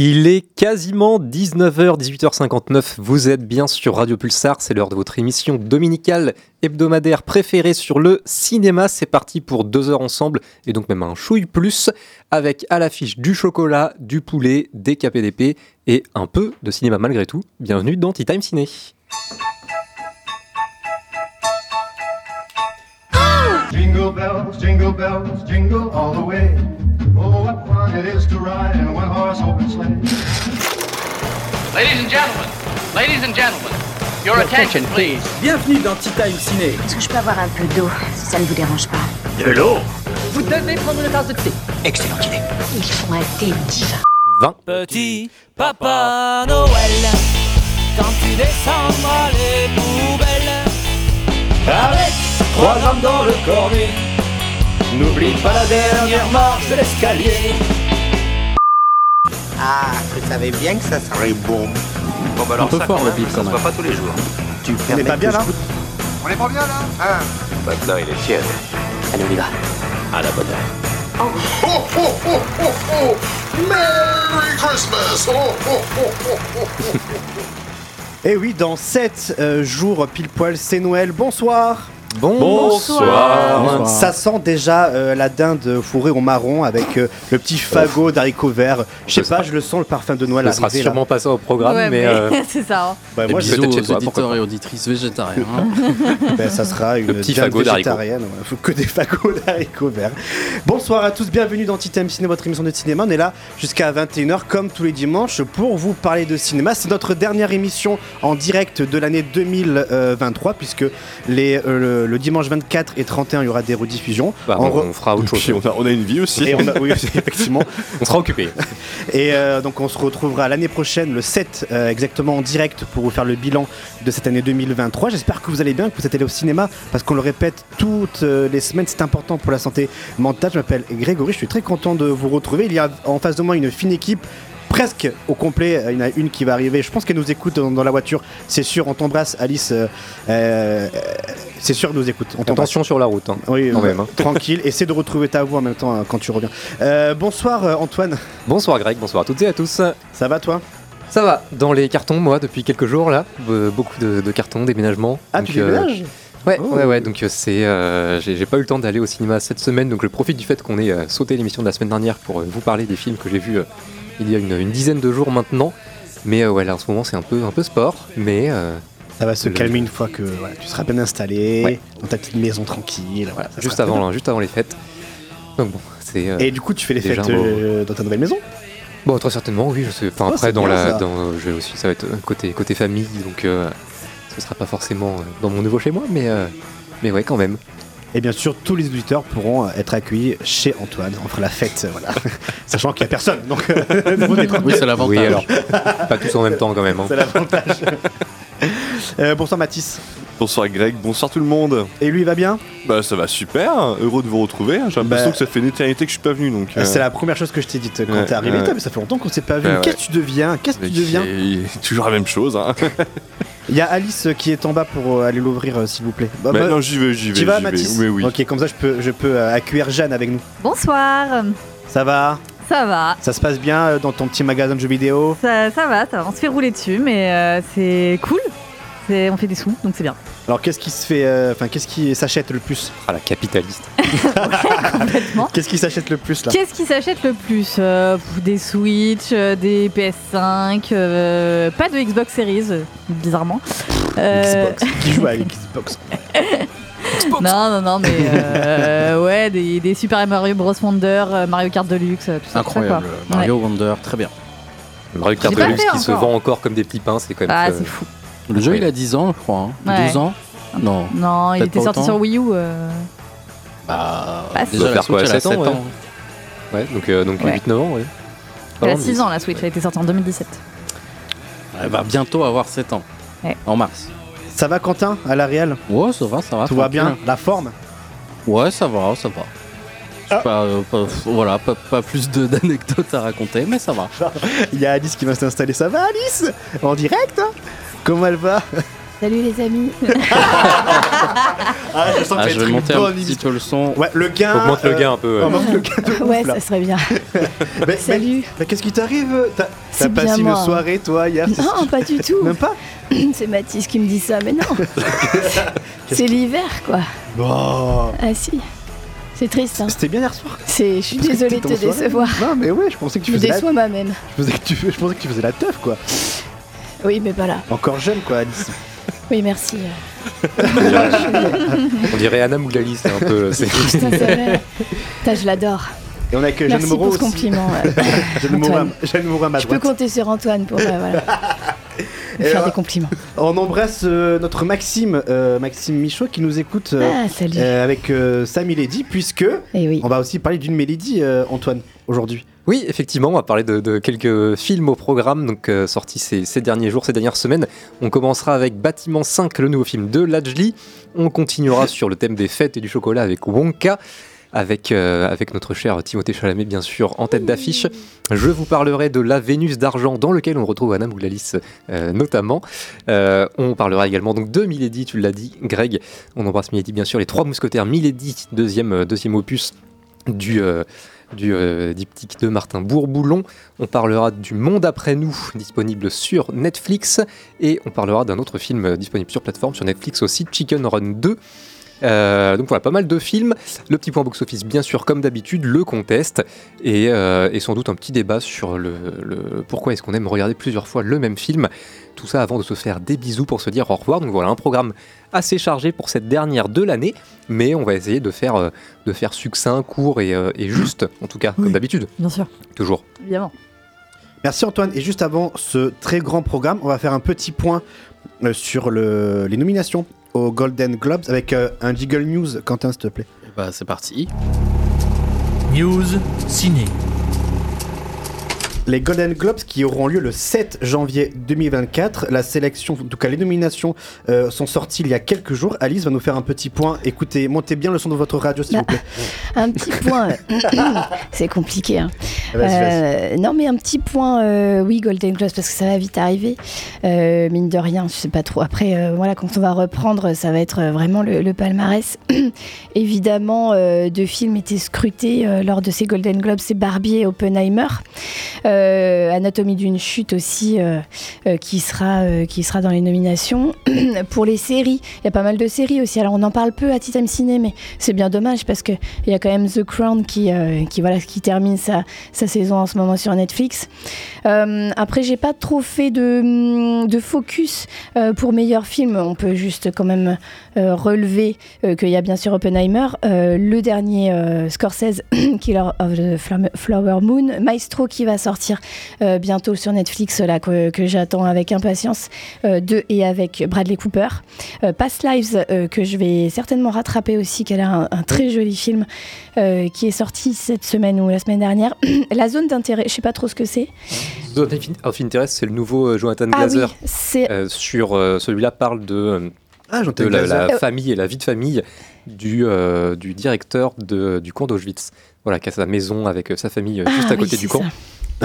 Il est quasiment 19h, 18h59. Vous êtes bien sur Radio Pulsar. C'est l'heure de votre émission dominicale hebdomadaire préférée sur le cinéma. C'est parti pour deux heures ensemble et donc même un chouille plus avec à l'affiche du chocolat, du poulet, des KPDP et un peu de cinéma malgré tout. Bienvenue dans Tea Time Ciné. Oh, what fun it is to ride in a one-horse open sleigh. Ladies and gentlemen, ladies and gentlemen, your attention, please. Bienvenue dans Tea Time Ciné. Est-ce que je peux avoir un peu d'eau, si ça ne vous dérange pas? Vous devez prendre une tasse de thé. Ils font un thé divin. 20. Petit Papa Noël, quand tu descendras les poubelles, avec trois grammes dans le cornet, n'oublie pas la dernière marche de l'escalier. Ah, je savais bien que ça serait bon. Bon bah alors Un peu ça, fort, quand le même, ça quand se même. voit pas tous les jours. Tu On est pas bien là On est pas bien là Hein Maintenant il est tiède. Allez, on y va. À la bonne heure. Merry Christmas Oh, oh, oh, oh, oh, oh. Eh oui, dans 7 jours pile poil, c'est Noël. Bonsoir. Bonsoir. Ça sent déjà euh, la dinde fourrée au marron avec euh, le petit fagot d'haricots verts. Je sais pas, je le sens le parfum de Noël Ce sera sûrement pas ça au programme, Ouais, mais, euh, c'est ça. hein. Et moi, Bisous aux auditeurs pourquoi et auditrices végétariens. hein. ben, ça sera une petit dinde fagot végétarienne. ouais. Faut que des fagots d'haricots verts. Bonsoir à tous, bienvenue dans Titem Ciné, votre émission de cinéma. On est là jusqu'à 21h comme tous les dimanches pour vous parler de cinéma. C'est notre dernière émission en direct de l'année 2023 puisque les, euh, le, le dimanche 24 et 31 il y aura des rediffusions. bah, on, re- on fera autre chose. On a, on a une vie aussi. Et on a, oui, effectivement. On sera occupé. Et euh, donc on se retrouvera l'année prochaine, le 7 euh, exactement en direct pour vous faire le bilan de cette année 2023. J'espère que vous allez bien, que vous êtes allés au cinéma, parce qu'on le répète toutes euh, les semaines, c'est important pour la santé mentale. Je m'appelle Grégory, je suis très content de vous retrouver. Il y a en face de moi une fine équipe. Presque au complet, il y en a une qui va arriver. Je pense qu'elle nous écoute dans, dans la voiture. C'est sûr, on t'embrasse, Alice. euh, euh, c'est sûr, elle nous écoute. On. Attention sur la route. hein. Oui, quand euh, même, hein. tranquille. Essaie de retrouver ta voix en même temps euh, quand tu reviens. Euh, bonsoir euh, Antoine, Bonsoir Greg, bonsoir à toutes et à tous. ça va toi? Ça va, dans les cartons, moi, depuis quelques jours, là, euh, beaucoup de, de cartons, déménagements. Ah, Donc, tu euh, déménages? Ouais, Oh. ouais, ouais, donc euh, c'est. euh, j'ai pas eu le temps d'aller au cinéma cette semaine, donc je profite du fait qu'on ait euh, sauté l'émission de la semaine dernière pour euh, vous parler des films que j'ai vus euh, il y a une, une dizaine de jours maintenant. Mais euh, ouais, là en ce moment c'est un peu, un peu sport, mais euh, Ça va se Le- calmer une fois que voilà, tu seras bien installé, Ouais. dans ta petite maison tranquille. Voilà, juste, avant, juste avant les fêtes. Donc bon, c'est. euh. Et du coup, tu fais les fêtes euh, dans ta nouvelle maison? Bon, très certainement, oui, je sais. Enfin, Oh, après, dans la. ça. Dans, je vais aussi, ça va être euh, côté, côté famille, donc euh, ce sera pas forcément euh, dans mon nouveau chez moi, mais, euh, mais ouais, quand même. Et bien sûr, tous les auditeurs pourront euh, être accueillis chez Antoine. On fera la fête, euh, voilà. Sachant qu'il n'y a personne, donc euh. Oui, c'est l'avantage. Oui, alors, pas tous en même temps quand même. hein. c'est l'avantage. Euh, bonsoir Mathis. Bonsoir Greg, bonsoir tout le monde. Et lui, il va bien? Bah ça va super, heureux de vous retrouver. J'ai l'impression Bah- que ça fait une éternité que je suis pas venu donc. euh, C'est la première chose que je t'ai dite quand ouais, t'es arrivé. ouais. Mais ça fait longtemps qu'on s'est pas vu. Ouais, ouais. Qu'est-ce que tu deviens? Qu'est-ce que tu mais deviens? c'est toujours la même chose. Hein. Il y a Alice euh, qui est en bas pour euh, aller l'ouvrir, euh, s'il vous plaît. Bah, Bah, bah, non, j'y vais, j'y vais. tu vas, j'y vais. Mathis? Oui, oui. Ok, comme ça, je peux, je peux euh, accueillir Jeanne avec nous. Bonsoir. Ça va? Ça va. Ça se passe bien euh, dans ton petit magasin de jeux vidéo? Ça, ça va, ça va. On se fait rouler dessus, mais euh, c'est cool. C'est- On fait des sous, donc c'est bien. Alors qu'est-ce qui se fait, euh, enfin qu'est-ce qui s'achète le plus? Ah, la capitaliste. Complètement. Qu'est-ce qui s'achète le plus là? Qu'est-ce qui s'achète le plus? Euh, Des Switch, euh, des PS5, euh, pas de Xbox Series, euh, bizarrement. Euh, Xbox. Qui joue avec Xbox non, non, non, mais euh, ouais, des, des Super Mario Bros. Wonder, euh, Mario Kart Deluxe, euh, tout ça. tout ça, Incroyable. quoi. Mario Wonder, très bien. Mario Kart Deluxe qui se vend encore comme des petits pains, c'est quand même. Ah, euh, c'est fou. Le jeu, il a 10 ans, je crois. hein. Ouais. 12 ans Non. Non, il était sorti autant. sur Wii U. euh, Bah, Bah, déjà, doit la faire quoi, elle a 7 ans, 7 ouais. ans. Ouais, donc, euh, donc Ouais. 8-9 ans, ouais. Elle a Pardon, 6 mais- ans la Switch, elle a été sortie en 2017. Elle va bientôt avoir 7 ans. Ouais. En mars. Ça va Quentin à la Real Ouais, ça va, ça va. Tout va bien La forme? Ouais, ça va, ça va. Ah. Pas, euh, pas- voilà, pas, pas plus d'anecdotes à raconter, mais ça va. Il y a Alice qui va s'installer. Ça va Alice? En direct hein? Comment elle va Salut les amis. Ah, je sens que Ah, je va vais monter un petit peu le son. Ouais, le gain. Augmente le euh, gain un peu. ouais. augmente le gain de ouf, Ouais, là. ça serait bien. Mais- Salut. mais qu'est-ce qui t'arrive T'as passé une soirée, toi, hier Non, pas du tout. Même pas C'est Mathis qui me dit ça, mais non. C'est l'hiver, quoi. Bon. Ah si. C'est triste, hein. C'était bien hier soir C'est, je suis désolée de te décevoir. Non, mais ouais, je pensais que tu Je me faisais la... déçois moi-même. je pensais que tu... je pensais que tu faisais la teuf, quoi. Oui, mais pas là. Encore jeune, quoi, Alice. Oui, merci. On dirait Anna Mouglalis, c'est un peu. c'est- Putain, c'est vrai. Putain, je l'adore. Et on a que Jeanne Merci Moreau pour ce aussi. compliment. ouais. Jeanne Moreau, Antoine. à- Jeanne Moreau à ma Je peux droite. compter sur Antoine pour euh, voilà, me Et faire des compliments. On embrasse euh, notre Maxime, euh, Maxime Michaud, qui nous écoute euh, Ah, salut. euh, avec euh, sa Milady, puisque Et oui. on va aussi parler d'une Mélodie, euh, Antoine, aujourd'hui. Oui, effectivement, on va parler de, de quelques films au programme, donc euh, sortis ces, ces derniers jours, ces dernières semaines. On commencera avec Bâtiment 5, le nouveau film de Lajli. On continuera sur le thème des fêtes et du chocolat avec Wonka. Avec, euh, avec notre cher Timothée Chalamet, bien sûr, en tête d'affiche. Je vous parlerai de La Vénus d'argent, dans lequel on retrouve Anna Mouglalis euh, notamment. On parlera également donc de Milady, tu l'as dit, Greg. On embrasse Milady, bien sûr, Les Trois Mousquetaires, Milady, deuxième, deuxième opus du, du euh, diptyque de Martin Bourboulon. On parlera du Monde après nous, disponible sur Netflix. Et on parlera d'un autre film euh, disponible sur plateforme, sur Netflix aussi, Chicken Run 2. Euh, donc voilà, pas mal de films. Le petit point box-office, bien sûr, comme d'habitude, le contest. Et, euh, et sans doute un petit débat sur le, le- pourquoi est-ce qu'on aime regarder plusieurs fois le même film. Tout ça avant de se faire des bisous pour se dire au revoir. Donc voilà, un programme assez chargé pour cette dernière de l'année. Mais on va essayer de faire, euh, de faire succinct, court et, et juste, en tout cas, comme d'habitude. Bien sûr. Toujours. Évidemment. Merci Antoine. Et juste avant ce très grand programme, on va faire un petit point euh, sur le- les nominations aux Golden Globes avec euh, un Jiggle News. Quentin, s'il te plaît. Bah, c'est parti. News ciné. Les Golden Globes qui auront lieu le 7 janvier 2024. La sélection, en tout cas les nominations, euh, sont sorties il y a quelques jours. Alice va nous faire un petit point. Écoutez, montez bien le son de votre radio, s'il vous plaît. Un petit point. c'est compliqué. Hein. Vas-y. Euh, non, mais un petit point, euh, oui, Golden Globes, parce que ça va vite arriver. Mine de rien, je sais pas trop. Après, voilà, quand on va reprendre, ça va être vraiment le, le palmarès. Évidemment, deux films étaient scrutés lors de ces Golden Globes, c'est Barbie et Oppenheimer. Euh, Anatomie d'une chute aussi, euh, euh, qui, sera, euh, qui sera dans les nominations. Pour les séries, il y a pas mal de séries aussi. Alors, on en parle peu à Titan Ciné, mais c'est bien dommage parce qu'il y a quand même The Crown qui, euh, qui, voilà, qui termine sa, sa saison en ce moment sur Netflix. Euh, après, j'ai pas trop fait de, de focus euh, pour meilleur film. On peut juste quand même euh, relever euh, qu'il y a bien sûr Oppenheimer, euh, le dernier euh, Scorsese, Killer of the Flower Moon, Maestro qui va sortir euh, bientôt sur Netflix, là que, que j'attends avec impatience, euh, de et avec Bradley Cooper. Euh, Past Lives euh, que je vais certainement rattraper aussi, qu'elle a un, un très joli film euh, qui est sorti cette semaine ou la semaine dernière. la zone d'intérêt, je sais pas trop ce que c'est. Zone of Interest, c'est le nouveau euh, Jonathan Ah oui, Glazer. Euh, sur euh, celui-là parle de, euh, Ah, de la, famille et la vie de famille du, euh, du directeur de, du camp d'Auschwitz. Voilà, qui a sa maison avec sa famille Ah juste à côté du camp. ça.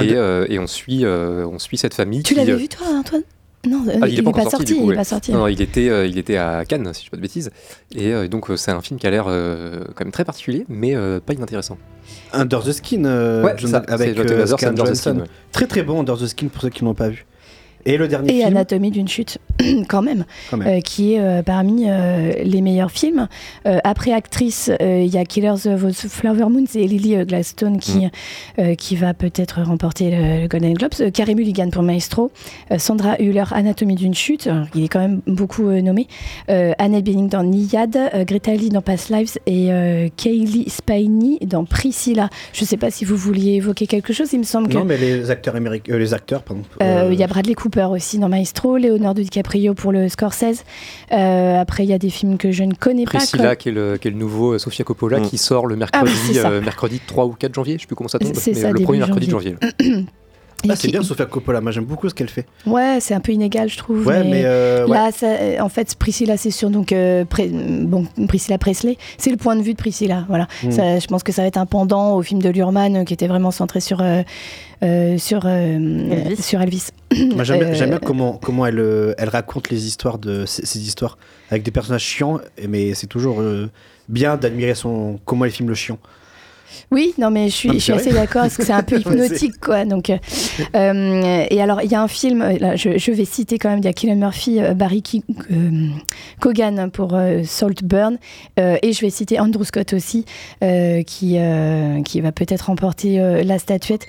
Et, euh, et on, suit, euh, on suit cette famille. Tu l'avais euh, vu toi, Antoine? Non, ah, il n'est pas sorti. coup, il est ouais. pas sorti. Non, il était, euh, il était à Cannes, si je ne dis pas de bêtises. Et euh, donc, c'est un film qui a l'air euh, quand même très particulier, mais euh, pas inintéressant. Under the Skin euh, Ouais, John- ça, avec euh, the Skin, ouais. Très très bon Under the Skin pour ceux qui ne l'ont pas vu. Et le dernier Et film Anatomie d'une chute, quand même, Quand même. euh, qui est euh, parmi euh, les meilleurs films. Après actrice, il y a Killers of the Flower Moon, c'est Lily Gladstone qui, euh, qui va peut-être remporter le, le Golden Globes. Carey Mulligan pour Maestro. Sandra Hüller, Anatomie d'une chute, il est quand même beaucoup nommé. Annette Bening dans euh, Greta Lee dans Past Lives et Kaylee Spiney dans Priscilla. Je ne sais pas si vous vouliez évoquer quelque chose, il me semble que... Non, mais les acteurs américains, les acteurs, pardon. Il y a Bradley Cooper aussi dans Maestro, Leonardo DiCaprio pour le Scorsese. Euh, après, il y a des films que je ne connais Priscilla, pas. le, qui est le nouveau euh, Sofia Coppola, Mm. qui sort le mercredi, Ah ça. euh, mercredi 3 ou 4 janvier, je sais plus comment ça tombe, C'est mais ça, euh, le premier mercredi de janvier. Ah, c'est bien Sofia Coppola, moi j'aime beaucoup ce qu'elle fait. Ouais, c'est un peu inégal, je trouve. Ouais, mais, euh, là, ça- en fait, Priscilla, c'est sur donc euh, Pré- bon, Priscilla Presley. C'est le point de vue de Priscilla. Voilà. Mm. Ça, je pense que ça va être un pendant au film de Lurman euh, qui était vraiment centré sur euh, euh, sur euh, Elvis. sur Elvis. Moi j'aime bien, Euh, comment, comment elle, elle raconte les histoires de ces, ces histoires avec des personnages chiants, mais c'est toujours euh, bien d'admirer son comment elle filme le chiant. Oui, non, mais je suis, je assez d'accord parce que c'est un peu hypnotique, quoi. Donc, euh, euh, et alors, il y a un film, euh, là, je, je vais citer quand même, il y a Killian Murphy, Barry euh, Cogan pour euh, Saltburn, et je vais citer Andrew Scott aussi, qui, qui va peut-être remporter la statuette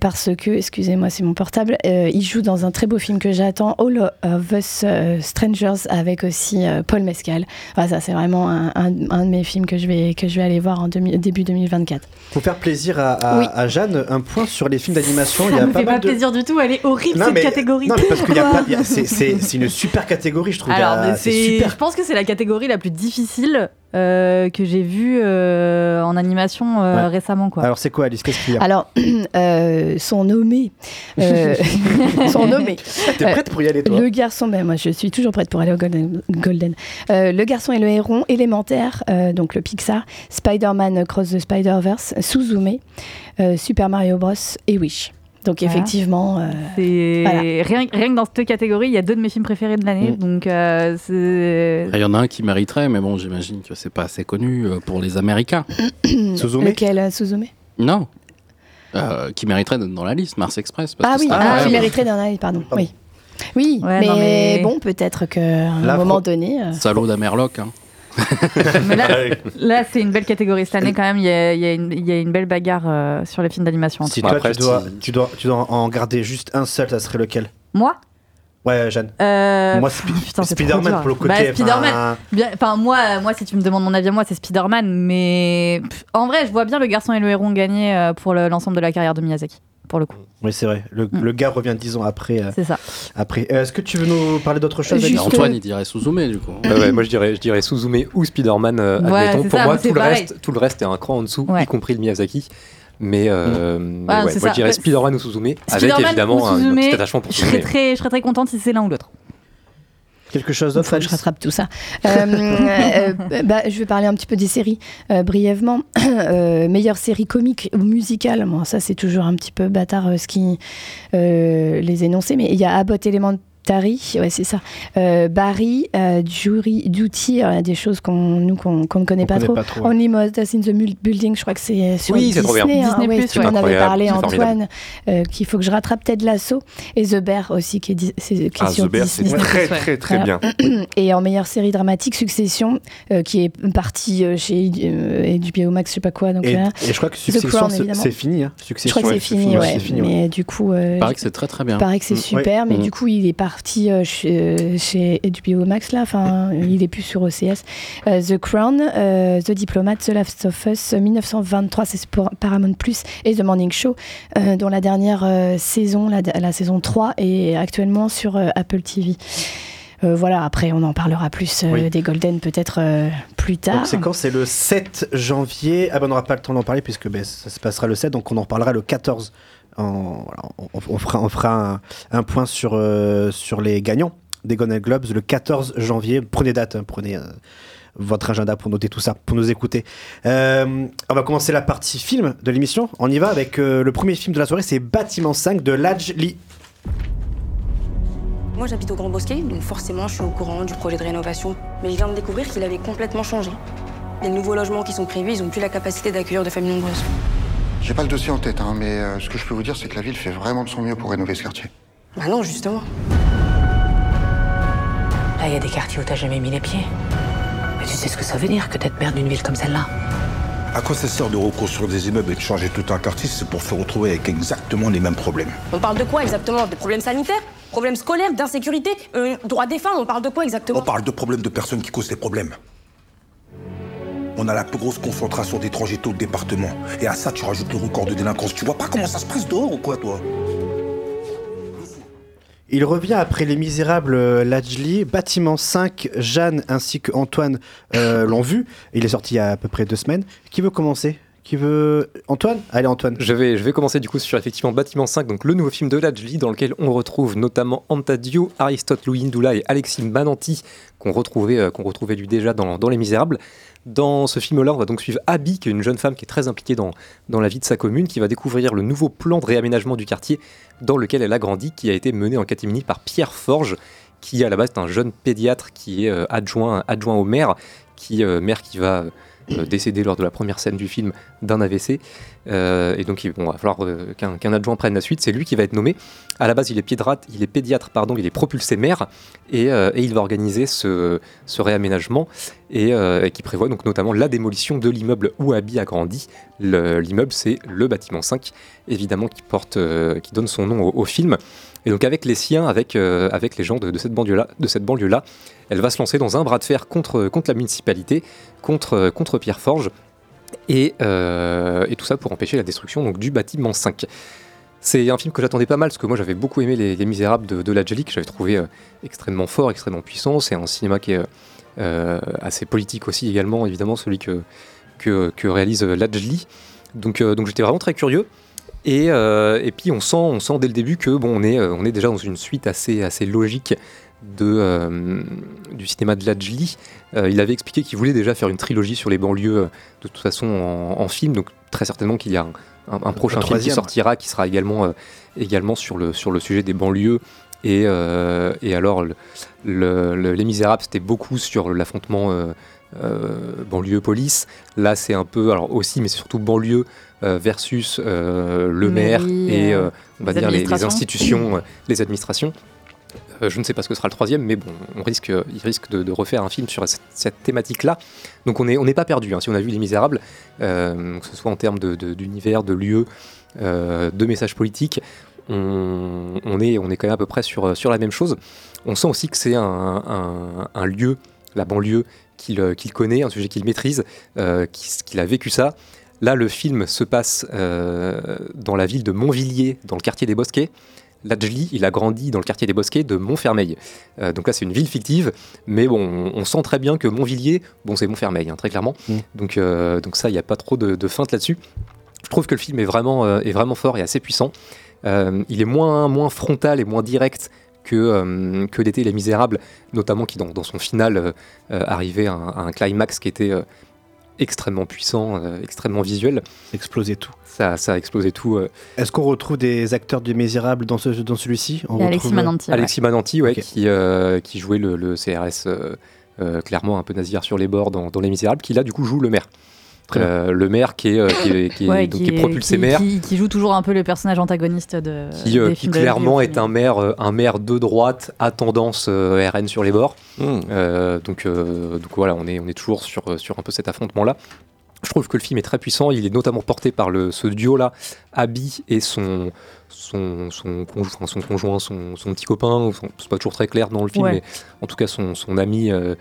parce que, excusez-moi, c'est mon portable, il joue dans un très beau film que j'attends, All of Us Strangers, avec aussi Paul Mescal. Enfin, ça, c'est vraiment un, un- un de mes films que je vais, que je vais aller voir en demi- début 2024. Pour faire plaisir à, à- Oui. à Jeanne, un point sur les films d'animation. Il y Ça a me pas fait pas de... plaisir du tout, elle est horrible Non, cette mais- catégorie. Non, mais parce qu'il y a pas, il y a- c'est- une super catégorie, je trouve. Il a- Alors, super. je pense que c'est la catégorie la plus difficile euh, que j'ai vue euh, en animation euh, Ouais. récemment. Quoi. Alors c'est quoi, Alice? Qu'est-ce qu'il y a? Alors, euh, sont nommés. euh, sont nommés. T'es prête pour y aller, toi? Le garçon, ben moi je suis toujours prête pour aller au Golden. Golden. Euh, le garçon et le héron, élémentaire, euh, donc le Pixar, Spider-Man Cross the Spider-Verse, Suzume, euh, Super Mario Bros. et Wish. Donc Voilà. effectivement, euh, C'est Voilà. rien, rien que dans cette catégorie, il y a deux de mes films préférés de l'année. Mm. Donc, euh. Il y en a un qui mériterait, mais bon, j'imagine que c'est pas assez connu euh, pour les Américains. Suzume lequel Suzume? Non. Euh, qui mériterait d'être dans la liste, Mars Express. parce Ah que oui, ah, qui mériterait d'un œil, pardon. Oui, oui Ouais, mais, non, mais- bon, peut-être qu'à un moment donné. euh, Salaud d'Amerloc. Hein. Mais là, là, c'est une belle catégorie. Cette année, quand même, il y a, y une, il y a une belle bagarre euh, sur les films d'animation. Si toi, tu, dois, tu, dois, tu dois en garder juste un seul, ça serait lequel? Moi? Ouais, Jeanne. Euh, Moi, Spi- Spider-Man pour le côté. Bah, Spider-Man. Enfin, moi, moi, si tu me demandes mon avis à moi, c'est Spider-Man. Mais pff, en vrai, je vois bien le garçon et le héron gagner euh, pour le- l'ensemble de la carrière de Miyazaki, pour le coup. Oui, c'est vrai. Le, le gars revient dix ans après. euh, C'est ça. Après, Euh, est-ce que tu veux nous parler d'autre chose Juste- Antoine, il dirait Suzume, du coup. Ouais, ouais, moi je dirais, je dirais Suzume ou Spider-Man, euh, Ouais, admettons. c'est Pour ça, moi, tout le, reste, tout le reste est un cran en dessous, Ouais. y compris le Miyazaki. Mais, euh, mais Ouais, ouais, c'est moi ça. je dirais Ouais, Spider-Man ou Suzume, avec Spider-Man évidemment ou un, un Suzume, petit attachement pour je serais Suzume. très, je serais très contente si c'est l'un ou l'autre. Quelque chose d'autre que je rattrape tout ça. Euh, euh, bah, je vais parler un petit peu des séries euh, brièvement. Euh, meilleure série comique ou musicale, bon, ça c'est toujours un petit peu bâtard euh, ce qui euh, les énoncer, mais il y a Abbott Elementary, ouais c'est ça. Euh, Barry, euh, Jury Duty, euh, des choses qu'on nous qu'on ne connaît, On pas, connaît trop. pas trop. Only Murders in the Building, je crois que c'est sur Oui, c'est Disney. trop bien. hein, Disney+, ouais, ouais. tu en avais Incroyable, parlé. Antoine, euh, qu'il faut que je rattrape Ted Lasso et The Bear aussi qui est, di- c'est- qui est Ah, sur The Bear, c'est très, très, très Voilà. bien. Et en meilleure série dramatique, Succession, euh, qui est partie euh, chez euh, HBO Max, je sais pas quoi. Donc, et, là, et je crois que Succession, c'est fini. Hein. je Succession, crois que c'est fini, ouais. Mais du coup, euh, Il paraît que c'est très très bien. il paraît que c'est Mm, super, mais Mm. du coup, il est parti euh, chez, chez HBO Max, là. Enfin, il est plus sur OCS. Euh, The Crown, euh, The Diplomat, The Last of Us, 1923, c'est pour Paramount Plus, et The Morning Show, euh, dont la dernière euh, saison, la, la saison 3, est actuellement sur euh, Apple TV. Euh, voilà, après, on en parlera plus euh, Oui. des Golden peut-être euh, plus tard. C'est quand? C'est le 7 janvier. Ah ben on n'aura pas le temps d'en parler puisque ben, ça se passera le 7, donc on en reparlera le 14. On, fera, un, point sur, euh, sur les gagnants des Golden Globes le 14 janvier. Prenez date, hein, prenez euh, votre agenda pour noter tout ça, pour nous écouter. Euh, on va commencer la partie film de l'émission. On y va avec le premier film de la soirée, c'est Bâtiment 5 de Laj Lee. Moi j'habite au Grand Bosquet, donc forcément je suis au courant du projet de rénovation. Mais je viens de découvrir qu'il avait complètement changé. Les nouveaux logements qui sont prévus, ils ont plus la capacité d'accueillir de familles nombreuses. J'ai pas le dossier en tête, hein, mais euh, ce que je peux vous dire, c'est que la ville fait vraiment de son mieux pour rénover ce quartier. Bah non, justement. Là, il y a des quartiers où t'as jamais mis les pieds. Mais tu sais ce que ça veut dire que d'être maire d'une ville comme celle-là À quoi ça sert de reconstruire des immeubles et de changer tout un quartier C'est pour se retrouver avec exactement les mêmes problèmes? On parle de quoi exactement? De problèmes sanitaires? Problèmes scolaires D'insécurité? Euh, Droits des femmes On parle de quoi exactement? On parle de problèmes de personnes qui causent des problèmes. On a la plus grosse concentration d'étrangers le département. Et à ça, tu rajoutes le record de délinquance. Tu vois pas comment ça se passe dehors ou quoi, toi? Il revient après Les Misérables, euh, Lajli, Bâtiment 5, Jeanne ainsi que Antoine euh, l'ont vu. Il est sorti il y a à peu près deux semaines. Qui veut commencer? Qui veut. Antoine? Allez, Antoine. Je vais, je vais commencer du coup sur effectivement Bâtiment 5, donc le nouveau film de Lajli, dans lequel on retrouve notamment Antadio, Aristote Louis Ndoula et Alexis Mananti, qu'on retrouvait, euh, qu'on retrouvait lui déjà dans, dans Les Misérables. Dans ce film-là, on va donc suivre Abby, qui est une jeune femme qui est très impliquée dans, la vie de sa commune, qui va découvrir le nouveau plan de réaménagement du quartier dans lequel elle a grandi, qui a été mené en catimini par Pierre Forge, qui à la base est un jeune pédiatre qui est euh, adjoint, adjoint au maire, qui, euh, maire qui va euh, décéder lors de la première scène du film d'un AVC. Euh, et donc il va falloir euh, qu'un adjoint prenne la suite. C'est lui qui va être nommé. À la base, il est pédiatre, il est, pédiatre, pardon, il est propulsé maire et, il va organiser ce, réaménagement et, qui prévoit donc notamment la démolition de l'immeuble où Abby a grandi. Le- L'immeuble, c'est le bâtiment 5, évidemment, qui, porte, qui donne son nom au, film. Et donc avec les siens, avec, avec les gens de cette banlieue-là, elle va se lancer dans un bras de fer contre, contre la municipalité, contre, contre Pierre Forge, et, euh, et tout ça pour empêcher la destruction donc, du bâtiment 5. C'est un film que j'attendais pas mal, parce que moi j'avais beaucoup aimé Les, Les Misérables de, de que j'avais trouvé euh, extrêmement fort, extrêmement puissant. C'est un cinéma qui est euh, assez politique aussi également, évidemment, celui que, que, réalise Lajli. Donc, donc j'étais vraiment très curieux. Et, et puis on sent, on sent dès le début que bon, on est, on est déjà dans une suite assez, assez logique de, euh, du cinéma de Lajli. Euh, il avait expliqué qu'il voulait déjà faire une trilogie sur les banlieues euh, de toute façon en, en film, donc très certainement qu'il y a un, un- un prochain film qui sortira qui sera également, euh, également sur, le, sur le sujet des banlieues. Et, euh, et alors, le- le- le- Les Misérables, c'était beaucoup sur l'affrontement euh, euh, banlieue-police. Là, c'est un peu, alors aussi, mais c'est surtout banlieue euh, versus euh, le maire et, on va les dire, les, institutions, les administrations. Euh, je ne sais pas ce que sera le troisième, mais bon, on risque, il risque de, refaire un film sur cette, thématique-là. Donc on n'est pas perdu. hein. Si on a vu Les Misérables, euh, que ce soit en termes de- de- d'univers, de, lieux, euh, de messages politiques, on, est, quand même à peu près sur, la même chose. On sent aussi que c'est un, lieu, la banlieue, qu'il euh, connaît, un sujet qu'il maîtrise, euh, qu'il a vécu ça. Là, le film se passe euh, dans la ville de Montvilliers, dans le quartier des Bosquets. Lajli, il a grandi dans le quartier des Bosquets de Montfermeil. Euh, donc là, c'est une ville fictive, mais bon, on, on sent très bien que Montvilliers, bon, c'est Montfermeil, hein, très clairement. Donc, euh, donc ça, il n'y a pas trop de, de feinte là-dessus. Je trouve que le film est vraiment, euh, est vraiment fort et assez puissant. Il est moins, moins frontal et moins direct que, euh, que l'été Les Misérables, notamment qui, dans, dans son final, euh, arrivait à un, à un climax qui était euh, extrêmement puissant, euh, extrêmement visuel. Explosé tout. Ça, ça a explosé tout. euh. Est-ce qu'on retrouve des acteurs du Misérable dans, ce, dans celui-ci? On Il y a Alexis retrouve- Mananti, ouais. Alexis Mananti, ouais, Ok. qui, euh, qui jouait le, le CRS euh, euh, clairement un peu nasillard sur les bords dans, dans Les Misérables, qui là du coup joue le maire. Euh, le maire qui est, euh, qui est, qui est- Ouais, donc, qui est propulsé qui- maire. qui- qui joue toujours un peu le personnage antagoniste de. qui, euh, des qui films clairement est un maire, euh, un maire de droite à tendance euh, RN sur les bords. Hmm. Euh, donc, euh, donc voilà, on est, on est toujours sur, euh, sur un peu cet affrontement-là. Je trouve que le film est très puissant. Il est notamment porté par le, ce duo-là, Abby et son, son, son, conjoint, enfin, son conjoint, son, son petit copain. C'est pas toujours très clair dans le film, Ouais. mais en tout cas son, son ami euh, euh,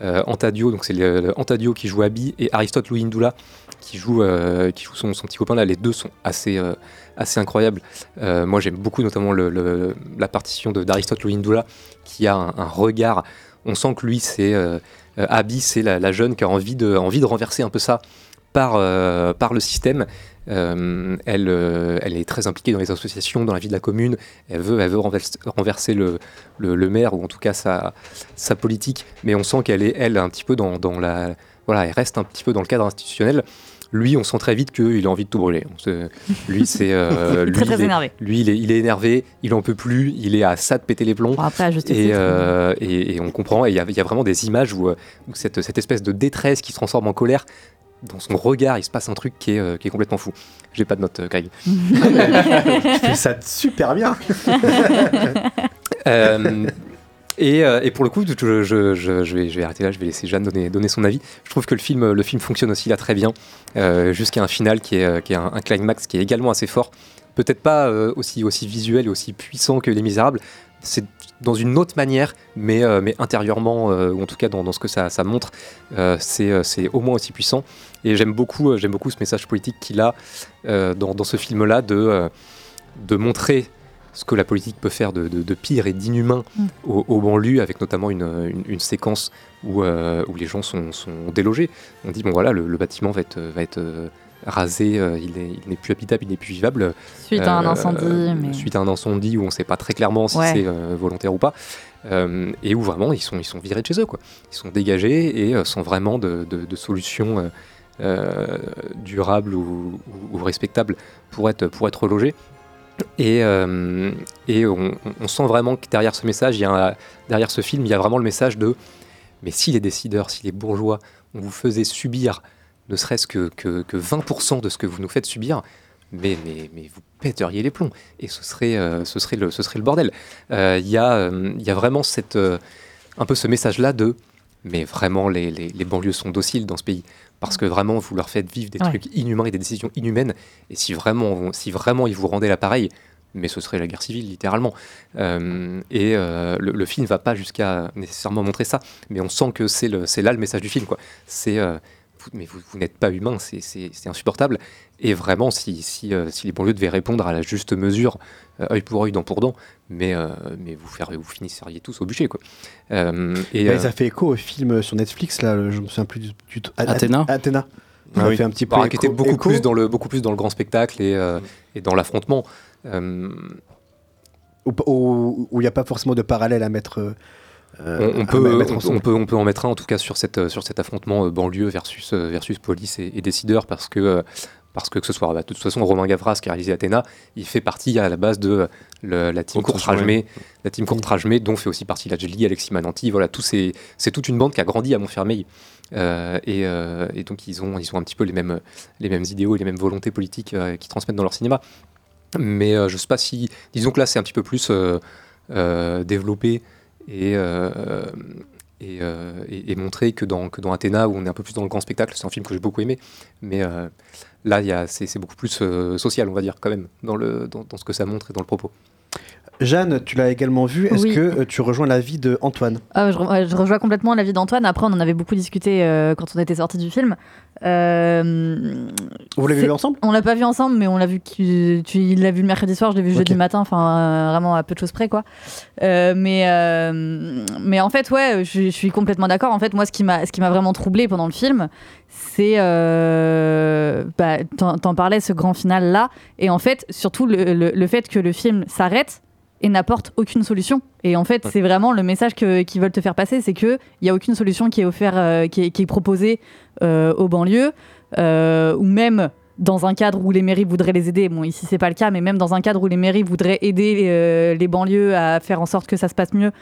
Antadio. Donc c'est Antadio qui joue Abby et Aristote Louis Ndoula qui joue, euh, qui joue son, son petit copain. Là, les deux sont assez, euh, assez incroyables. Euh, moi, j'aime beaucoup notamment la partition d'Aristote Louis Ndoula qui a un, un regard. On sent que lui, c'est euh, euh, Abby, c'est la, la jeune qui a envie de, envie de renverser un peu ça par, euh, par le système. Euh, elle, euh, elle est très impliquée dans les associations, dans la vie de la commune. Elle veut, elle veut renverser, renverser le, le, le maire, ou en tout cas sa, sa politique. Mais on sent qu'elle est, elle, un petit peu dans, dans la. Voilà, elle reste un petit peu dans le cadre institutionnel. Lui, on sent très vite qu'il a envie de tout brûler. Lui, c'est. euh, Il est lui, très, très est- énervé. Lui, il est, il est énervé, il en peut plus, il est à ça de péter les plombs. après, et, titre, et, et on comprend, et il y, a- il y a vraiment des images où, où cette, cette espèce de détresse qui se transforme en colère, dans son regard, il se passe un truc qui est, euh, qui est complètement fou. J'ai pas de note, euh, Greg. Tu fais ça super bien. Euh, et, et pour le coup, je, je- je- je vais, je vais arrêter là, je vais laisser Jeanne donner, donner son avis. Je trouve que le film, le film fonctionne aussi là très bien, euh, jusqu'à un final qui est, qui est un, un climax qui est également assez fort. Peut-être pas aussi, aussi visuel et aussi puissant que Les Misérables. C'est dans une autre manière, mais, euh, mais intérieurement, euh, ou en tout cas dans, dans ce que ça, ça montre, euh, c'est euh, c'est au moins aussi puissant. Et j'aime beaucoup, j'aime beaucoup ce message politique qu'il a dans, dans ce film-là de, de montrer ce que la politique peut faire de, de- de pire et d'inhumain Mm. aux, aux banlieues, avec notamment une, une- une séquence où, où les gens sont, sont délogés. On dit, bon voilà, le, le bâtiment va être, va être, rasé, euh, il est- il n'est plus habitable, il n'est plus vivable. Suite à un incendie, mais- Suite à un incendie où on ne sait pas très clairement si Ouais. c'est euh, volontaire ou pas. Euh, et où vraiment ils sont, ils sont virés de chez eux. Quoi. Ils sont dégagés et euh, sans vraiment de, de, de solution euh, euh, durable ou, ou- ou respectable pour être, pour être logés. Et, euh, et on, on sent vraiment que derrière ce message, il y a un- derrière ce film, il y a vraiment le message de mais si les décideurs, si les bourgeois, on vous faisait subir ne serait-ce que, que, que 20% de ce que vous nous faites subir, mais, mais, mais vous pèteriez les plombs. Et ce serait, euh, ce serait, le, ce serait le bordel. Euh, Il y, a, euh, y a vraiment cette, euh, un peu ce message-là de mais vraiment les, les, les banlieues sont dociles dans ce pays. Parce que vraiment vous leur faites vivre des Ouais. trucs inhumains et des décisions inhumaines. Et si vraiment, si vraiment ils vous rendaient l'appareil mais ce serait la guerre civile littéralement. Euh, et euh, le, le film va pas jusqu'à nécessairement montrer ça. Mais on sent que c'est là le message du film c'est euh, vous- mais vous, vous n'êtes pas humain, c'est- c'est c'est insupportable. Et vraiment, si, si, euh, si les banlieues devaient répondre à la juste mesure, euh, œil pour œil, dent pour dent, mais, euh, mais vous, faire, vous finisseriez tous au bûcher. Quoi. Euh, et, Bah, euh, Ça fait écho au film sur Netflix, là, le- je me souviens plus du, du tout. Athéna Athéna. Ah oui. fait un petit peu Bah, qui était écho- beaucoup écho. plus dans le beaucoup plus dans le grand spectacle et, euh, et dans l'affrontement. Euh, où il n'y a pas forcément de parallèle à mettre. Euh, on, à peut, mettre on, peut, on peut en mettre un en tout cas sur, cette, sur cet affrontement euh, banlieue versus, euh, versus police et, et décideurs parce que, parce que que ce soit bah, de toute façon Romain Gavras qui a réalisé Athéna, il fait partie à la base de le- la team Courtrajmé, la team Courtrajmé dont fait aussi partie Lajli, Alexis Mananti, voilà, tous ces- c'est toute une bande qui a grandi à Montfermeil. Euh, et, euh, et donc ils ont, ils ont un petit peu les mêmes, les mêmes idéaux et les mêmes volontés politiques euh, qui transmettent dans leur cinéma. Mais je sais pas si. Disons que là, c'est un petit peu plus développé et, euh, euh, et- et montré que dans, Athéna, où on est un peu plus dans le grand spectacle. C'est un film que j'ai beaucoup aimé. Mais euh, là, c'est beaucoup plus social, on va dire, quand même, dans ce que ça montre et dans le propos. Jeanne, tu l'as également vu. Est-ce Oui. que euh, tu rejoins l'avis de Antoine? Ah, je, re- je rejoins complètement l'avis d'Antoine. Après, on en avait beaucoup discuté euh, quand on était sorti du film. Euh, Vous l'avez vu ensemble? On l'a pas vu ensemble, mais on l'a vu. Tu, tu- il l'a vu le mercredi soir, je l'ai vu jeudi matin. Enfin, euh, vraiment à peu de choses près, quoi. Mais, mais en fait, ouais, je, je suis complètement d'accord. En fait, moi, ce qui m'a, ce qui m'a vraiment troublé pendant le film, c'est, bah, t'en, t'en parlais, ce grand final là, et en fait, surtout le, le- le fait que le film s'arrête et n'apporte aucune solution. Et en fait, c'est vraiment le message qu'ils veulent te faire passer, c'est que il y a aucune solution qui est euh, qui, est, qui est proposée euh, aux banlieues, euh, ou même dans un cadre où les mairies voudraient les aider. Bon, ici c'est pas le cas, mais même dans un cadre où les mairies voudraient aider euh, les banlieues à faire en sorte que ça se passe mieux,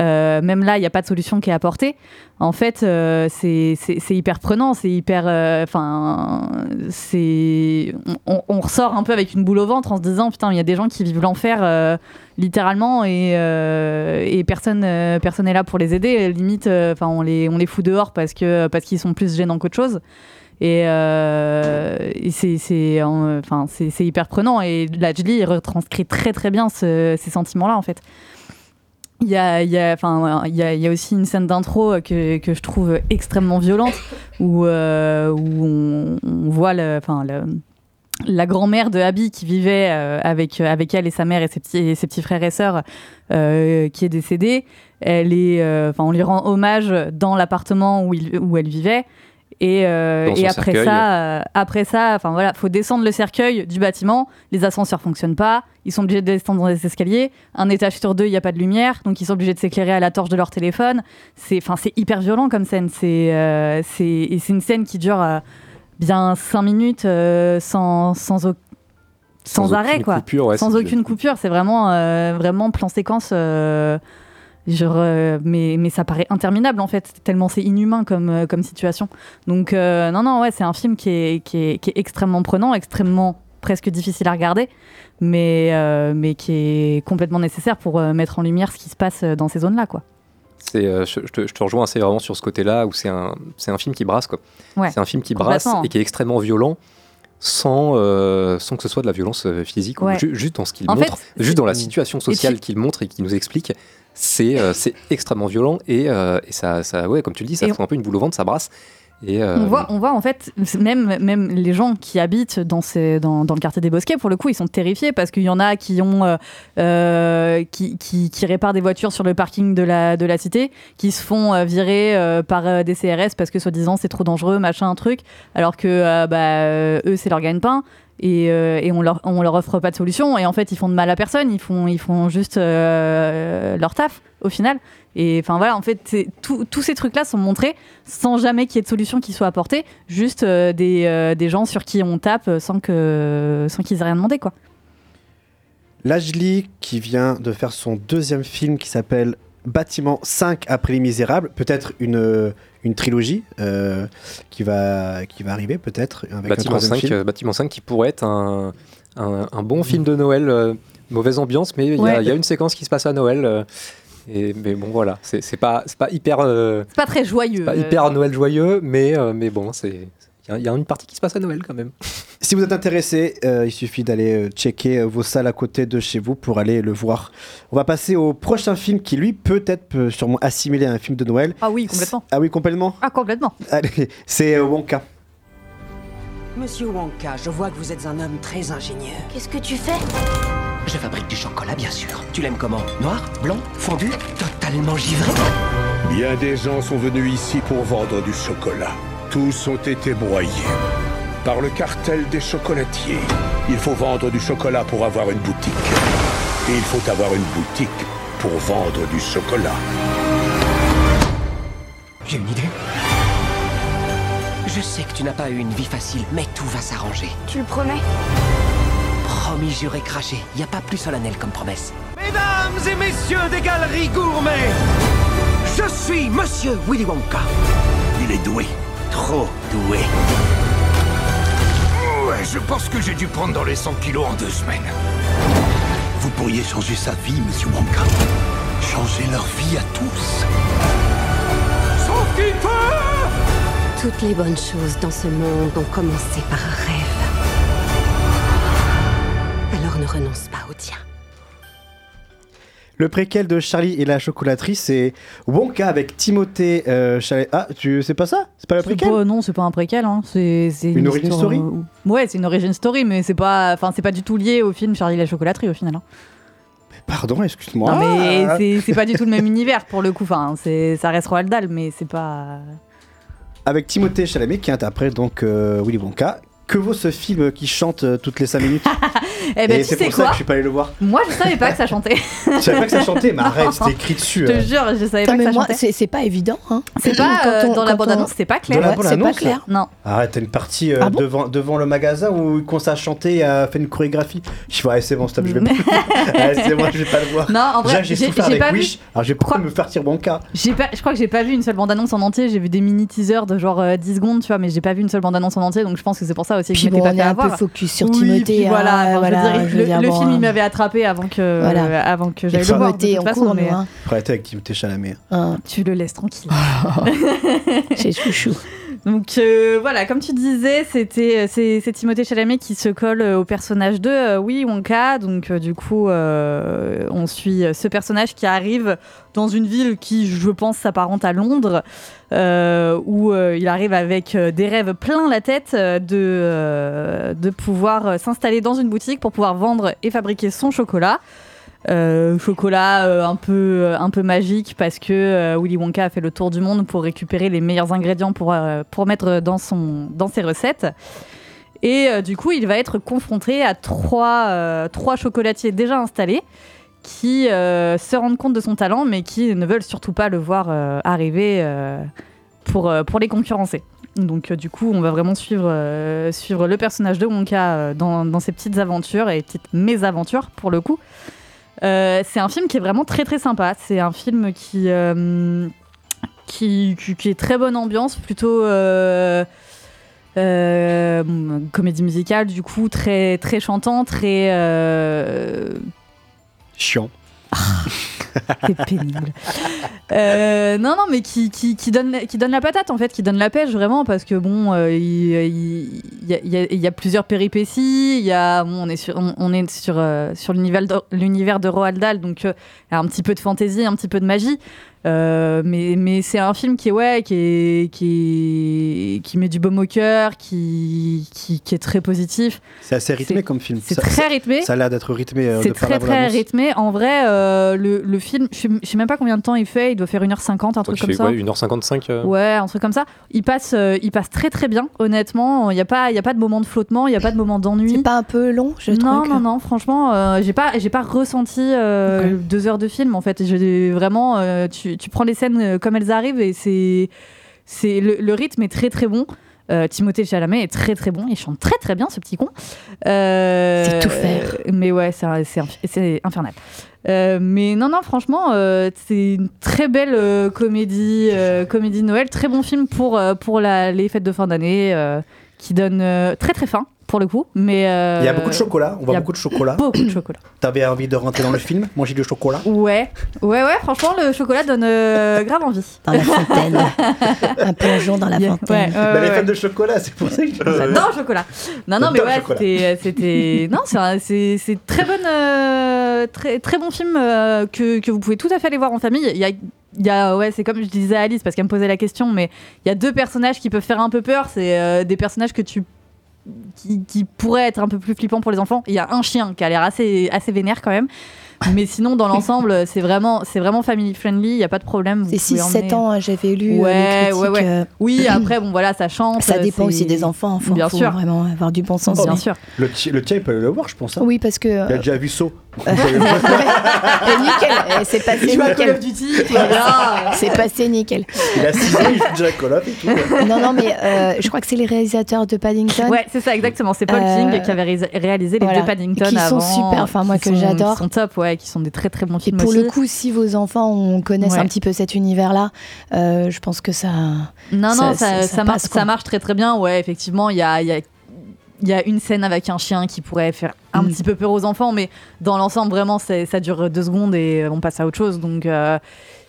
euh, même là, il n'y a pas de solution qui est apportée. En fait, euh, c'est hyper prenant, c'est hyper. euh, Enfin, c'est. On, ressort un peu avec une boule au ventre en se disant putain, il y a des gens qui vivent l'enfer littéralement et, et personne personne n'est là pour les aider. Limite, enfin, on les on les fout dehors parce que parce qu'ils sont plus gênants qu'autre chose. Et, euh, et c'est c'est en- enfin hyper prenant et Lajli retranscrit très très bien ce- ces sentiments là en fait. Il y a, il y, a, enfin, il y, y a aussi une scène d'intro que, que je trouve extrêmement violente où, euh, où on, voit enfin, la grand-mère de Abby qui vivait euh, avec, avec elle et sa mère et ses petits, et ses petits frères et sœurs euh, qui est décédée. Elle est, euh, on lui rend hommage dans l'appartement où, où elle vivait. Et, euh, et après cercueil. ça, euh, après ça, enfin voilà, faut descendre le cercueil du bâtiment. Les ascenseurs fonctionnent pas. Ils sont obligés de descendre dans les escaliers. Un étage sur deux, il y a pas de lumière, donc ils sont obligés de s'éclairer à la torche de leur téléphone. C'est, enfin, c'est hyper violent comme scène. C'est, euh, c'est, et c'est une scène qui dure euh, bien cinq minutes euh, sans, sans, au- sans, Sans arrêt quoi. coupure, ouais, sans aucune coupure. C'est vraiment, vraiment plan séquence. Genre, euh, mais, mais ça paraît interminable en fait, tellement c'est inhumain comme, euh, comme situation. Donc, euh, non, non, ouais, c'est un film qui est, qui, est, qui est extrêmement prenant, extrêmement presque difficile à regarder, mais, mais qui est complètement nécessaire pour mettre en lumière ce qui se passe dans ces zones-là, quoi. C'est, euh, je, je te, je te rejoins assez vraiment sur ce côté-là où c'est un, c'est un film qui brasse quoi. Ouais, c'est un film qui brasse et qui est extrêmement violent sans, euh, sans que ce soit de la violence physique ou Ouais. ju- juste dans ce qu'il montre, fait, juste dans la situation sociale qu'il montre et qu'il nous explique. C'est, euh, c'est extrêmement violent et, euh, et ça, ça, ouais, comme tu le dis, ça fout un peu une boule au ventre, ça brasse. Et, euh, On voit, on voit en fait, même, même les gens qui habitent dans, ces, dans, dans le quartier des Bosquets, pour le coup, ils sont terrifiés parce qu'il y en a qui, ont, euh, qui, qui, qui réparent des voitures sur le parking de la, de la cité, qui se font virer euh, par des CRS parce que soi-disant c'est trop dangereux, machin, un truc, alors que bah, eux, c'est leur gagne-pain. Et, euh, et on, leur, on leur offre pas de solution. Et en fait, ils font de mal à personne. Ils font, ils font juste euh, leur taf, au final. Et enfin voilà, en fait, tous ces trucs-là sont montrés sans jamais qu'il y ait de solution qui soit apportée. Juste euh, des, des gens sur qui on tape sans que sans qu'ils aient rien demandé. Lajli qui vient de faire son deuxième film qui s'appelle Bâtiment 5 après Les Misérables, peut-être une, une trilogie euh, qui, va, qui va arriver peut-être avec un Bâtiment troisième 5, film. euh, Bâtiment 5 qui pourrait être un, un, un bon film de Noël. euh, mauvaise ambiance, mais il y a- Ouais. il y, a une séquence qui se passe à Noël. euh, et, mais bon, voilà, c'est c'est pas, c'est pas hyper, euh, C'est pas très joyeux. pas euh. hyper Noël joyeux, mais, euh, mais bon, c'est. Il y a- une partie qui se passe à Noël quand même. Si vous êtes intéressé, euh, il suffit d'aller euh, checker euh, vos salles à côté de chez vous pour aller le voir. On va passer au prochain film qui, lui, peut-être peut sûrement assimiler à un film de Noël. Ah oui, complètement. Ah oui, complètement Ah, complètement. Allez, c'est euh, Wonka. Monsieur Wonka, je vois que vous êtes un homme très ingénieux. Qu'est-ce que tu fais? Je fabrique du chocolat, bien sûr. Tu l'aimes comment? Noir Blanc Fondu Totalement givré? Bien des gens sont venus ici pour vendre du chocolat. Tous ont été broyés. Par le cartel des chocolatiers. Il faut vendre du chocolat pour avoir une boutique. Et il faut avoir une boutique pour vendre du chocolat. J'ai une idée. Je sais que tu n'as pas eu une vie facile, mais tout va s'arranger. Tu le promets? Promis, juré, craché. Y a pas plus solennel comme promesse. Mesdames et messieurs des galeries gourmets, Je suis Monsieur Willy Wonka. Il est doué. Trop doué. Ouais, je pense que j'ai dû prendre dans les 100 kilos en deux semaines. Vous pourriez changer sa vie, monsieur Wonka. Changer leur vie à tous. Sauf qu'il peut Toutes les bonnes choses dans ce monde ont commencé par un rêve. Alors ne renonce pas au tien. Le préquel de Charlie et la chocolaterie, c'est Wonka avec Timothée euh, Chalamet. Ah, tu sais pas ça? C'est pas le C'est préquel? pas- non, c'est pas un préquel. Hein. C'est c'est Une origin story? euh, Ouais, c'est une origin story, mais c'est pas, enfin, c'est pas du tout lié au film Charlie et la chocolaterie au final. hein. Pardon, excuse-moi. Non, mais Ah. c'est- c'est pas du tout le même univers pour le coup. Enfin, c'est ça reste Roald Dahl, mais c'est pas. Avec Timothée Chalamet qui interprète donc euh, Willy Wonka. Que vaut ce film qui chante euh, toutes les 5 minutes Eh ben, Et c'est pour ça que je suis pas allé le voir. Moi, je savais pas que ça chantait. Je savais pas que ça chantait, mais arrête, c'était écrit dessus. Je te euh. jure, je savais pas que mais ça moi, chantait. c'est pas évident. Hein. C'est pas Quand euh, on- dans la quand bande on- annonce, c'est pas clair. Dans la Ouais, c'est pas bande-annonce clair. Non. Arrête, t'as une partie euh, Ah bon devant, devant le magasin où il commence à chanter et a fait une chorégraphie. Je suis ouais, c'est bon, stop, je vais pas. C'est moi, je vais pas le voir. Non, en vrai, j'ai j'ai- souffert j'ai avec pas vu. Wish, alors je vais pas me faire tirer. J'ai pas, je crois que j'ai pas vu une seule bande-annonce en entier. J'ai vu des mini teasers de genre euh, 10 secondes, tu vois, mais j'ai pas vu une seule bande-annonce en entier. Donc je pense que c'est pour ça aussi que Puis je bon, pas on fait est un peu avoir. focus sur Oui, Timothée. puis hein, voilà, je veux voilà, dire, je le, dire, le bon, film il hein. m'avait attrapé avant que, Voilà. euh, avant que j'aille le voir. de Timothée, toute on façon, court, mais, nous. Hein. Avec Timothée Chalamet. Hein. Tu le laisses tranquille. C'est chouchou. Donc euh, voilà, comme tu disais, c'était c'est c'est Timothée Chalamet qui se colle euh, au personnage de euh, Willy Wonka. Donc euh, du coup, euh, on suit ce personnage qui arrive dans une ville qui, je pense, s'apparente à Londres, euh, où euh, il arrive avec euh, des rêves plein la tête euh, de euh, pouvoir euh, s'installer dans une boutique pour pouvoir vendre et fabriquer son chocolat. Euh, chocolat euh, un peu un peu magique parce que euh, Willy Wonka a fait le tour du monde pour récupérer les meilleurs ingrédients pour euh, pour mettre dans son dans ses recettes. Et euh, du coup, il va être confronté à trois euh, trois chocolatiers déjà installés qui euh, se rendent compte de son talent, mais qui ne veulent surtout pas le voir euh, arriver euh, pour euh, pour les concurrencer. Donc euh, du coup, on va vraiment suivre euh, suivre le personnage de Wonka euh, dans, dans ses petites aventures et petites mésaventures pour le coup. Euh, c'est un film qui est vraiment très très sympa. C'est un film qui, euh, qui, qui, est très bonne ambiance, plutôt euh, comédie musicale, du coup, très, très chantant, très. Chiant. C'est pénible. Euh, non, non, mais qui, qui, donne, qui donne la patate, en fait, qui donne la pêche, vraiment, parce que bon, euh, il, y, a- plusieurs péripéties, y a, on est sur, on, est sur, euh, sur l'univers de, de Roald Dahl, donc il un petit peu de fantaisie, un petit peu de magie. Euh, mais mais c'est un film qui est ouais qui est, qui est- qui met du baume au cœur qui, qui, qui est très positif C'est assez rythmé comme film. c'est très rythmé. Ça a l'air d'être rythmé. euh, C'est très très rythmé. En vrai, euh, le, le film, je sais, même pas combien de temps il fait. Il doit faire 1h50, un truc comme ça. ouais, 1h55. euh. Ouais, un truc comme ça. Il passe, euh, il passe très très bien, honnêtement. Il n'y a, pas- il y a pas de moment de flottement, il n'y a pas de moment d'ennui. C'est pas un peu long, je Non, trouve que- non, non, franchement, euh, j'ai pas, j'ai pas ressenti euh, deux heures de film en fait. J'ai vraiment, euh, tu, tu prends les scènes euh, comme elles arrivent et c'est, c'est le, le rythme est très très bon. Euh, Timothée Chalamet est très très bon, il chante très très bien ce petit con. Euh, C'est tout faire. Mais ouais, c'est infernal. Euh, mais non, non, franchement, c'est une très belle comédie, comédie de Noël, très bon film pour, pour la- les fêtes de fin d'année, qui donne très très faim pour le coup. Mais euh, Il y a beaucoup de chocolat. On voit beaucoup de chocolat. Beaucoup de chocolat. T'avais envie de rentrer dans le film, manger du chocolat? Ouais, ouais, ouais, franchement, le chocolat donne euh, grave envie. Dans la fontaine. un plongeon dans la fontaine. ouais, ouais, Bah, Les fans de chocolat, c'est pour ça que je J'adore le chocolat. Non, non, mais ouais, c'était, c'était, non, c'est, un- c'est, c'est très bonne, euh, très, très bon film euh, que, que vous pouvez tout à fait aller voir en famille. Il y a, il y a, ouais, c'est comme je disais à Alice parce qu'elle me posait la question, mais il y a deux personnages qui peuvent faire un peu peur. C'est euh, des personnages que tu qui, qui pourraient être un peu plus flippants pour les enfants. Il y a un chien qui a l'air assez, assez vénère quand même. Mais sinon, dans l'ensemble, c'est vraiment, c'est vraiment family friendly. Il n'y a pas de problème. C'est pouvez 6-7 emmener- ans, hein, j'avais lu euh, Ouais, les critiques. ouais, ouais. euh, Oui, après, bon, voilà, ça chante. Ça dépend aussi des enfants. Faut, Bien faut sûr. vraiment avoir du bon sens. Bien sûr. Le, ti- le tien, il peut aller le voir, je pense. hein. Oui, parce que. Il a euh, déjà vu Saut. nickel, eh, c'est passé nickel. bien. C'est passé nickel. Il a 6 ans, il joue déjà Call of et tout. Non, non, mais euh, je crois que c'est les réalisateurs de Paddington. Ouais, c'est ça, exactement. C'est Paul Euh, King qui avait ré- réalisé les voilà. deux Paddington Qui sont avant, super, enfin, moi, qui que sont- j'adore. Qui sont top, ouais, qui sont des très très bons Et films pour aussi. le coup, si vos enfants on connaissent Ouais. un petit peu cet univers-là, euh, je pense que ça. Non, non, ça, ça, ça marche très très bien. Ouais, effectivement, il y a, il y, a, il y a une scène avec un chien qui pourrait faire un Mm. petit peu peur aux enfants, mais dans l'ensemble, vraiment, ça dure deux secondes et on passe à autre chose. Donc, euh,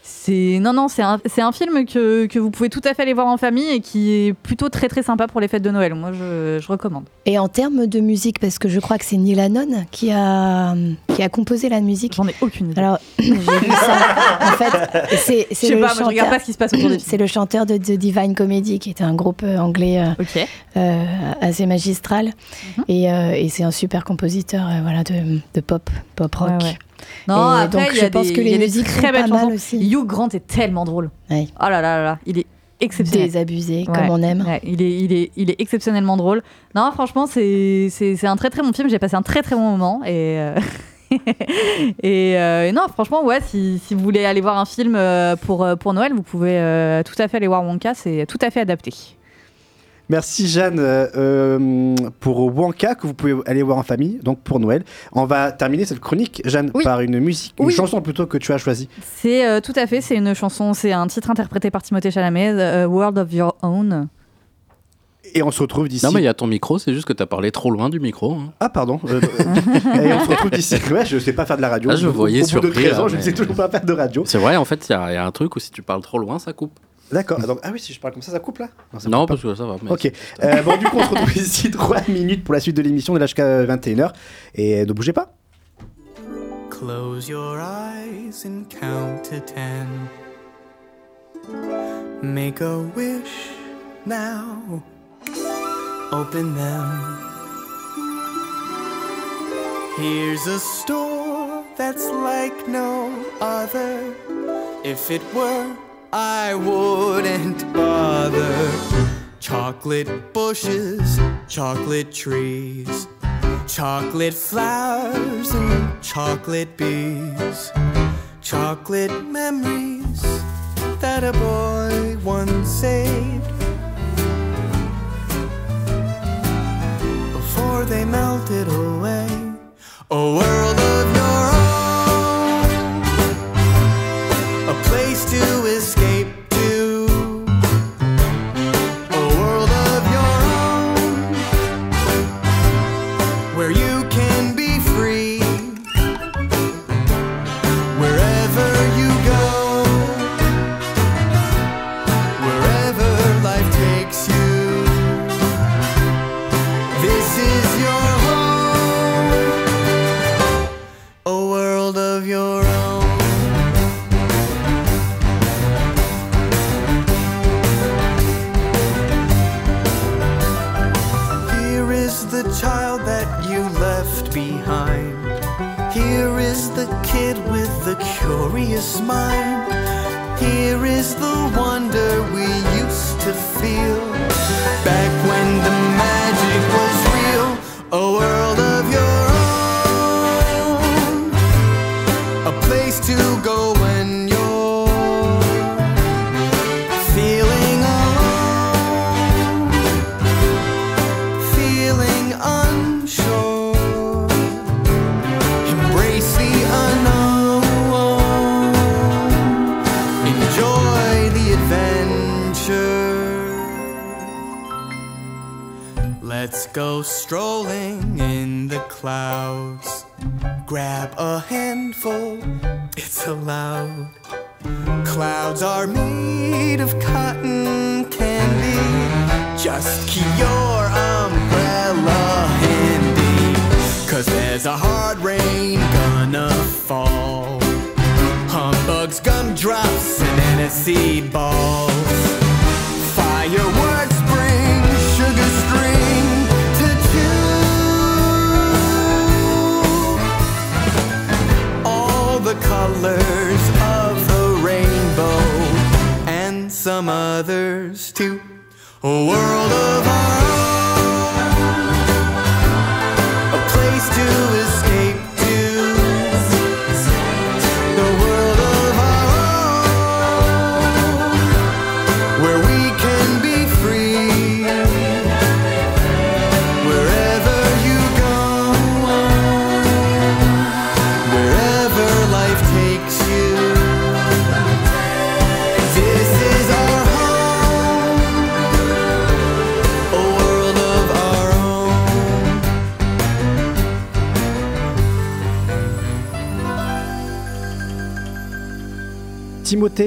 c'est non, non, c'est un, film que, que vous pouvez tout à fait aller voir en famille et qui est plutôt très très sympa pour les fêtes de Noël. Moi, je, je recommande. Et en termes de musique, parce que je crois que c'est Neil Hannon qui a, qui a composé la musique. J'en ai aucune idée. Alors, j'ai vu ça. En fait, c'est le pas, moi, je regarde chanteur- pas ce qui se passe autour C'est le chanteur de The Divine Comedy, qui était un groupe euh, anglais euh, euh, assez magistral. Mhm. Et, euh, et c'est un super compositeur voilà, de, de pop, pop rock. Ouais, ouais. Non, Et après, donc je a pense des, que les des musiques très belles mal aussi. Hugh Grant est tellement drôle. Oh là là là là, il est exceptionnel. Désabusé, Ouais, comme on aime. ouais, il, est, il, est, il est exceptionnellement drôle. Non, franchement, c'est un très très bon film. J'ai passé un très très bon moment. Et, euh, et, euh, et non, franchement, ouais, si, si vous voulez aller voir un film euh, pour, pour Noël, vous pouvez euh, tout à fait aller voir Wonka. C'est tout à fait adapté. Merci Jeanne euh, euh, pour Wonka que vous pouvez aller voir en famille, donc pour Noël. On va terminer cette chronique, Jeanne, par une musique, une Oui. chanson plutôt que tu as choisie. C'est euh, tout à fait, c'est une chanson, c'est un titre interprété par Timothée Chalamet, World of Your Own. Et on se retrouve d'ici. Non, mais il y a ton micro, c'est juste que t'as parlé trop loin du micro. hein. Ah pardon. euh, et on se retrouve d'ici. Ouais, je sais pas faire de la radio. Ah, je Au- voyais au bout de surpris, 13 ans, là, je ne sais toujours pas faire de radio. C'est vrai, en fait, il y, a il y a un truc où si tu parles trop loin, ça coupe. D'accord. donc- Ah oui, si je parle comme ça, ça coupe là ça Non, coupe pas. parce que ça va. mais- Ok. Euh, bon, du coup, on se retrouve ici 3 minutes pour la suite de l'émission de l'HK 21h. Et ne bougez pas. Close your eyes and count to ten. Make a wish now. Open them. Here's a store that's like no other. If it were, I wouldn't bother. Chocolate bushes, chocolate trees, chocolate flowers and chocolate bees, chocolate memories that a boy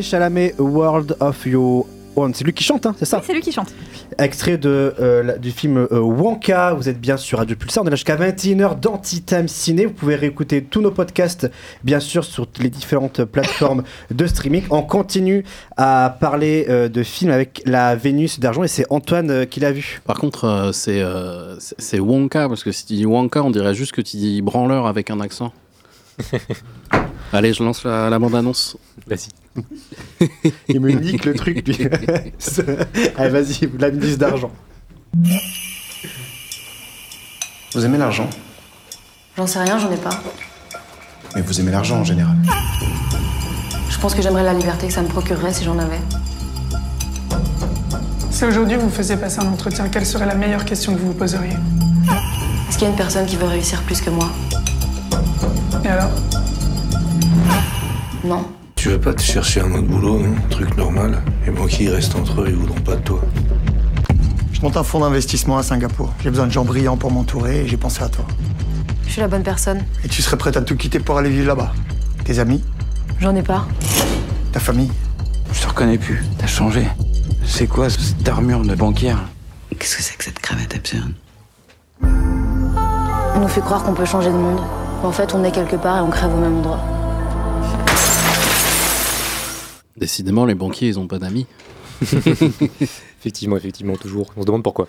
Timothée Chalamet, World of Your Own. C'est lui qui chante, hein, c'est ça C'est lui qui chante. Extrait de, euh, la- du film euh, Wonka. Vous êtes bien sur Radio Pulsar. On est là jusqu'à 21h d'Antitime Ciné. Vous pouvez réécouter tous nos podcasts, bien sûr, sur les différentes plateformes de streaming. On continue à parler euh, de films avec la Vénus d'argent et c'est Antoine euh, qui l'a vu. Par contre, euh, c'est euh, c'est- c'est Wonka, parce que si tu dis Wonka, on dirait juste que tu dis branleur avec un accent. Allez, je lance la, la bande-annonce. Vas-y. Il me nique le truc, lui. Allez, vas-y, la d'argent. Vous aimez l'argent? J'en sais rien, j'en ai pas. Mais vous aimez l'argent en général. Je pense que j'aimerais la liberté que ça me procurerait si j'en avais. Si aujourd'hui vous faisiez passer un entretien, quelle serait la meilleure question que vous vous poseriez? Est-ce qu'il y a une personne qui veut réussir plus que moi? Et alors? Non. Tu veux pas te chercher un autre boulot, non? Truc normal. Les banquiers ils restent entre eux, ils voudront pas de toi. Je monte un fonds d'investissement à Singapour. J'ai besoin de gens brillants pour m'entourer et j'ai pensé à toi. Je suis la bonne personne. Et tu serais prête à tout quitter pour aller vivre là-bas? Tes amis? J'en ai pas. Ta famille? Je te reconnais plus, t'as changé. C'est quoi cette armure de banquière? Qu'est-ce que c'est que cette cravate absurde? On nous fait croire qu'on peut changer de monde. Mais en fait, on est quelque part et on crève au même endroit. Décidément, les banquiers, ils ont pas d'amis. effectivement, effectivement, toujours. On se demande pourquoi.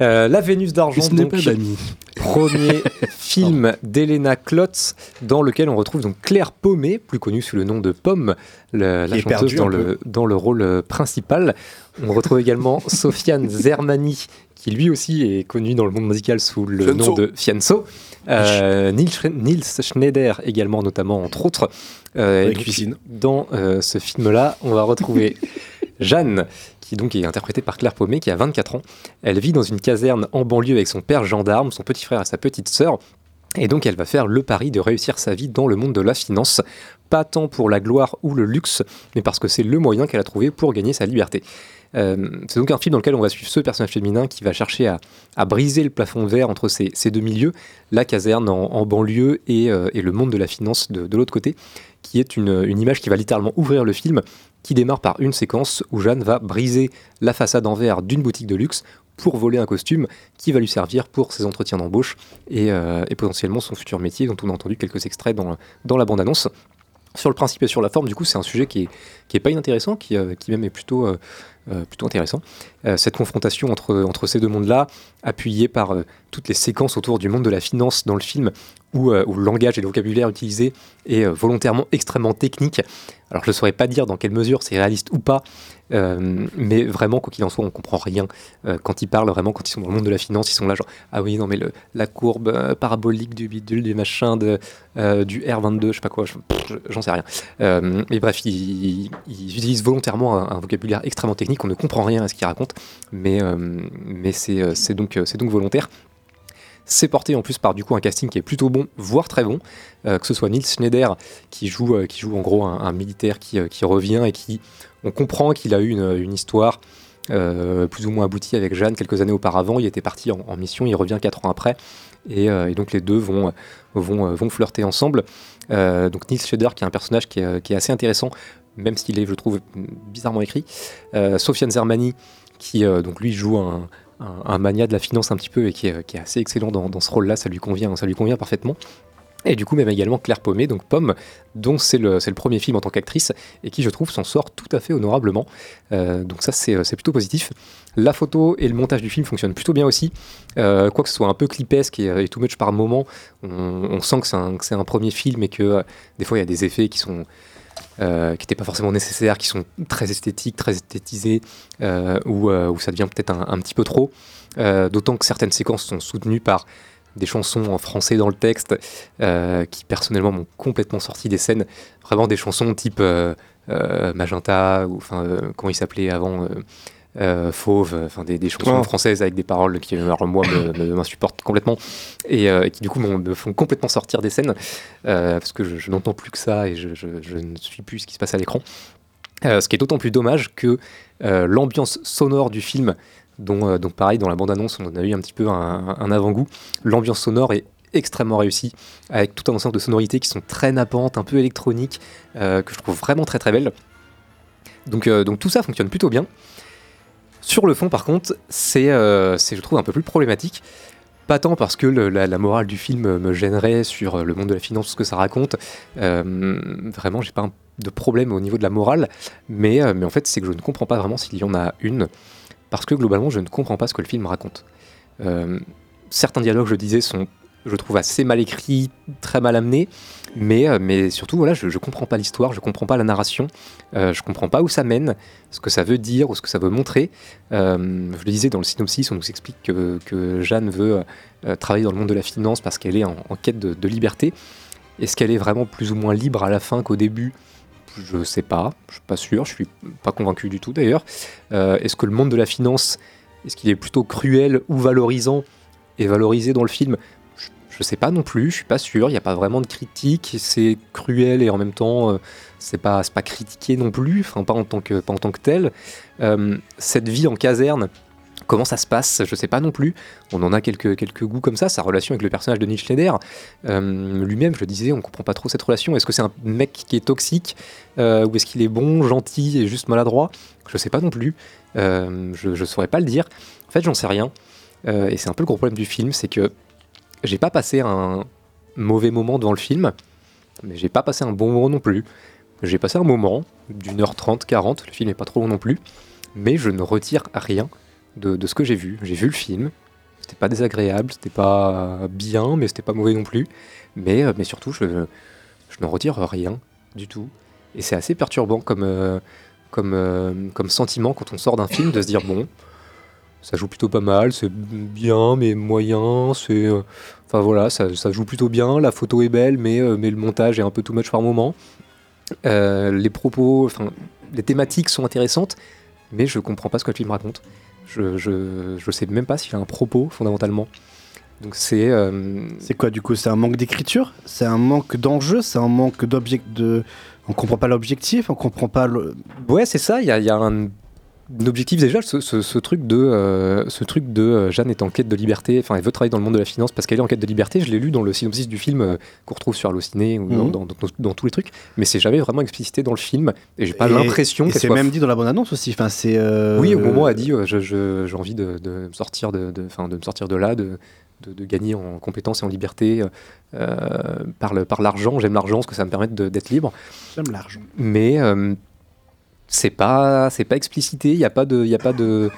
Euh, la Vénus d'argent, Ce n'est donc, pas d'amis. premier film d'Elena Klotz, dans lequel on retrouve donc Claire Paumé, plus connue sous le nom de Pomme, le- la chanteuse dans le, dans le rôle euh, principal. On retrouve également Sofiane Zermani, qui lui aussi est connu dans le monde musical sous le Fianso. nom de Fianso. Euh, Nils, Schneider également, notamment, entre autres. Euh, donc, cuisine. Dans euh, ce film-là, on va retrouver Jeanne, qui donc est interprétée par Claire Paumé, qui a 24 ans. Elle vit dans une caserne en banlieue avec son père gendarme, son petit frère et sa petite sœur. Et donc elle va faire le pari de réussir sa vie dans le monde de la finance, pas tant pour la gloire ou le luxe, mais parce que c'est le moyen qu'elle a trouvé pour gagner sa liberté. Euh, c'est donc un film dans lequel on va suivre ce personnage féminin qui va chercher à, briser le plafond verre entre ces, deux milieux, la caserne en, banlieue et, euh, et le monde de la finance de, l'autre côté, qui est une, image qui va littéralement ouvrir le film, qui démarre par une séquence où Jeanne va briser la façade en verre d'une boutique de luxe pour voler un costume qui va lui servir pour ses entretiens d'embauche et, euh, potentiellement son futur métier dont on a entendu quelques extraits dans, la bande-annonce. Sur le principe et sur la forme, du coup, c'est un sujet qui est, qui est pas inintéressant, qui, même est plutôt euh, plutôt intéressant. Euh, cette confrontation entre, entre ces deux mondes-là, appuyée par euh, toutes les séquences autour du monde de la finance dans le film, où, où le langage et le vocabulaire utilisé est volontairement extrêmement technique. Alors je ne saurais pas dire dans quelle mesure c'est réaliste ou pas, euh, mais vraiment, quoi qu'il en soit, on comprend rien. Euh, quand ils parlent, vraiment, quand ils sont dans le monde de la finance, ils sont là genre, ah oui, non mais la courbe euh, parabolique du bidule, du machin, de, du R22, je sais pas quoi, j'en sais rien. Mais bref, ils, utilisent volontairement un, vocabulaire extrêmement technique, on ne comprend rien à ce qu'ils racontent, mais, mais c'est donc, donc volontaire. C'est porté en plus par du coup un casting qui est plutôt bon, voire très bon, que ce soit Nils Schneider qui joue, qui joue en gros un, un militaire qui, qui revient et qui, on comprend qu'il a eu une, histoire euh, plus ou moins aboutie avec Jeanne quelques années auparavant. Il était parti en, mission, il revient quatre ans après, et, euh, donc les deux vont, euh, flirter ensemble. Donc Nils Schneider qui est un personnage qui est, assez intéressant, même s'il est, je trouve, bizarrement écrit. Sofiane Zermani qui donc lui joue un, mania de la finance un petit peu et qui est, assez excellent dans, ce rôle-là, ça lui convient parfaitement. Et du coup, même également Claire Paumé, donc Pomme, dont c'est le, le premier film en tant qu'actrice, et qui, je trouve, s'en sort tout à fait honorablement. Euh, donc ça, c'est plutôt positif. La photo et le montage du film fonctionnent plutôt bien aussi. Euh, quoi que ce soit un peu clipesque et, et too much par moment, on, sent que c'est un, un premier film et que euh, des fois, il y a des effets qui sont... euh, qui n'étaient pas forcément nécessaires, qui sont très esthétiques, très esthétisés, euh, ça devient peut-être un, un petit peu trop. D'autant que certaines séquences sont soutenues par des chansons en français dans le texte euh, qui personnellement m'ont complètement sorti des scènes. Vraiment des chansons type euh, euh, Magenta ou enfin comment il s'appelait avant Fauve, enfin des, des chansons Oh. françaises avec des paroles qui alors, moi m'insupportent complètement et, et qui du coup me font complètement sortir des scènes parce que je, je n'entends plus que ça et je, je- je ne suis plus ce qui se passe à l'écran. Ce qui est d'autant plus dommage que l'ambiance sonore du film, euh, donc pareil, dans la bande-annonce, on a eu un petit peu un, avant-goût, l'ambiance sonore est extrêmement réussie, avec tout un ensemble de sonorités qui sont très nappantes, un peu électroniques, euh, que je trouve vraiment très très belles. Donc, euh, donc tout ça fonctionne plutôt bien. Sur le fond, par contre, c'est, je trouve, un peu plus problématique. Pas tant parce que la, morale du film me gênerait sur le monde de la finance, ce que ça raconte. Vraiment, j'ai pas de problème au niveau de la morale, mais en fait, c'est que je ne comprends pas vraiment s'il y en a une, parce que globalement, je ne comprends pas ce que le film raconte. Euh, certains dialogues, je disais, sont, je trouve, assez mal écrits, très mal amenés, mais, euh, mais surtout, voilà, je ne comprends pas l'histoire, je comprends pas la narration, euh, je comprends pas où ça mène, ce que ça veut dire ou ce que ça veut montrer. Je le disais dans le synopsis, on nous explique que, que Jeanne veut travailler dans le monde de la finance parce qu'elle est en, quête de liberté. Est-ce qu'elle est vraiment plus ou moins libre à la fin qu'au début? Je sais pas, je suis pas sûr, je suis pas convaincu du tout d'ailleurs. Euh, est-ce que le monde de la finance, est-ce qu'il est plutôt cruel ou valorisant et valorisé dans le film? Je, je sais pas non plus, je suis pas sûr, il n'y a pas vraiment de critique, c'est cruel et en même temps euh, c'est pas, pas critiqué non plus, enfin pas en tant que, pas en tant que tel. Euh, cette vie en caserne, Comment ça se passe Je sais pas non plus. On en a quelques, goûts comme ça. Sa relation avec le personnage de Neil Schneider, euh, lui-même, je le disais, on comprend pas trop cette relation. Est-ce que c'est un mec qui est toxique euh, ou est-ce qu'il est bon, gentil et juste maladroit? Je sais pas non plus. Euh, je, je saurais pas le dire. En fait, j'en sais rien. Et c'est un peu le gros problème du film, c'est que j'ai pas passé un mauvais moment devant le film, mais j'ai pas passé un bon moment non plus. J'ai passé un moment d'une heure trente, quarante. Le film est pas trop long non plus, mais je ne retire rien de, ce que j'ai vu. J'ai vu le film, c'était pas désagréable, c'était pas bien, mais c'était pas mauvais non plus. Mais, euh, mais surtout, je, je n'en retire rien du tout. Et c'est assez perturbant comme, euh, comme, euh, comme sentiment quand on sort d'un film de se dire bon, ça joue plutôt pas mal, c'est bien, mais moyen, c'est. Enfin voilà, ça, ça joue plutôt bien, la photo est belle, mais, mais le montage est un peu too much par moment. Les propos, enfin, les thématiques sont intéressantes, mais je comprends pas ce que le film raconte. Je, je, je sais même pas s'il a un propos fondamentalement. Donc c'est. euh, C'est quoi du coup C'est un manque d'écriture? C'est un manque d'enjeu? C'est un manque d'object de. On comprend pas l'objectif On comprend pas le. Ouais, c'est ça. Il y a, il y a un, un objectif déjà, ce, ce- ce truc de, euh, ce truc de euh, Jeanne est en quête de liberté. Enfin, elle veut travailler dans le monde de la finance parce qu'elle est en quête de liberté. Je l'ai lu dans le synopsis du film euh, qu'on retrouve sur Allociné ou dans, Mhm. dans- dans- dans tous les trucs, mais c'est jamais vraiment explicité dans le film. Et j'ai pas l'impression qu'elle c'est soit même dit dans la bande annonce aussi. Enfin, c'est. euh, Oui, au moment a dit euh, j'ai envie de, de me sortir de, de, enfin, de me sortir de là, de, de, de gagner en compétences et en liberté euh, par l'argent. J'aime l'argent parce que ça me permet de- d'être libre. J'aime l'argent. Mais, euh, c'est pas, c'est pas explicité. Il n'y a pas de, il y a pas de,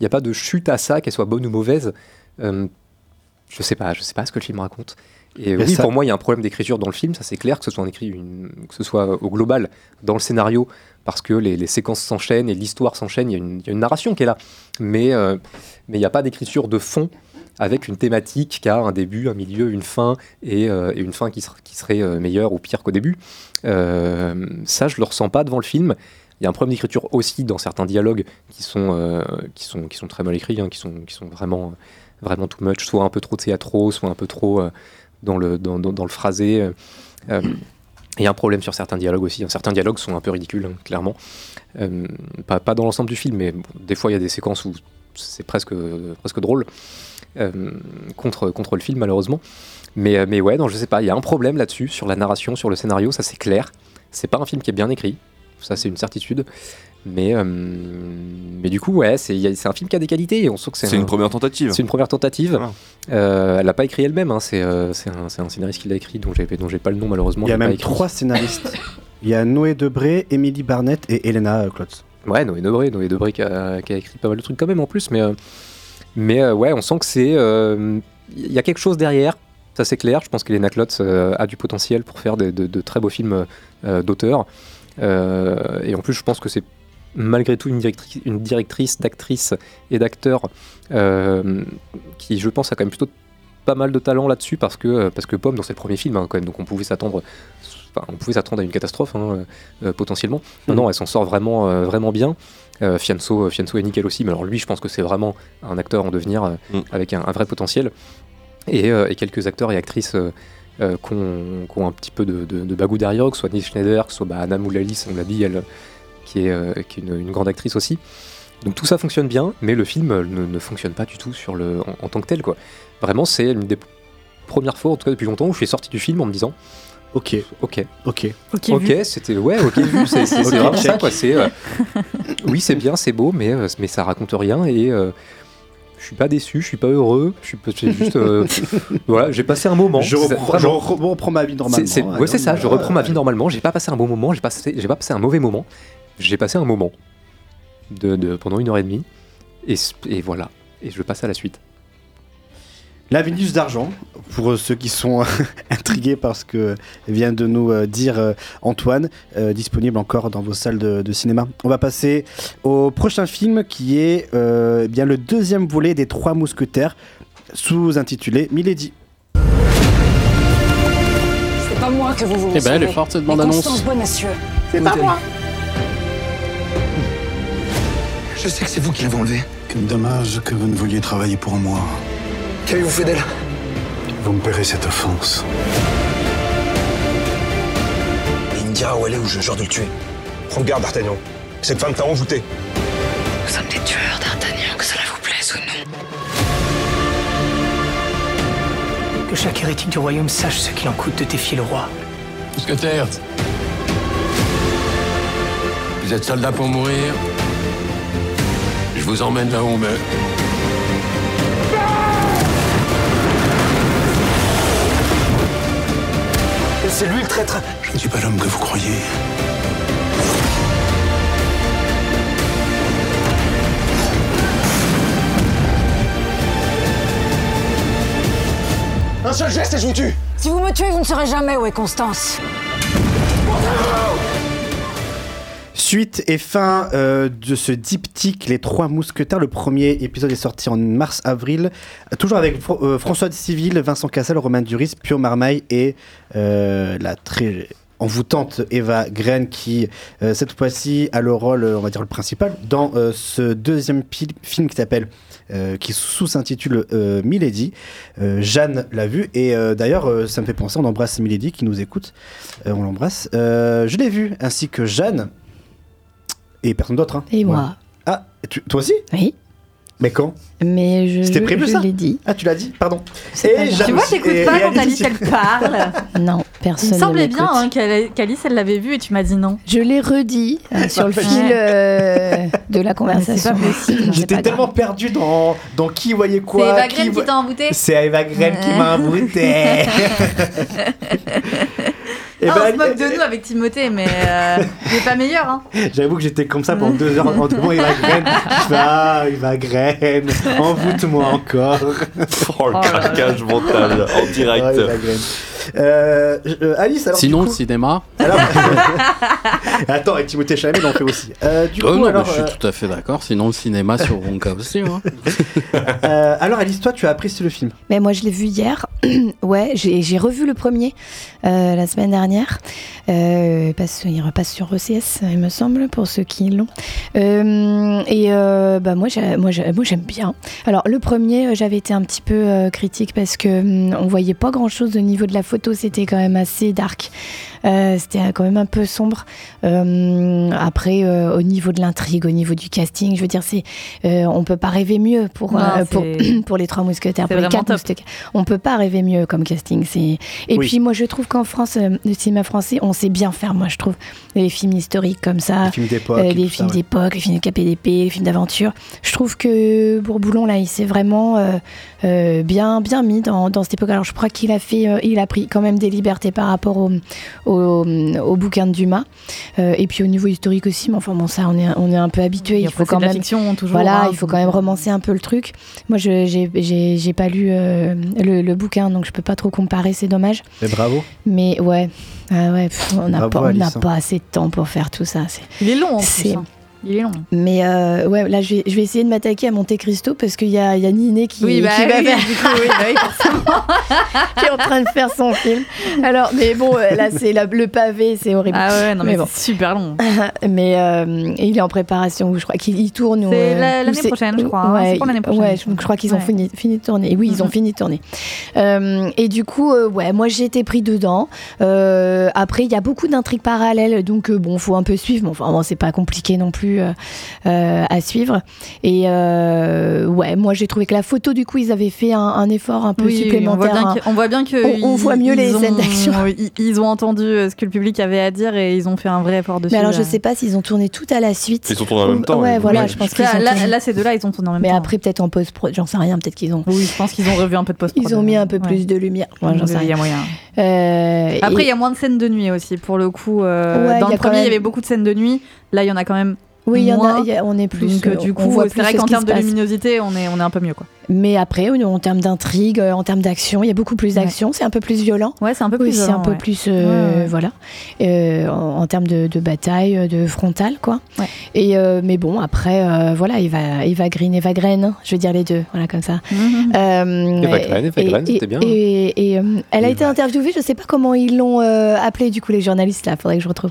il y a pas de chute à ça, qu'elle soit bonne ou mauvaise. Euh, je sais pas, je sais pas ce que le film raconte. Et oui, ça- pour moi, il y a un problème d'écriture dans le film, ça c'est clair, que ce soit écrit, une- que ce soit au global dans le scénario, parce que les, les séquences s'enchaînent et l'histoire s'enchaîne. Il y, a une- il y a une narration qui est là, mais euh, mais il n'y a pas d'écriture de fond avec une thématique qui a un début, un milieu, une fin et, euh, et une fin qui, ser- qui serait meilleure ou pire qu'au début. Ça, je le ressens pas devant le film. Il y a un problème d'écriture aussi dans certains dialogues qui sont, euh, qui sont, qui sont très mal écrits, hein, qui, sont, qui sont vraiment, vraiment too much, soit un peu trop théâtraux, soit un peu trop euh, dans, le, dans, dans- dans le phrasé. euh, il y a un problème sur certains dialogues aussi. Certains dialogues sont un peu ridicules, hein, clairement. Euh, pas, dans l'ensemble du film, mais des fois il y a des séquences où c'est presque, presque drôle contre, contre le film, malheureusement. Mais, mais ouais, non, je sais pas, il y a un problème là-dessus, sur la narration, sur le scénario, ça c'est clair. C'est pas un film qui est bien écrit, ça c'est une certitude. Mais, euh, mais du coup, ouais, c'est un film qui a des qualités et on sent que c'est C'est un- une première tentative. C'est une première tentative. Euh, elle l'a pas écrit elle-même, hein, c'est euh, c'est un, scénariste qui l'a écrit, dont j'ai dont j'ai pas le nom malheureusement. Il y a même trois scénaristes. Il y a Noé Debré, Émilie Barnett et Elena Klotz. Ouais, Noé Debré, Noé Debré qui a, qui a écrit pas mal de trucs quand même en plus, mais, mais euh, ouais, on sent que c'est. euh, Il y a quelque chose derrière, ça c'est clair. Je pense qu'Elena Klotz euh, a du potentiel pour faire de, de très beaux films euh, d'auteur. Euh, et en plus, je pense que c'est malgré tout une directrice, une directrice d'actrices et d'acteurs euh, qui, je pense, a quand même plutôt pas mal de talent là-dessus parce que, parce que Pomme, dans ses premiers films, hein, quand même, donc on pouvait s'attendre. enfin, on pouvait s'attendre à une catastrophe hein, euh, potentiellement. Non, non, elle s'en sort vraiment, euh, vraiment bien. Euh, Fianso, Fianso est nickel aussi, mais alors lui, je pense que c'est vraiment un acteur en devenir euh, avec un, un vrai potentiel. Et, euh, et quelques acteurs et actrices euh, qui ont, qui ont un petit peu de, de, de bagou derrière, que ce soit Nick Schneider, que ce soit bah, Anna Moulalis, on l'a dit, elle, qui est, euh, qui est une, une grande actrice aussi. Donc tout ça fonctionne bien, mais le film euh, ne, ne fonctionne pas du tout sur le, en, en tant que tel. Quoi. Vraiment, c'est une des premières fois, en tout cas depuis longtemps, où je suis sorti du film en me disant Ok. Ok. Ok. Ok, c'était ouais, ok vu, c'est c'est- c'est Ok, vraiment ça check. quoi. C'est euh, oui, c'est bien, c'est beau, mais euh, mais ça raconte rien et euh, je suis pas déçu, je suis pas heureux, je suis c'est juste euh, voilà, j'ai passé un moment. Je reprends, je ma vie normalement. C'est- c'est- hein, ouais, c'est ça, donc, je reprends ma vie euh, normalement. J'ai pas passé un bon moment, j'ai passé, j'ai pas passé un mauvais moment. J'ai passé un moment de, de- pendant une heure et demie et voilà. Et je passe à la suite. La Vénus d'argent, pour euh, ceux qui sont intrigués par ce que vient de nous euh, dire euh, Antoine, euh, disponible encore dans vos salles de, de cinéma. On va passer au prochain film qui est euh, eh bien le deuxième volet des Trois Mousquetaires, sous-intitulé Milady. C'est pas moi que vous voulez Eh ben, elle est forte, cette bande-annonce. C'est pas moi Je sais que c'est vous qui l'avez enlevé. Quel dommage que vous ne vouliez travailler pour moi. Qu'avez-vous fait d'elle? Vous me paierez cette offense. Il me dira où elle est ou je jure de le tuer. Prends garde, D'Artagnan. Cette femme t'a envoûté. Nous sommes des tueurs, D'Artagnan, que cela vous plaise ou non. Que chaque hérétique du royaume sache ce qu'il en coûte de défier le roi. Mousquetaire. Vous êtes soldat pour mourir Je vous emmène là où on meurt. C'est lui le traître. Je ne suis pas l'homme que vous croyez. Un seul geste et je vous tue Si vous me tuez, vous ne saurez jamais où est Constance. Suite et fin euh, de ce diptyque Les Trois Mousquetaires. Le premier épisode est sorti en mars-avril. Toujours avec Fr- euh, François de Civil, Vincent Cassel, Romain Duris, Pio Marmaille et euh, la très envoûtante Eva Green qui, cette fois-ci, a le rôle, on va dire, le principal dans ce deuxième film qui s'appelle qui sous-s'intitule euh, Milady. Jeanne l'a vu et d'ailleurs ça me fait penser, on embrasse Milady qui nous écoute, on l'embrasse. Je l'ai vu ainsi que Jeanne et personne d'autre. hein. Et moi. Ah, tu- toi aussi Oui. Mais quand? Mais je, C'était prévu je ça? l'ai dit. Ah, tu l'as dit Pardon. C'est Et Tu vois, t'écoutes pas et quand Alice elle parle. Non, Il personne me ne semblait bien hein, qu'Alice elle l'avait vu et tu m'as dit non. Je l'ai redit euh, sur le fil euh, de la conversation. pas possible. Non, c'est J'étais tellement perdu dans, dans qui voyait C'est quoi. Eva qui Green qui t'a embouté C'est Eva Green qui m'a embouté. Et Ah, ben, on se moque de nous avec Timothée, mais euh, il est pas meilleur. Hein. J'avoue que j'étais comme ça pendant deux heures en demandant il va. Je fais ah, il va graine. Envoûte-moi encore. Oh, le craquage mental en direct. Ah, graine. Euh, euh, Alice, alors. Sinon, le cinéma. alors- Attends, et Timothée Chalamet il en fait aussi. Euh, du Oh coup, non, alors, mais je suis euh, tout à fait d'accord. Sinon, le cinéma sur Wonka aussi. hein. euh, alors, Alice, toi, tu as apprécié le film? Mais moi, je l'ai vu hier. ouais, j'ai j'ai revu le premier euh, la semaine dernière. Euh, parce qu'il repasse sur OCS, il me semble, pour ceux qui l'ont. Euh, et euh, bah, moi, moi, j'ai- moi, j'aime bien. Alors, le premier, euh, j'avais été un petit peu euh, critique parce que hum, on voyait pas grand-chose au niveau de la photo. C'était quand même assez dark. Euh, C'était quand même un peu sombre. Euh, après, euh, au niveau de l'intrigue, au niveau du casting, je veux dire, c'est, euh, on peut pas rêver mieux pour Non, euh, pour, les trois mousquetaires, pour les quatre top. mousquetaires. On peut pas rêver mieux comme casting. C'est et Oui. puis moi, je trouve qu'en France, le cinéma français, on sait bien faire. Moi, je trouve les films historiques comme ça, Les films d'époque. euh, les films ça, ouais. d'époque, les films de KPDP, les films d'aventure. Je trouve que Bourboulon là, il s'est vraiment euh, euh, bien bien mis dans, dans cette époque. Alors je crois qu'il a fait, euh, il a pris quand même des libertés par rapport au au, au bouquin de Dumas. Euh, et puis au niveau historique aussi. Mais enfin bon, ça, on est on est un peu habitué. Il faut quand même fiction toujours. voilà, hein, il faut quand même romancer un peu le truc. Moi, je j'ai- j'ai j'ai pas lu euh, le, le bouquin, donc je peux pas trop comparer, c'est dommage. Mais bravo. Mais ouais, ah ouais pff, on n'a pas, hein. pas assez de temps pour faire tout ça. c'est- Il est long en C'est- plus. hein. Il est long. Mais euh, ouais, là, je vais, je vais essayer de m'attaquer à Monte Cristo parce qu'il y a, y a Niné qui, Oui, bah qui va oui, faire- du coup, oui, bah qui est en train de faire son film. Alors, mais bon, euh, là, c'est le pavé, c'est horrible. Ah ouais, non, mais, bon. c'est super long. mais euh, il est en préparation, je crois qu'il il tourne. ou, C'est euh, l'année prochaine, je crois, hein. Ouais, C'est pour l'année prochaine. Ouais, je, crois qu'ils ont Ouais. fini, fini de tourner. Oui, ils ont Mhm. fini de tourner. Et du coup, ouais, moi j'ai été pris dedans. Après, il y a beaucoup d'intrigues parallèles, donc bon, faut un peu suivre. Mais enfin, bon, c'est pas compliqué non plus euh, euh, à suivre. Et euh, ouais, moi j'ai trouvé que la photo, du coup, ils avaient fait un, un effort un peu Oui, supplémentaire. On voit bien hein. que, on voit, bien que On- ils- voit mieux les scènes ont- d'action. Ils, ils ont entendu ce que le public avait à dire et ils ont fait un vrai effort dessus. Mais alors, je sais pas s'ils ont tourné tout à la suite. Ils sont tournés en même temps. Ouais, voilà, je pense qu'ils Là, ont là, tourné. là, ces deux-là, ils ont tourné en même Mais temps. après, peut-être en post-prod, j'en sais rien, peut-être qu'ils ont. Oui, je pense qu'ils ont revu un peu de post Ils ont mis un peu plus de lumière. Ouais, j'en sais Il y a rien. moyen. Euh, Après, il et- y a moins de scènes de nuit aussi, pour le coup. euh, Ouais, dans il y le premier, il y avait beaucoup de scènes de nuit. Là, il y en a quand même. Oui, il y en a, y on est plus. Donc, euh, euh, du coup, c'est vrai qu'en termes de luminosité, on est, on est un peu mieux. Quoi. Mais après, en termes d'intrigue, euh, en termes d'action, il y a beaucoup plus d'action. C'est un peu plus violent. Ouais, c'est un peu plus Oui, c'est violent, un peu ouais. plus, euh, Ouais, ouais. voilà, Euh, en, en termes de, de bataille, de frontal, quoi. Ouais. Et euh, mais bon, après, euh, voilà, Eva, Eva Green, Eva Green, hein, je veux dire les deux, voilà comme ça. Mhm. Euh, Eva Green, Eva Green, c'était bien. Et, et, euh, elle a été interviewée, je sais pas comment ils l'ont euh, appelée du coup les journalistes là, faudrait que je retrouve.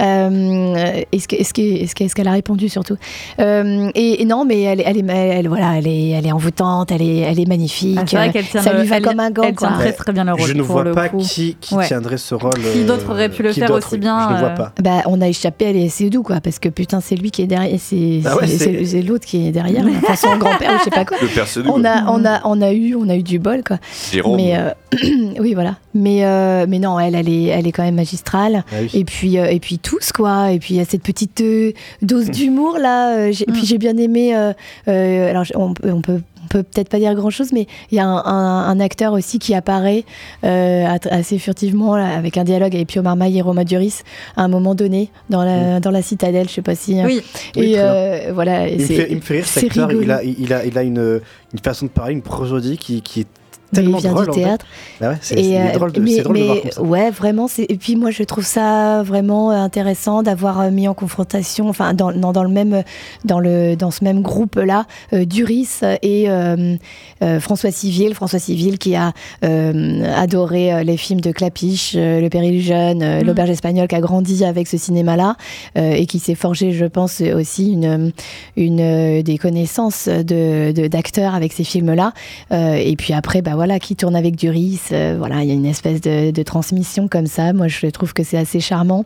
Euh, est-ce que- est-ce que- est-ce que- est-ce qu'elle a répondu surtout? Euh, et, et non, mais elle, est- elle est, elle, voilà, elle est, elle est envoûtante, elle est, elle est magnifique. Ah, c'est vrai qu'elle tient ça le- lui va elle- comme un gant. elle tient très très bien le rôle. Je ne vois pas coup. qui, qui Ouais. tiendrait ce rôle. Qui d'autre aurait pu le faire aussi oui. bien, Je ne vois euh, pas. Bah, on a échappé à c'est doux quoi, parce que putain, c'est lui qui est derrière, c'est Ah ouais, c'est- c'est- c'est- c'est l'autre qui est derrière, enfin son grand-père ou je sais pas quoi. Le père Sédou. On a, on a, on a eu, on a eu du bol quoi. Jérôme. Mais euh, oui, voilà. Mais, euh, mais non, elle, elle est, elle est quand même magistrale. Ah oui. Et puis, euh, et puis tous quoi. Et puis il y a cette petite euh, dose d'humour là. j'ai- Et puis j'ai bien aimé. euh, euh, alors on, on peut, on peut peut-être pas dire grand chose, mais il y a un, un- un acteur aussi qui apparaît euh, assez furtivement là, avec un dialogue avec Pio Marmaille et Roma Duris à un moment donné dans la, dans la citadelle. Je sais pas si. euh, Oui. Et Oui, euh, voilà. Il me, c'est- fait, il me fait rire cet c'est acteur, il a, il a, il a une, une façon de parler, une prosodie qui, qui est tellement vient drôle. du en fait. théâtre. Bah ouais, c'est euh, drôle de, mais, drôle de mais, voir comme ça. ouais vraiment et puis moi je trouve ça vraiment euh, intéressant d'avoir euh, mis en confrontation enfin dans, dans, dans le même dans le dans ce même groupe là Duris et euh, euh, François Civil François Civil qui a euh, adoré euh, les films de Clapiche euh, Le Péril Jeune euh, Mhm. l'auberge espagnole qui a grandi avec ce cinéma là et qui s'est forgé je pense aussi une une euh, des connaissances de de- d'acteurs avec ces films là et puis après bah voilà qui tourne avec Duris euh, voilà il y a une espèce de, de transmission comme ça. Moi je trouve que c'est assez charmant.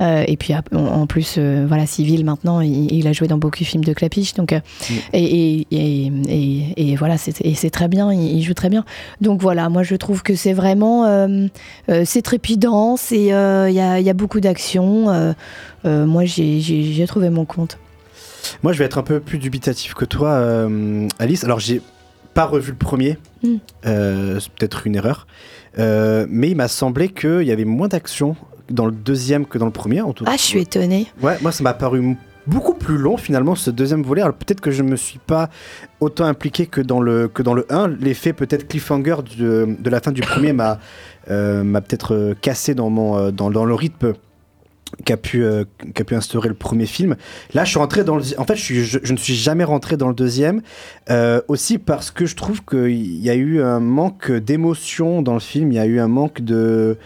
Euh, et puis en, plus euh, voilà Civil maintenant il, il a joué dans beaucoup de films de Clapiche donc euh, et, et, et, voilà c'est très bien il, il joue très bien. Donc voilà moi je trouve que c'est vraiment c'est trépidant c'est il y, a, y a beaucoup d'action. Moi j'ai- trouvé mon compte. Moi, je vais être un peu plus dubitatif que toi, euh, Alice. Alors, j'ai pas revu le premier. Mm. Euh, c'est peut-être une erreur. Euh, mais il m'a semblé qu'il y avait moins d'action dans le deuxième que dans le premier. En tout Ah, je suis étonnée. Ouais, moi ça m'a paru beaucoup plus long finalement ce deuxième volet. Alors peut-être que je me suis pas autant impliqué que dans le, que dans le 1. L'effet peut-être cliffhanger du- de la fin du premier m'a euh, peut-être cassé dans, mon, dans, dans le rythme qu'a pu, euh, pu instaurer le premier film. Là, je suis rentré dans le... En fait, je, je, je ne suis jamais rentré dans le deuxième, euh, aussi parce que je trouve qu'il y a eu un manque d'émotion dans le film, il y a eu un manque de...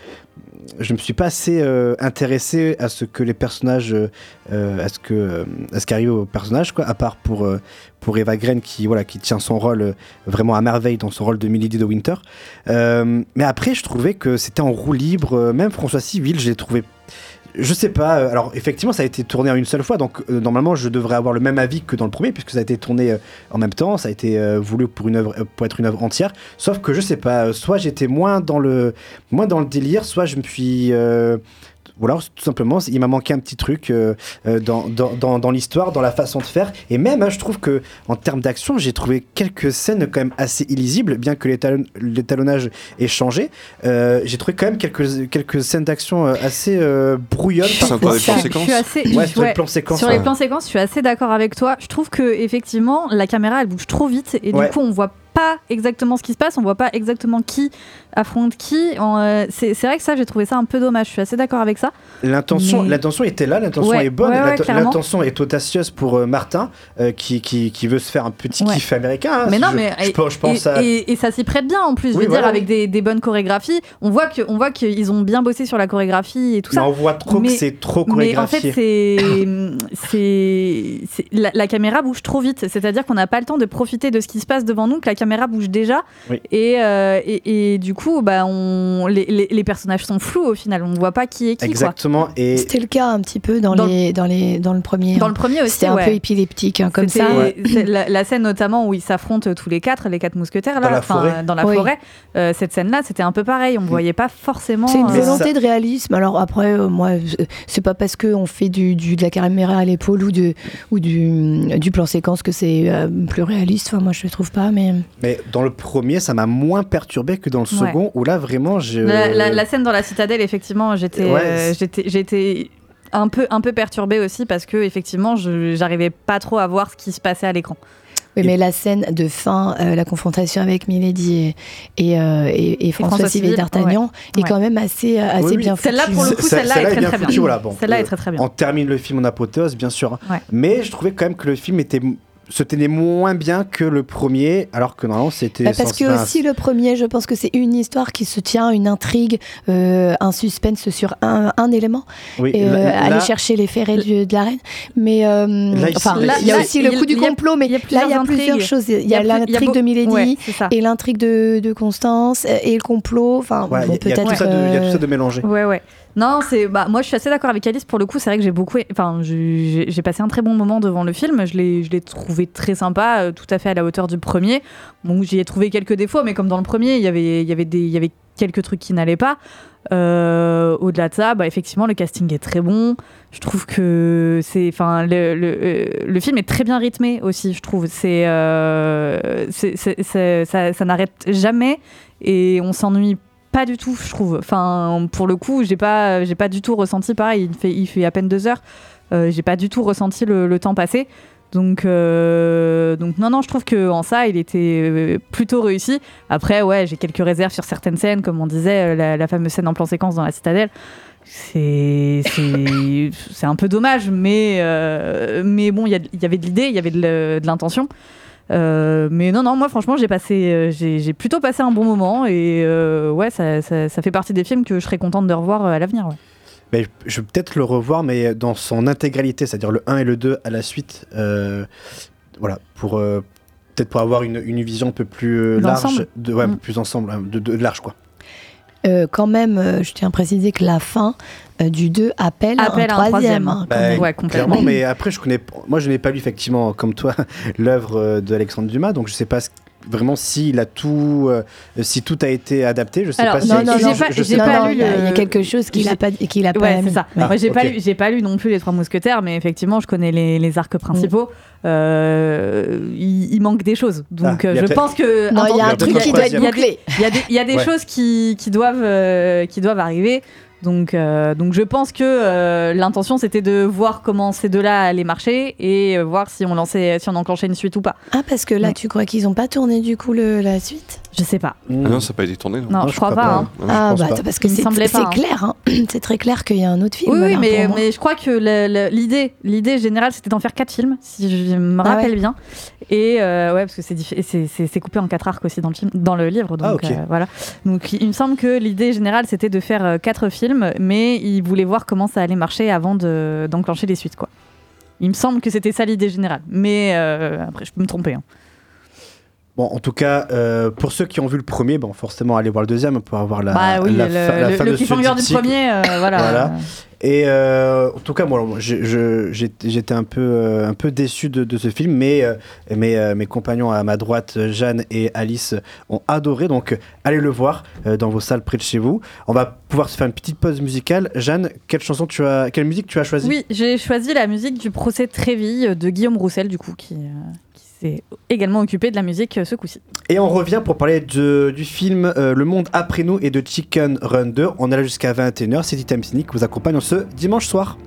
Je ne me suis pas assez euh, intéressé à ce que les personnages, euh, à ce que, euh, à ce qui arrive aux personnages, quoi, à part pour pour Eva Green qui voilà qui tient son rôle vraiment à merveille dans son rôle de Milady de Winter. Mais après, je trouvais que c'était en roue libre. Même François Civil, j'ai trouvé je sais pas. euh, Alors effectivement, ça a été tourné en une seule fois, donc euh, normalement, je devrais avoir le même avis que dans le premier, puisque ça a été tourné euh, en même temps, ça a été voulu pour une œuvre, pour être une œuvre entière. Sauf que je sais pas. soit j'étais moins dans le, moins dans le délire, soit je me suis euh, voilà, tout simplement, il m'a manqué un petit truc euh, euh, dans, dans, dans, dans l'histoire, dans la façon de faire. Et même, hein, je trouve que en termes d'action, j'ai trouvé quelques scènes quand même assez illisibles, bien que l'étalon- l'étalonnage ait changé. Euh, j'ai trouvé quand même quelques, quelques scènes d'action assez euh, brouillonnes. Ouais, sur les plans séquences. sur les plans séquences, je suis assez d'accord avec toi. Je trouve que effectivement, la caméra elle bouge trop vite et Ouais. du coup, on voit pas exactement ce qui se passe, on voit pas exactement qui affronte qui. Euh, c'est vrai que ça, j'ai trouvé ça un peu dommage. Je suis assez d'accord avec ça. L'intention, Mais- l'intention était là, l'intention Ouais, est bonne, ouais, ouais, l'intention est audacieuse pour euh, Martin, euh, qui, qui, qui veut se faire un petit kiff américain. hein, mais si non, je, mais je, pense- je pense et, à. et- et ça s'y prête bien en plus. je Oui, veux voilà, dire, avec des, des bonnes chorégraphies, on voit que, on voit qu'ils ont bien bossé sur la chorégraphie et tout mais ça. on voit trop Mais- que c'est trop Mais en fait, chorégraphié. c'est, c'est, c'est- la, la caméra bouge trop vite. C'est-à-dire qu'on n'a pas le temps de profiter de ce qui se passe devant nous, que la caméra bouge déjà. Oui. Et, euh, et, et du coup, bah, on, les, les- les personnages sont flous au final. On ne voit pas qui est qui. quoi. Exactement. Et C'était le cas un petit peu dans, Dans les, dans, les, dans le premier. Dans hein. le premier aussi, C'était un ouais. peu épileptique, hein, comme ça. c'est la, la scène notamment où ils s'affrontent tous les quatre, les quatre mousquetaires là, Dans la enfin, forêt. dans la Oui. forêt. Euh, cette scène-là, c'était un peu pareil. On ne voyait pas forcément. C'est une euh, volonté ça- de réalisme. Alors après, euh, moi, c'est pas parce qu'on fait du, du- de la caméra à l'épaule ou, de, ou du, du plan séquence que c'est euh, plus réaliste. Enfin, moi, je le trouve pas, mais Mais dans le premier, ça m'a moins perturbé que dans le Ouais. second, où là vraiment, je. La, la- la scène dans la citadelle, effectivement, j'étais, Ouais, euh, j'étais, j'étais un peu, un peu perturbée aussi parce que effectivement, je j'arrivais pas trop à voir ce qui se passait à l'écran. Oui, mais la scène de fin, euh, la confrontation avec Milady et, et, euh, et- et François Civil d'Artagnan ouais. est quand même assez, euh, assez Oui, oui. bien Celle-là, foutue. pour le coup, Ce- celle-là est très, bien très bien. foutue, voilà, bon. Celle-là est très, très bien. On termine le film en apothéose, bien sûr. Ouais. Mais je trouvais quand même que le film était se tenait moins bien que le premier, alors que normalement c'était. Bah, parce que aussi le premier, je pense que c'est une histoire qui se tient, une intrigue, euh, un suspense sur un, un élément, oui, et là- euh, là- aller chercher les ferrets du- de la reine. Mais euh, Là, enfin, là, il y a là, aussi le coup du complot, mais il y a là il y a plusieurs choses. Il y a l'intrigue de Milady Ouais, et l'intrigue de, de Constance euh, et le complot. Enfin, ouais, bon, il peut-être. ça de- il y a tout euh, ça de mélangé. Ouais, ouais. Non, c'est bah moi je suis assez d'accord avec Alice pour le coup. C'est vrai que j'ai beaucoup, enfin j'ai passé un très bon moment devant le film. Je l'ai, trouvé très sympa, euh, tout à fait à la hauteur du premier. Bon, j'y ai trouvé quelques défauts, mais comme dans le premier, il y avait, il y avait des, il y avait quelques trucs qui n'allaient pas. Euh, Au-delà de ça, bah, effectivement, le casting est très bon. Je trouve que c'est, enfin, le, le, euh, le film est très bien rythmé aussi. Je trouve, c'est, euh, ça, ça n'arrête jamais et on s'ennuie pas du tout, je trouve. Enfin, pour le coup, j'ai pas, j'ai pas du tout ressenti pareil. Il fait, il fait à peine deux heures. Euh, j'ai pas du tout ressenti le, le temps passer. Donc, euh, donc non, non, je trouve que en ça, il était euh, plutôt réussi. Après, ouais, j'ai quelques réserves sur certaines scènes, comme on disait, euh, la, fameuse scène en plan séquence dans la citadelle. C'est, c'est, un peu dommage, mais, mais bon, il y, avait de l'idée, il y avait de l'intention. Euh, mais non, non, moi franchement, j'ai passé, euh, j'ai, plutôt passé un bon moment et euh, ouais, ça, ça, ça fait partie des films que je serais contente de revoir à l'avenir. ouais. Mais je vais peut-être le revoir, mais dans son intégralité, c'est-à-dire le 1 et le 2 à la suite. euh, voilà, pour euh, peut-être pour avoir une, une vision un peu plus euh, large, de, ouais, Mm. plus ensemble, hein, de, de- de large quoi. euh, quand même, euh, je tiens à préciser que la fin du 2 appelle, Appelle un à un troisième. troisième, hein, Bah. Ouais, complètement. Clairement, mais après, je connais. Moi, je n'ai pas lu effectivement, comme toi, l'œuvre euh, de Alexandre Dumas, donc je sais pas ce- vraiment s'il a tout, euh, si tout a été adapté. Je sais Alors, pas si. non, non, je- non, je- sais pas pas. Non, lu il y a- le- il y a quelque chose qu'il J'ai- a pas, qu'il a pas Ouais, c'est ça. Ah, Moi, j'ai pas lu, j'ai pas lu non plus les trois mousquetaires, mais effectivement, je connais les, les arcs principaux. Euh, il, il manque des choses, donc Ah, euh, a je pense que Non, il y a un truc qui doit être troisième. bouclé. il y a des, il y a des Ouais. choses qui, qui doivent, euh, qui doivent arriver. Donc, euh, donc je pense que euh, l'intention c'était de voir comment ces deux-là allaient marcher et euh, voir si on lançait, si on enclenchait une suite ou pas. Ah, parce que là, tu crois qu'ils ont pas tourné du coup le, la suite? Je sais pas. Ah non, ça n'a pas été tourné. Non, je crois pas. hein. Ah, bah attends, parce que c'est pas, hein. clair, hein. c'est très clair qu'il y a un autre film. Oui, oui, alors, mais, je crois que l'idée, l'idée générale, c'était d'en faire quatre films, si je me Ah ouais. rappelle bien. Et euh, ouais, parce que c'est coupé en quatre arcs aussi dans le film, dans le livre. Donc Ah, ok. euh, voilà. Donc il me semble que l'idée générale, c'était de faire quatre films, mais ils voulaient voir comment ça allait marcher avant de- d'enclencher les suites, quoi. Il me semble que c'était ça l'idée générale, mais euh, après je peux me tromper. hein. Bon, en tout cas, euh, pour ceux qui ont vu le premier, bon, forcément, allez voir le deuxième pour avoir la, bah oui, la, le, fin- la le- fin le de ce cliffhanger du premier, euh, voilà. Voilà. Et euh, en tout cas, moi, j'étais un peu, un peu déçu de, de ce film, mais euh, mes, euh, mes compagnons à ma droite, Jeanne et Alice, ont adoré. Donc, allez le voir euh, dans vos salles près de chez vous. On va pouvoir se faire une petite pause musicale. Jeanne, quelle chanson tu as, quelle musique tu as choisie? Oui, j'ai choisi la musique du procès Tréville de Guillaume Roussel, du coup, qui, euh, qui s'est également occupé de la musique euh, ce coup-ci. Et on revient pour parler de- du film euh, Le Monde après nous et de Chicken Run 2. On est là jusqu'à 21h. C'est Time Cynic qui vous accompagne ce dimanche soir.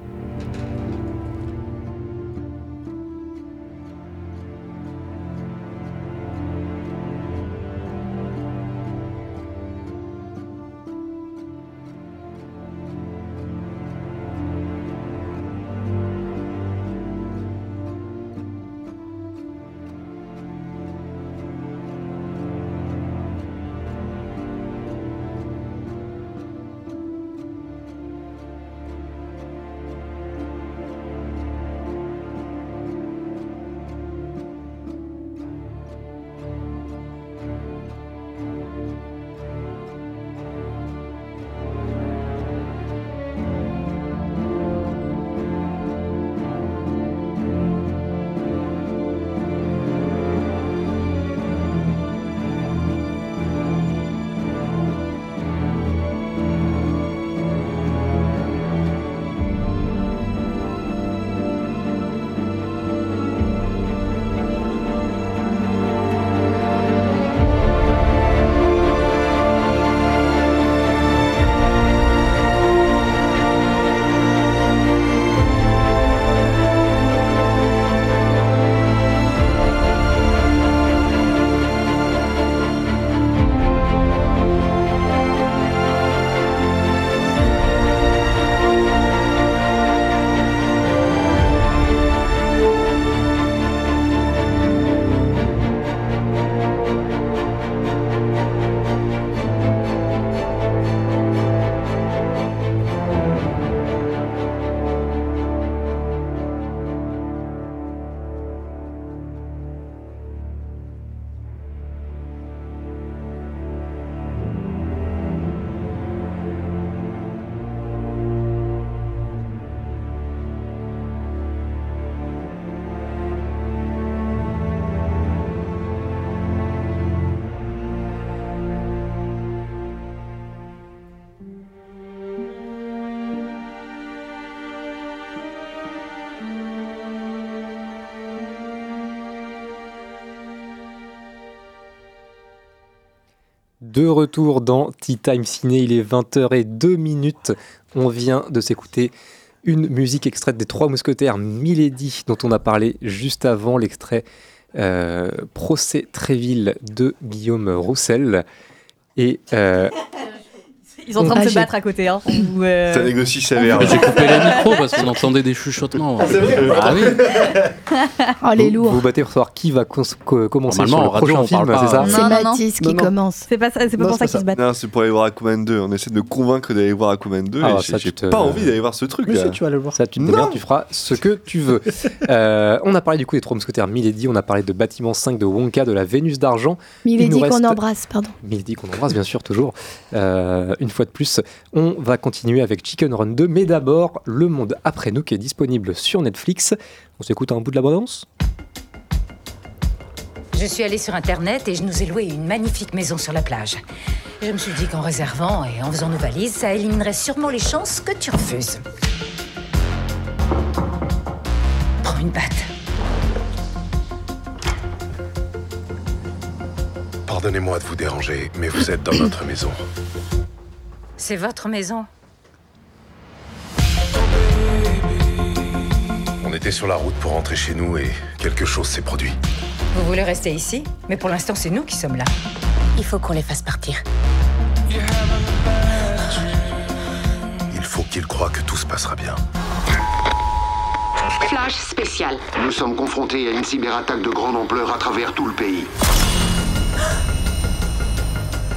De retour dans Tea Time Ciné, il est 20h02 minutes. On vient de s'écouter une musique extraite des Trois Mousquetaires, Milady, dont on a parlé juste avant, l'extrait euh, Procès Tréville de Guillaume Roussel. Et euh, Ils sont en train de Ah, se battre à côté. Hein, ou, euh, Ça négocie sévère. J'ai coupé les micros parce qu'on entendait des chuchotements. c'est vrai Ah oui. Oh, les vous, lourds. vous battez pour savoir qui va cons- co- commencer sur le radio, prochain on film, c'est ça pas. C'est Non, non, non. Mathis qui Non, non. commence. C'est pas ça, c'est pas Non, pour ça qu'ils se battent. Non, c'est pour aller voir Aquaman 2. On essaie de me convaincre d'aller voir Aquaman 2. Ah, et ça, j'ai- j'ai tu te- pas envie d'aller voir ce truc. mais là. si tu vas le voir. Ça, tu te démerdes, tu feras ce que tu veux. Euh, on a parlé du coup des Trois Mousquetaires Milady, on a parlé de Bâtiment 5 de Wonka, de la Vénus d'Argent. Mais il Il est nous dit qu'on reste- embrasse, pardon. Milady qu'on embrasse bien sûr toujours. Euh, une fois de plus, on va continuer avec Chicken Run 2, mais d'abord Le Monde après nous qui est disponible sur Netflix. On s'écoute un bout de la bande-annonce Je suis allée sur Internet et je nous ai loué une magnifique maison sur la plage. Je me suis dit qu'en réservant et en faisant nos valises, ça éliminerait sûrement les chances que tu refuses. Prends une batte. Pardonnez-moi de vous déranger, mais vous êtes dans notre maison. C'est votre maison. On était sur la route pour rentrer chez nous et quelque chose s'est produit. Vous voulez rester ici Mais pour l'instant, c'est nous qui sommes là. Il faut qu'on les fasse partir. Il faut qu'ils croient que tout se passera bien. Flash spécial. Nous sommes confrontés à une cyberattaque de grande ampleur à travers tout le pays.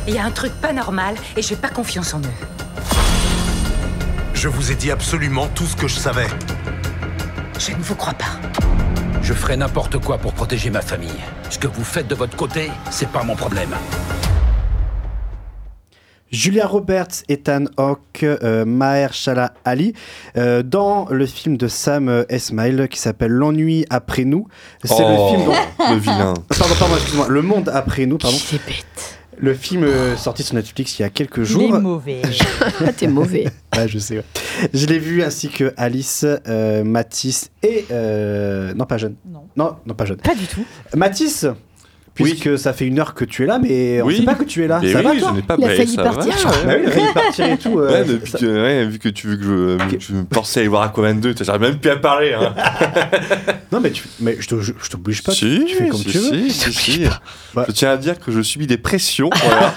Il y a un truc pas normal et j'ai pas confiance en eux. Je vous ai dit absolument tout ce que je savais. Je ne vous crois pas. Je ferai n'importe quoi pour protéger ma famille. Ce que vous faites de votre côté, c'est pas mon problème. Julia Roberts, Ethan Hawke, euh, Mahershala Ali, euh, dans le film de Sam euh, Esmail qui s'appelle L'ennui après nous. C'est Oh, le film dont- le vilain. Pardon, pardon, excuse-moi. Le monde après nous, pardon. Le film euh, sorti sur Netflix il y a quelques jours. Il est mauvais. Ah, T'es mauvais. Ouais, je sais. ouais. Je l'ai vu ainsi que Alice, euh, Mathis et. euh, non, pas jeune. Non. Non, non, pas jeune. Pas du tout. Mathis Puisque ça fait une heure que tu es là, mais on Oui. sait pas que tu es là. Mais ça oui, va je n'ai pas- Il a bah, failli ça partir. va. Bah oui, il a failli partir et tout. euh, Ouais, depuis ça- que, ouais, vu que tu veux que je, me forçais à aller voir Aquaman 2, j'arrive même plus à parler. Hein. Non, mais, tu... mais je je t'oblige pas. si, tu fais comme si, tu veux. si, si, si. Je tiens à dire que je subis des pressions. voilà.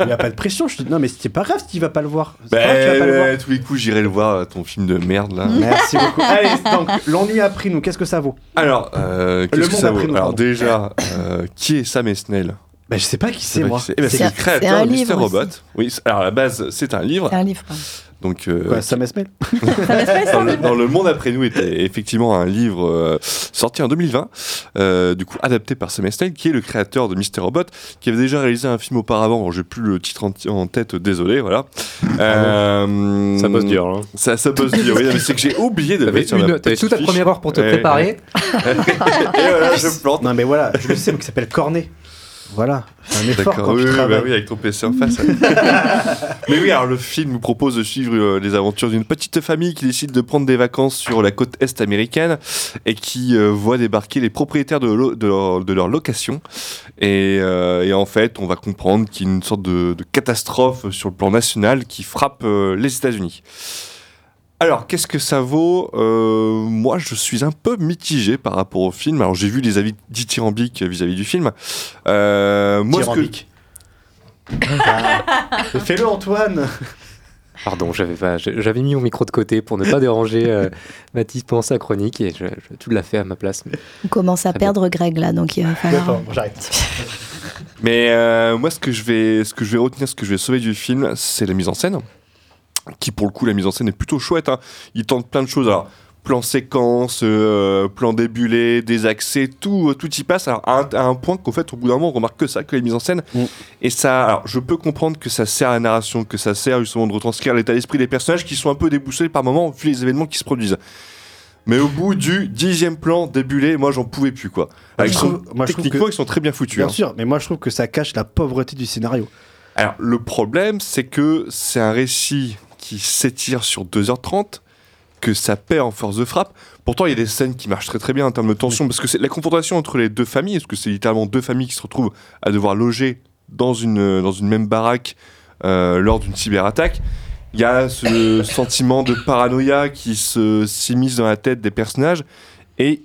Il n'y a pas de pression. Je te dis, non, mais c'est pas grave si tu vas pas le voir. C'est Ben, pas grave, tu vas pas le voir. tous les coups, j'irai le voir, euh, ton film de merde là. Merci beaucoup. Allez, donc, l'ennui a pris nous. Qu'est-ce que ça vaut? Alors, euh, Le qu'est-ce que monde ça vaut? nous, Alors déjà, euh, qui est Sam Esnell Ben, je sais pas qui c'est, pas moi. qui c'est. Eh ben, un- le créateur c'est un de Mr. livre Robot. aussi. Oui, alors à la base, c'est un livre. C'est un livre. pardon. Donc, euh, Quoi, Sam Esmail dans, le, dans le monde après nous était effectivement un livre euh, sorti en 2020, euh, du coup adapté par Sam Esmail, qui est le créateur de Mr. Robot, qui avait déjà réalisé un film auparavant. J'ai plus le titre en, en tête, désolé, voilà. Euh, Ça bosse dur, hein. Ça, ça bosse dur. Oui, mais c'est que j'ai oublié de T'avais toute la première heure pour te préparer. Et voilà, je plante. Non, mais voilà, je le sais, mais qui s'appelle Cornet. Voilà, c'est un effort D'accord, quand oui, tu bah oui, avec ton PC en face. Mais oui, alors le film nous propose de suivre euh, les aventures d'une petite famille qui décide de prendre des vacances sur la côte est américaine et qui euh, voit débarquer les propriétaires de, lo- de leur, de leur location. Et, euh, et en fait, on va comprendre qu'il y a une sorte de, de catastrophe sur le plan national qui frappe les États-Unis. Alors, qu'est-ce que ça vaut Euh, Moi, je suis un peu mitigé par rapport au film. Alors, j'ai vu les avis dithyrambiques vis-à-vis du film. Euh, moi, ce que- Dithyrambique. Ah, Fais-le, Antoine Pardon, j'avais pas, j'avais mis mon micro de côté pour ne pas déranger euh, Mathis pendant sa chronique et je, je- tu l'as fait à ma place. mais- On commence à Très bien. perdre Greg là, donc il va falloir. Attends, j'arrête. Mais euh, moi, ce que je vais, ce que je vais retenir, ce que je vais sauver du film, c'est la mise en scène, qui pour le coup, la mise en scène est plutôt chouette. Hein. Il tente plein de choses. Alors, plan séquence, euh, plan débulé, des accès, tout, tout y passe. Alors, à un, à un point qu'en fait, au bout d'un moment, on remarque que ça, que les mises en scène. Et ça, alors, je peux comprendre que ça sert à la narration, que ça sert justement de retranscrire l'état d'esprit des personnages qui sont un peu déboussolés par moments vu les événements qui se produisent. Mais au bout du dixième plan débulé, moi j'en pouvais plus quoi. Ils je trouve- moi, techniquement, que- ils sont très bien foutus. Bien hein. sûr, mais moi je trouve que ça cache la pauvreté du scénario. Alors, le problème, c'est que c'est un récit qui s'étire sur 2h30, que ça perd en force de frappe. Pourtant, il y a des scènes qui marchent très très bien en termes de tension, parce que c'est la confrontation entre les deux familles, parce que c'est littéralement deux familles qui se retrouvent à devoir loger dans une, dans une même baraque euh, lors d'une cyberattaque. Il y a ce sentiment de paranoïa qui se s'immisce dans la tête des personnages, et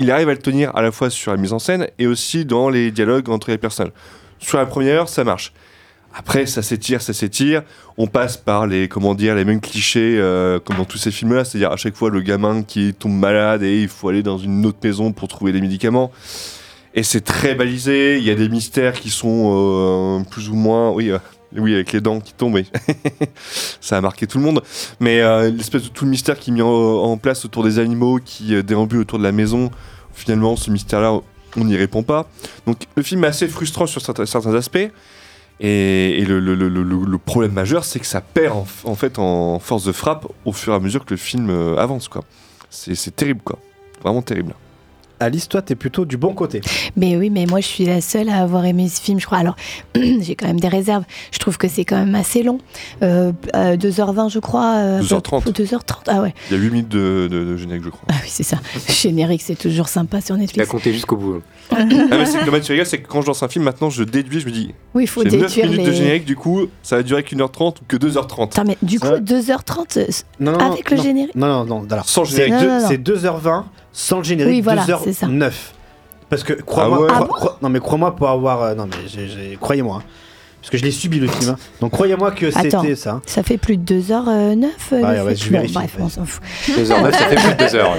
il arrive à le tenir à la fois sur la mise en scène et aussi dans les dialogues entre les personnages. Sur la première heure, ça marche. Après, ça s'étire, ça s'étire. On passe par les, comment dire, les mêmes clichés, euh, comme dans tous ces films-là. C'est-à-dire, à chaque fois, le gamin qui tombe malade et il faut aller dans une autre maison pour trouver des médicaments. Et c'est très balisé. Il y a des mystères qui sont euh, plus ou moins, oui, euh, oui, avec les dents qui tombent. oui. ça a marqué tout le monde. Mais euh, l'espèce de tout le mystère qui est mis en, place autour des animaux qui déambulent autour de la maison. Finalement, ce mystère-là, on n'y répond pas. Donc, le film est assez frustrant sur certains aspects. Et, et le, le- le- le- le problème majeur, c'est que ça perd en, en fait en force de frappe au fur et à mesure que le film euh, avance. quoi. C'est c'est terrible, quoi. Vraiment terrible. Alice, toi, t'es plutôt du bon côté. Mais oui, mais moi je suis la seule à avoir aimé ce film, je crois. Alors, j'ai quand même des réserves. Je trouve que c'est quand même assez long. Euh, euh, 2h20, je crois. euh, 2h30. 2h30, ah ouais. Il y a 8 minutes de, de- de générique, je crois. Ah oui, c'est ça. Générique, c'est toujours sympa sur Il a Netflix. compté jusqu'au bout. ah, mais c'est que tu rigoles, c'est que quand je lance un film, maintenant je déduis, je me dis. Oui, il faut j'ai 9 déduire minutes de les- générique, du coup, ça va durer qu'une heure 30 ou que 2h30. Attends, mais du coup, 2h30 euh, Non, non, avec le non, générique. Non, non, non. Alors, Sans c'est générique. deux- Non, non, non. C'est 2h20 sans le générique, Oui, voilà, c'est ça. 2h09. Parce que crois-moi, Ah ouais crois- crois- non mais crois-moi pour avoir, euh, non mais j'ai- j'ai- croyez-moi, hein. Parce que je l'ai subi le film. hein. Donc croyez-moi que c'était ça. hein. ça fait plus de 2h09 Ouais, ouais, je vérifie, bref, ouais. on s'en fout. 2h09, ça fait plus de 2 heures.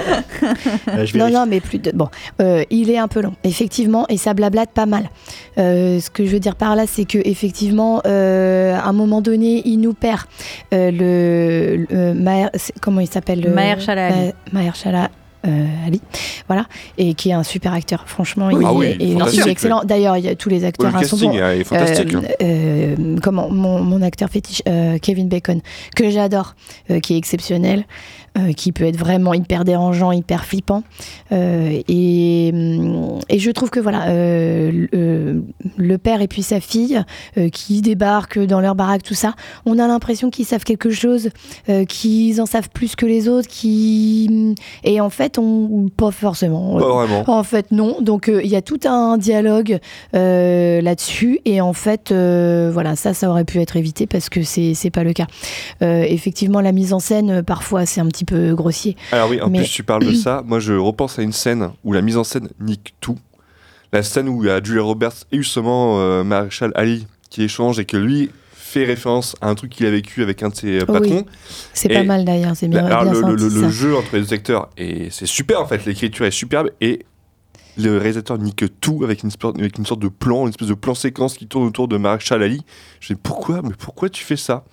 Euh, je Non, non, mais plus de. Bon, euh, il est un peu long, effectivement, et ça blablate pas mal. Euh, ce que je veux dire par là, c'est que effectivement, euh, à un moment donné, il nous perd euh, le, le Maher- comment il s'appelle le- Mahershala Ali. Ma- Mahershala, euh, Ali, voilà, et qui est un super acteur. Franchement, Oui. il, Ah oui, est, il est fantastique, excellent. D'ailleurs, il y a tous les acteurs le hein, sont bons. est fantastique, Euh, hein. euh, comment mon, mon acteur fétiche, euh, Kevin Bacon, que j'adore, euh, qui est exceptionnel, euh, qui peut être vraiment hyper dérangeant, hyper flippant. Euh, et, hum, et je trouve que voilà, euh, le, le père et puis sa fille qui débarquent dans leur baraque, tout ça, on a l'impression qu'ils savent quelque chose, qu'ils en savent plus que les autres, qui et en fait, on pas forcément. Pas vraiment. En fait, non. Donc, il y a tout un dialogue là-dessus. Et en fait, voilà, ça, ça aurait pu être évité parce que c'est c'est pas le cas. Effectivement, la mise en scène, parfois, c'est un petit peu grossier. Alors oui, en Mais- plus tu parles de ça, moi je repense à une scène où la mise en scène nique tout. La scène où il y a Julia Roberts et justement euh, Marshall Ali qui échangent et que lui fait référence à un truc qu'il a vécu avec un de ses euh, oui. patrons. C'est pas mal d'ailleurs, c'est bien, alors, bien le, senti, jeu entre les deux acteurs, et c'est super en fait, l'écriture est superbe et le réalisateur nique tout avec une, avec une sorte de plan, une espèce de plan séquence qui tourne autour de Marshall Ali. Je dis pourquoi, mais pourquoi tu fais ça?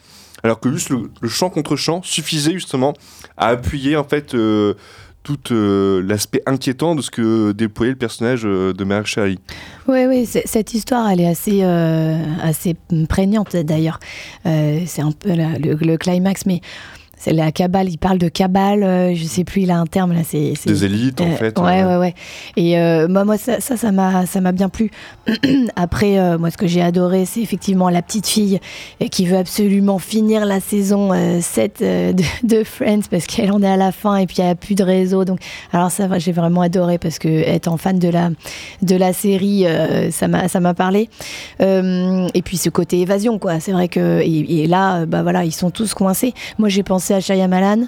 Alors que juste le, le chant contre chant suffisait justement à appuyer en fait euh, tout euh, l'aspect inquiétant de ce que déployait le personnage euh, de Marshall Ali. Oui, oui, cette histoire, elle est assez, assez prégnante d'ailleurs. C'est un peu le, le climax, mais c'est la cabale. Il parle de cabale, euh, je sais plus, il a un terme là. C'est Des élites en Euh, fait. Ouais, euh, ouais, ouais. Et euh, moi, moi, ça, ça, m'a, ça m'a bien plu. Après, moi, ce que j'ai adoré, c'est effectivement la petite fille qui veut absolument finir la saison euh, 7 euh, de, de Friends parce qu'elle en est à la fin et puis il n'y a plus de réseau. Donc, alors ça, j'ai vraiment adoré parce que étant fan de la, de la série, ça m'a, ça m'a parlé. Et puis ce côté évasion, quoi. C'est vrai que et, et là, bah voilà, ils sont tous coincés. Moi, j'ai pensé à Shyamalan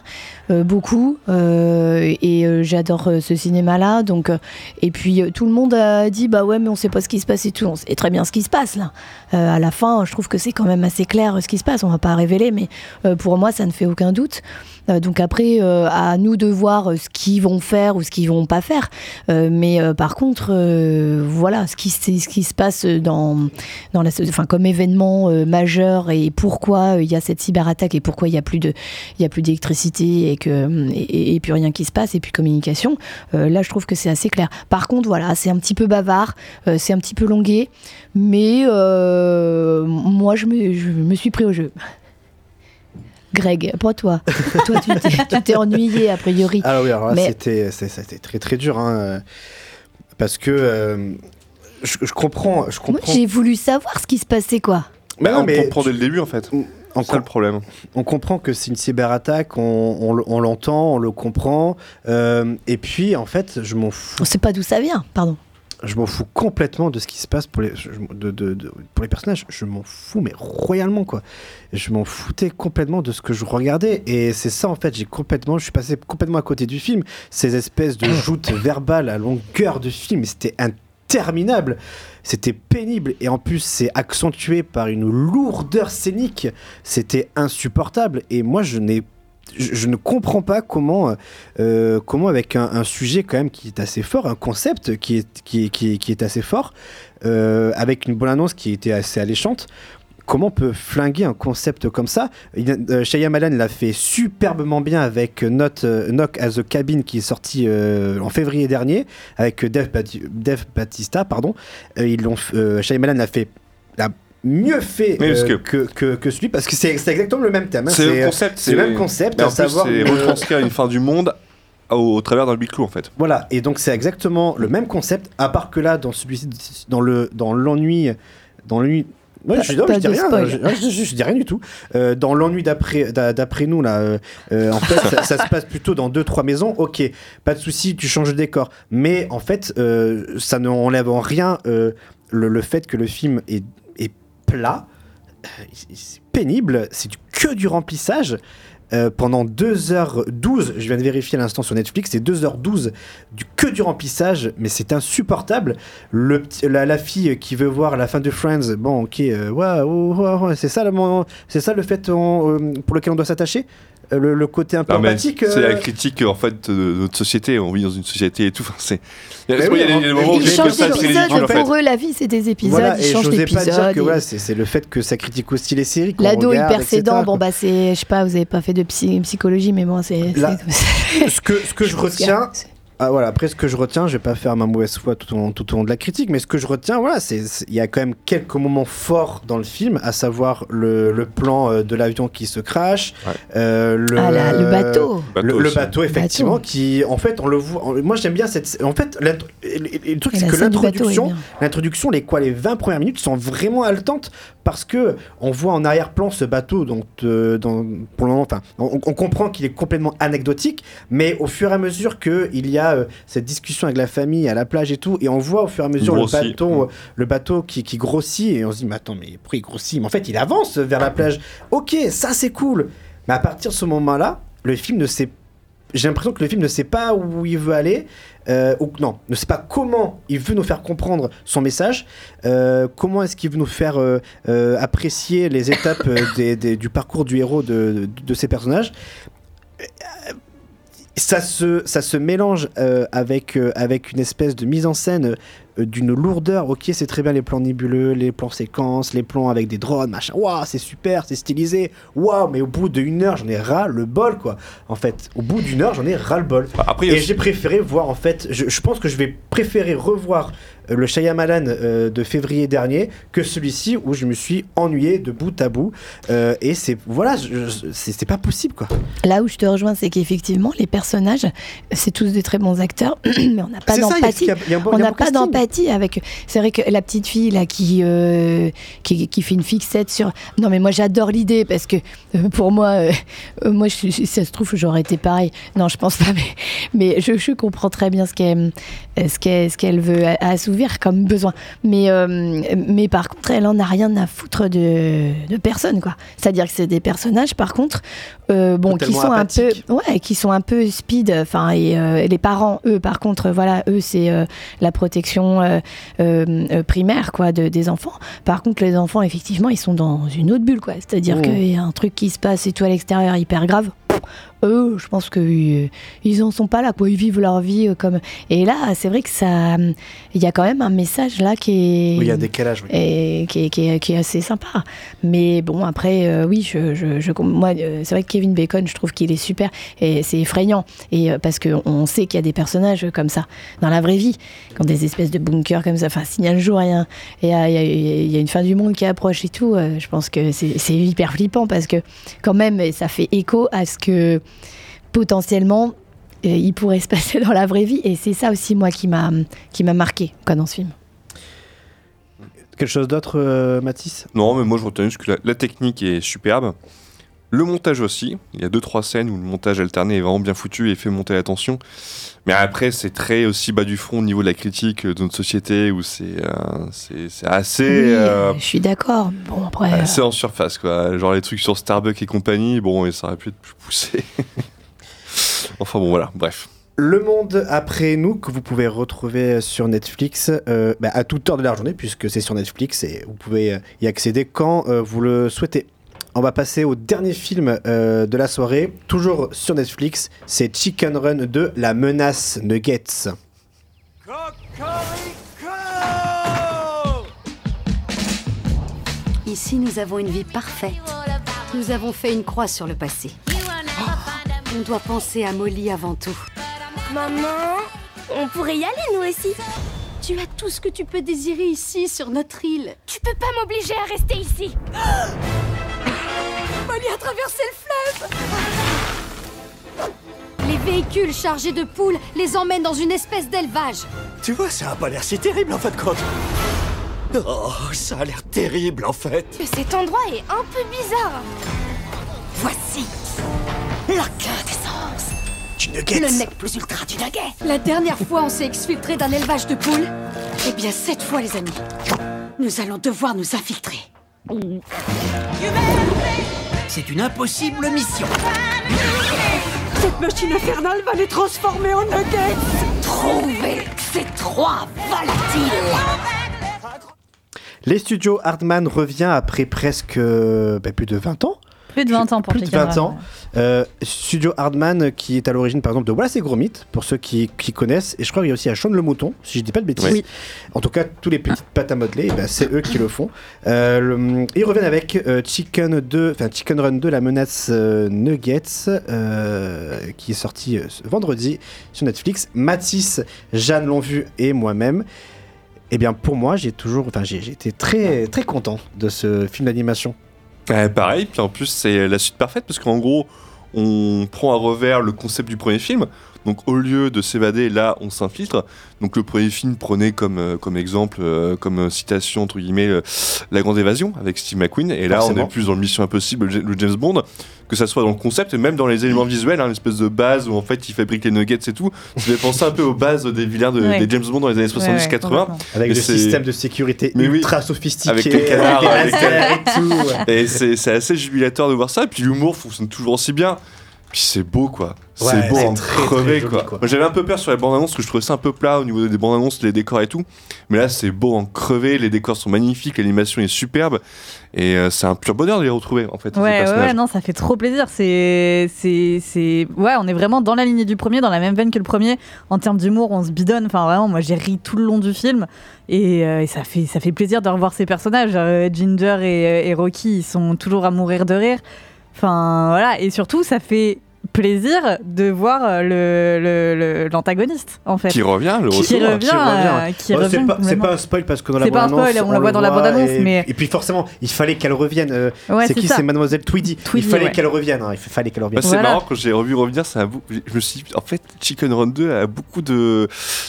beaucoup euh, et euh, j'adore euh, ce cinéma-là. Donc, euh, et puis euh, tout le monde a dit bah ouais, mais on sait pas ce qui se passe et tout. On sait très bien ce qui se passe là. Euh, à la fin, je trouve que c'est quand même assez clair euh, ce qui se passe. On va pas révéler, mais euh, pour moi, ça ne fait aucun doute. Euh, donc après, euh, à nous de voir euh, ce qu'ils vont faire ou ce qu'ils vont pas faire. Euh, mais euh, par contre, euh, voilà, ce qui, se passe dans, la, enfin, comme événement euh, majeur et pourquoi euh, il y a cette cyberattaque et pourquoi il y a plus de, il y a plus d'électricité et que et, et puis rien qui se passe et puis communication. euh, là, je trouve que c'est assez clair. Par contre, voilà, c'est un petit peu bavard, euh, c'est un petit peu longué, mais euh, moi, je me, je me suis pris au jeu. Greg, pas toi. toi, tu t'es- ennuyé a priori. Ah oui, alors là, Mais- c'était, c'est- c'était très très dur, hein, parce que euh, je, je comprends, je Moi, comprends. j'ai voulu savoir ce qui se passait, quoi. Mais non, on mais comprend dès le début en fait. On ça le problème. On comprend que c'est une cyberattaque, on, on, le- on l'entend, on le comprend, euh, et puis en fait, je m'en fous. On sait pas d'où ça vient, pardon. Je m'en fous complètement de ce qui se passe pour les, je- de, de- de- pour les personnages. Je m'en fous, mais royalement, quoi. Je m'en foutais complètement de ce que je regardais. Et c'est ça, en fait, j'ai complètement, je suis passé complètement à côté du film. Ces espèces de joutes verbales à longueur de film, c'était interminable. C'était pénible. Et en plus, c'est accentué par une lourdeur scénique. C'était insupportable. Et moi, je n'ai je, ne comprends pas comment, euh, comment avec un, sujet quand même qui est assez fort, un concept qui est assez fort, euh, avec une bonne annonce qui était assez alléchante, comment on peut flinguer un concept comme ça? Euh, Shyamalan l'a fait superbement bien avec Not, euh, Knock as a Cabin qui est sorti euh, en février dernier avec Bati- Dave Batista. Pardon. Euh, ils l'ont, f- euh, Shyamalan l'a fait l'a mieux fait euh, que- que, que, que celui parce que c'est exactement le même thème. hein. C'est le concept. c'est le même concept, à savoir c'est euh, retranscrire une fin du monde au, au travers d'un huis clos en fait. Voilà, et donc c'est exactement le même concept, à part que là, dans celui-ci, dans le dans l'ennui, dans l'ennui. Ouais, je, non, pas je dis rien, spoil. je, je- je- je dis rien du tout. Euh, dans l'ennui d'après d'a- d'après nous là, euh, euh, en fait, ça, ça se passe plutôt dans deux trois maisons. Ok, pas de souci, tu changes de décor. Mais en fait, euh, ça ne enlève en rien le, le fait que le film est, est plat, c'est pénible, c'est que du remplissage. Euh, pendant 2h12, je viens de vérifier à l'instant sur Netflix, c'est 2h12 du que du remplissage, mais c'est insupportable. La, fille qui veut voir la fin de Friends, bon, ok, euh, ouais, c'est ça, ça le fait euh, pour lequel on doit s'attacher? Le, le côté un peu empathique c'est euh, la critique en fait de notre société. On vit dans une société et tout. Enfin. Il y a, Mais il y a oui, des, en- des moments où Ils j'ai changent d'épisode, ridicule en fait. pour eux la vie c'est des épisodes, Voilà, ils changent j'osais pas dire d'épisode. que et- voilà, c'est le fait que ça critique aussi les séries. L'ado regarde, hyper etc., sédent, quoi. bon bah c'est, je sais pas, vous avez pas fait de psy- psychologie, mais bon c'est- ce que, ce que je retiens. Ah, voilà, après ce que je retiens, je vais pas faire ma mauvaise foi tout au long, tout au long de la critique, mais ce que je retiens, voilà, c'est il y a quand même quelques moments forts dans le film, à savoir le, le plan euh, de l'avion qui se crache, euh, le, Ah, la- le bateau. le, Bateau le aussi. bateau effectivement, Bateau. qui en fait on le voit. en- Moi j'aime bien cette. En fait, le, truc c'est que l'introduction, l'introduction, les quoi, les 20 premières minutes sont vraiment haletantes parce que on voit en arrière-plan ce bateau, donc euh, dans, pour le moment, enfin, on, on comprend qu'il est complètement anecdotique, mais au fur et à mesure que il y a euh, cette discussion avec la famille à la plage et tout, et on voit au fur et à mesure le bateau, euh, le bateau qui, qui grossit, et on se dit, mais attends, mais pourquoi il grossit? Mais en fait, il avance vers la plage. Ok, ça c'est cool, mais à partir de ce moment-là, le film ne sait j'ai l'impression que le film ne sait pas où il veut aller, euh, ou non, ne sait pas comment il veut nous faire comprendre son message, euh, comment est-ce qu'il veut nous faire euh, apprécier les étapes des- des- du parcours du héros de, de, de ces personnages. Ça se, ça se mélange euh, avec, euh, avec une espèce de mise en scène d'une lourdeur. Ok, c'est très bien les plans nébuleux, les plans séquences, les plans avec des drones, machin. Waouh, c'est super, c'est stylisé. Waouh, mais au bout d'une heure, j'en ai ras le bol, quoi. En fait, au bout d'une heure, j'en ai ras le bol. Après, a Et j'ai préféré voir, en fait, je, je pense que je vais préférer revoir euh, le Shyamalan euh, de février dernier que celui-ci où je me suis ennuyé de bout à bout. Euh, et c'est, voilà, c'est pas possible, quoi. Là où je te rejoins, c'est qu'effectivement, les personnages, c'est tous de très bons acteurs, mais on n'a pas d'empathie. On n'a pas casting. Avec. C'est vrai que la petite fille là qui, euh, qui qui fait une fixette sur. Non, mais moi j'adore l'idée parce que euh, pour moi, euh, moi, je, si ça se trouve, j'aurais été pareil. Non, je pense pas, mais mais je, je comprends très bien ce qu'elle ce qu'elle ce qu'elle veut assouvir comme besoin. Mais mais par contre, elle en a rien à foutre de de personne quoi. C'est-à-dire que c'est des personnages, par contre, bon, qui sont un peu ouais, qui sont un peu speed. Enfin, et les parents, eux, par contre, voilà, eux, c'est la protection euh, euh, euh, primaire, quoi, de, des enfants. Par contre, les enfants, effectivement, ils sont dans une autre bulle, quoi. C'est-à-dire Mmh. qu'il y a un truc qui se passe et tout à l'extérieur hyper grave. Eux, je pense que euh, ils en sont pas là, quoi. Ils vivent leur vie euh, comme. Et là, c'est vrai que ça, il y a quand même un message là qui est. Oui, il y a un décalage, oui. Et qui est, qui est- qui est assez sympa. Mais bon, après, euh, oui, je, je, je- moi, c'est vrai que Kevin Bacon, je trouve qu'il est super et c'est effrayant. Et parce qu'on on sait qu'il y a des personnages comme ça dans la vraie vie, quand des espèces de bunkers comme ça. Enfin, s'il y a un jour, il y y y a- une fin du monde qui approche et tout, je pense que c'est c'est hyper flippant parce que quand même, ça fait écho à ce que potentiellement euh, il pourrait se passer dans la vraie vie. Et c'est ça aussi, moi, qui m'a qui m'a marqué quoi, dans ce film. Quelque chose d'autre, euh, Mathis? Non, mais moi je retiens juste que la, la technique est superbe. Le montage aussi. Il y a deux trois scènes où le montage alterné est vraiment bien foutu et fait monter la tension. Mais après, c'est très aussi bas du front au niveau de la critique de notre société où c'est euh, c'est c'est assez. Oui, euh, je suis d'accord. Bon, après. euh, assez en surface quoi. Genre les trucs sur Starbucks et compagnie, bon, et ça aurait pu être plus poussé. enfin bon, voilà, bref. Le Monde après nous, que vous pouvez retrouver sur Netflix euh, bah, à toute heure de la journée, puisque c'est sur Netflix et vous pouvez euh, y accéder quand euh, vous le souhaitez. On va passer au dernier film euh, de la soirée, toujours sur Netflix, c'est Chicken Run 2, La menace Nuggets. Ici, nous avons une vie parfaite. Nous avons fait une croix sur le passé. On doit penser à Molly avant tout. Maman, on pourrait y aller nous aussi. Tu as tout ce que tu peux désirer ici, sur notre île. Tu peux pas m'obliger à rester ici. Molly a traversé le fleuve. Les véhicules chargés de poules les emmènent dans une espèce d'élevage. Tu vois, ça a pas l'air si terrible en fait de compte. Oh, ça a l'air terrible en fait. Mais cet endroit est un peu bizarre. Voici la quintessence du nugget. Le nec plus ultra du nugget. La dernière fois, on s'est exfiltré d'un élevage de poules. Eh bien, cette fois, les amis, nous allons devoir nous infiltrer. C'est une impossible mission. Cette machine infernale va les transformer en nuggets. Trouvez ces trois volatiles. Les studios Hardman revient après presque euh, bah, plus de 20 ans. Plus de 20 ans pour plus de 20 ans. Euh, Studio Hardman qui est à l'origine par exemple de Wallace et Gromit pour ceux qui, qui connaissent et je crois qu'il y a aussi à Sean le Mouton si je dis pas de bêtises. Oui. En tout cas tous les petites pâtes à modeler eh ben, c'est eux qui le font. Euh, le- ils reviennent avec euh, Chicken 2, enfin Chicken Run 2 la menace euh, Nuggets euh, qui est sorti euh, ce vendredi sur Netflix. Mathis, Jeanne l'ont vu et moi-même. Eh bien pour moi j'ai toujours, enfin j'ai été très très content de ce film d'animation. Pareil, puis en plus c'est la suite parfaite parce qu'en gros on prend à revers le concept du premier film. Donc au lieu de s'évader, là on s'infiltre. Donc le premier film prenait comme, euh, comme exemple, euh, comme euh, citation entre guillemets, euh, La Grande Évasion avec Steve McQueen. Et là on est plus dans le Mission Impossible, le, James Bond, que ça soit dans le concept et même dans les éléments visuels, hein, l'espèce de base où en fait il fabrique les nuggets et tout. Ça fait penser un peu aux bases des vilains de, Ouais. des James Bond dans les années 70-80. Avec Et le système de sécurité Mais oui. ultra sophistiqué, avec les canards, avec lasers et tout. ouais. et c'est c'est assez jubilateur de voir ça. Et puis l'humour fonctionne toujours aussi bien. Puis c'est beau quoi. Ouais, c'est beau en crever quoi. quoi. Moi, J'avais un peu peur sur les bandes annonces parce que je trouvais ça un peu plat au niveau des bandes annonces, les décors et tout. Mais là c'est beau en crever, les décors sont magnifiques, l'animation est superbe. Et euh, c'est un pur bonheur de les retrouver en fait. Ouais, ouais, non, ça fait trop plaisir. C'est, c'est, c'est, ouais, on est vraiment dans la lignée du premier, dans la même veine que le premier. En termes d'humour, on se bidonne. Enfin, vraiment, moi, j'ai ri tout le long du film, et, euh, et ça fait, ça fait plaisir de revoir ces personnages. Euh, Ginger et, et Rocky, ils sont toujours à mourir de rire. Enfin, voilà, et surtout, ça fait plaisir de voir euh, le, le- le- l'antagoniste, en fait. Qui revient, le Qui retour. revient, euh, qui Oh, revient c'est pas, un spoil parce que dans la C'est pas un bande-annonce, spoil, on la voit dans la bande-annonce, et, mais- et puis forcément, il fallait qu'elle revienne. euh, Ouais, c'est qui. C'est Mademoiselle Tweedy. Tweedy, il fallait ouais. qu'elle revienne. hein, Il fallait qu'elle revienne. Bah, c'est marrant quand j'ai revu revenir, ça a je me suis dit, en fait, Chicken Run 2 a beaucoup de,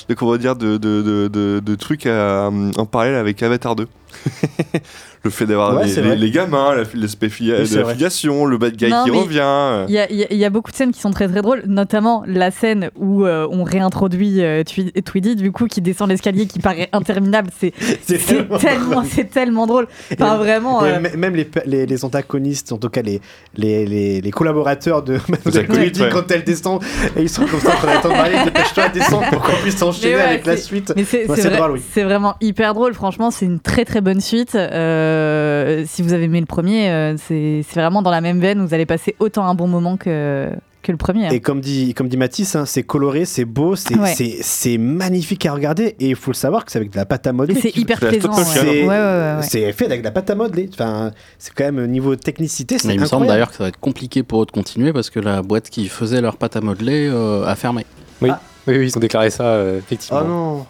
de comment dire, de, de, de, de- de trucs à, en parallèle avec Avatar 2. le fait d'avoir Ouais, les, c'est les- gamins, la- l'aspect filia- Oui, de la filiation, le bad guy Non, qui revient. Il y a, y y beaucoup de scènes qui sont très très drôles, notamment la scène où euh, on réintroduit euh, Tweedy, du coup, qui descend l'escalier qui paraît interminable. C'est tellement tellement, drôle. c'est tellement drôle. Enfin, Et- vraiment. et euh, Même les, les, les antagonistes, en tout cas les, les, les, les collaborateurs de ouais. quand elle descend, et ils sont comme ça en train d'attendre Marie, dépêche-toi, descends pour qu'on puisse enchaîner ouais, avec la suite. C'est vrai- drôle, oui. c'est vraiment hyper drôle. Franchement, c'est une très très bonne suite. Euh, si vous avez aimé le premier, euh, c'est vraiment dans la même veine. Vous allez passer autant un bon moment que, que le premier. hein. Et comme dit, comme dit Mathis, hein, c'est coloré, c'est beau, c'est Ouais. magnifique à regarder. Et il faut le savoir que c'est avec de la pâte à modeler. C'est hyper plaisant. C'est Ouais, ouais, ouais, ouais. c'est fait avec de la pâte à modeler. Enfin, c'est quand même au niveau technicité, Mais il me semble d'ailleurs que ça va être compliqué pour eux de continuer parce que la boîte qui faisait leur pâte à modeler euh, a fermé. Oui. oui, oui, ils ont déclaré ça, euh, effectivement. Oh non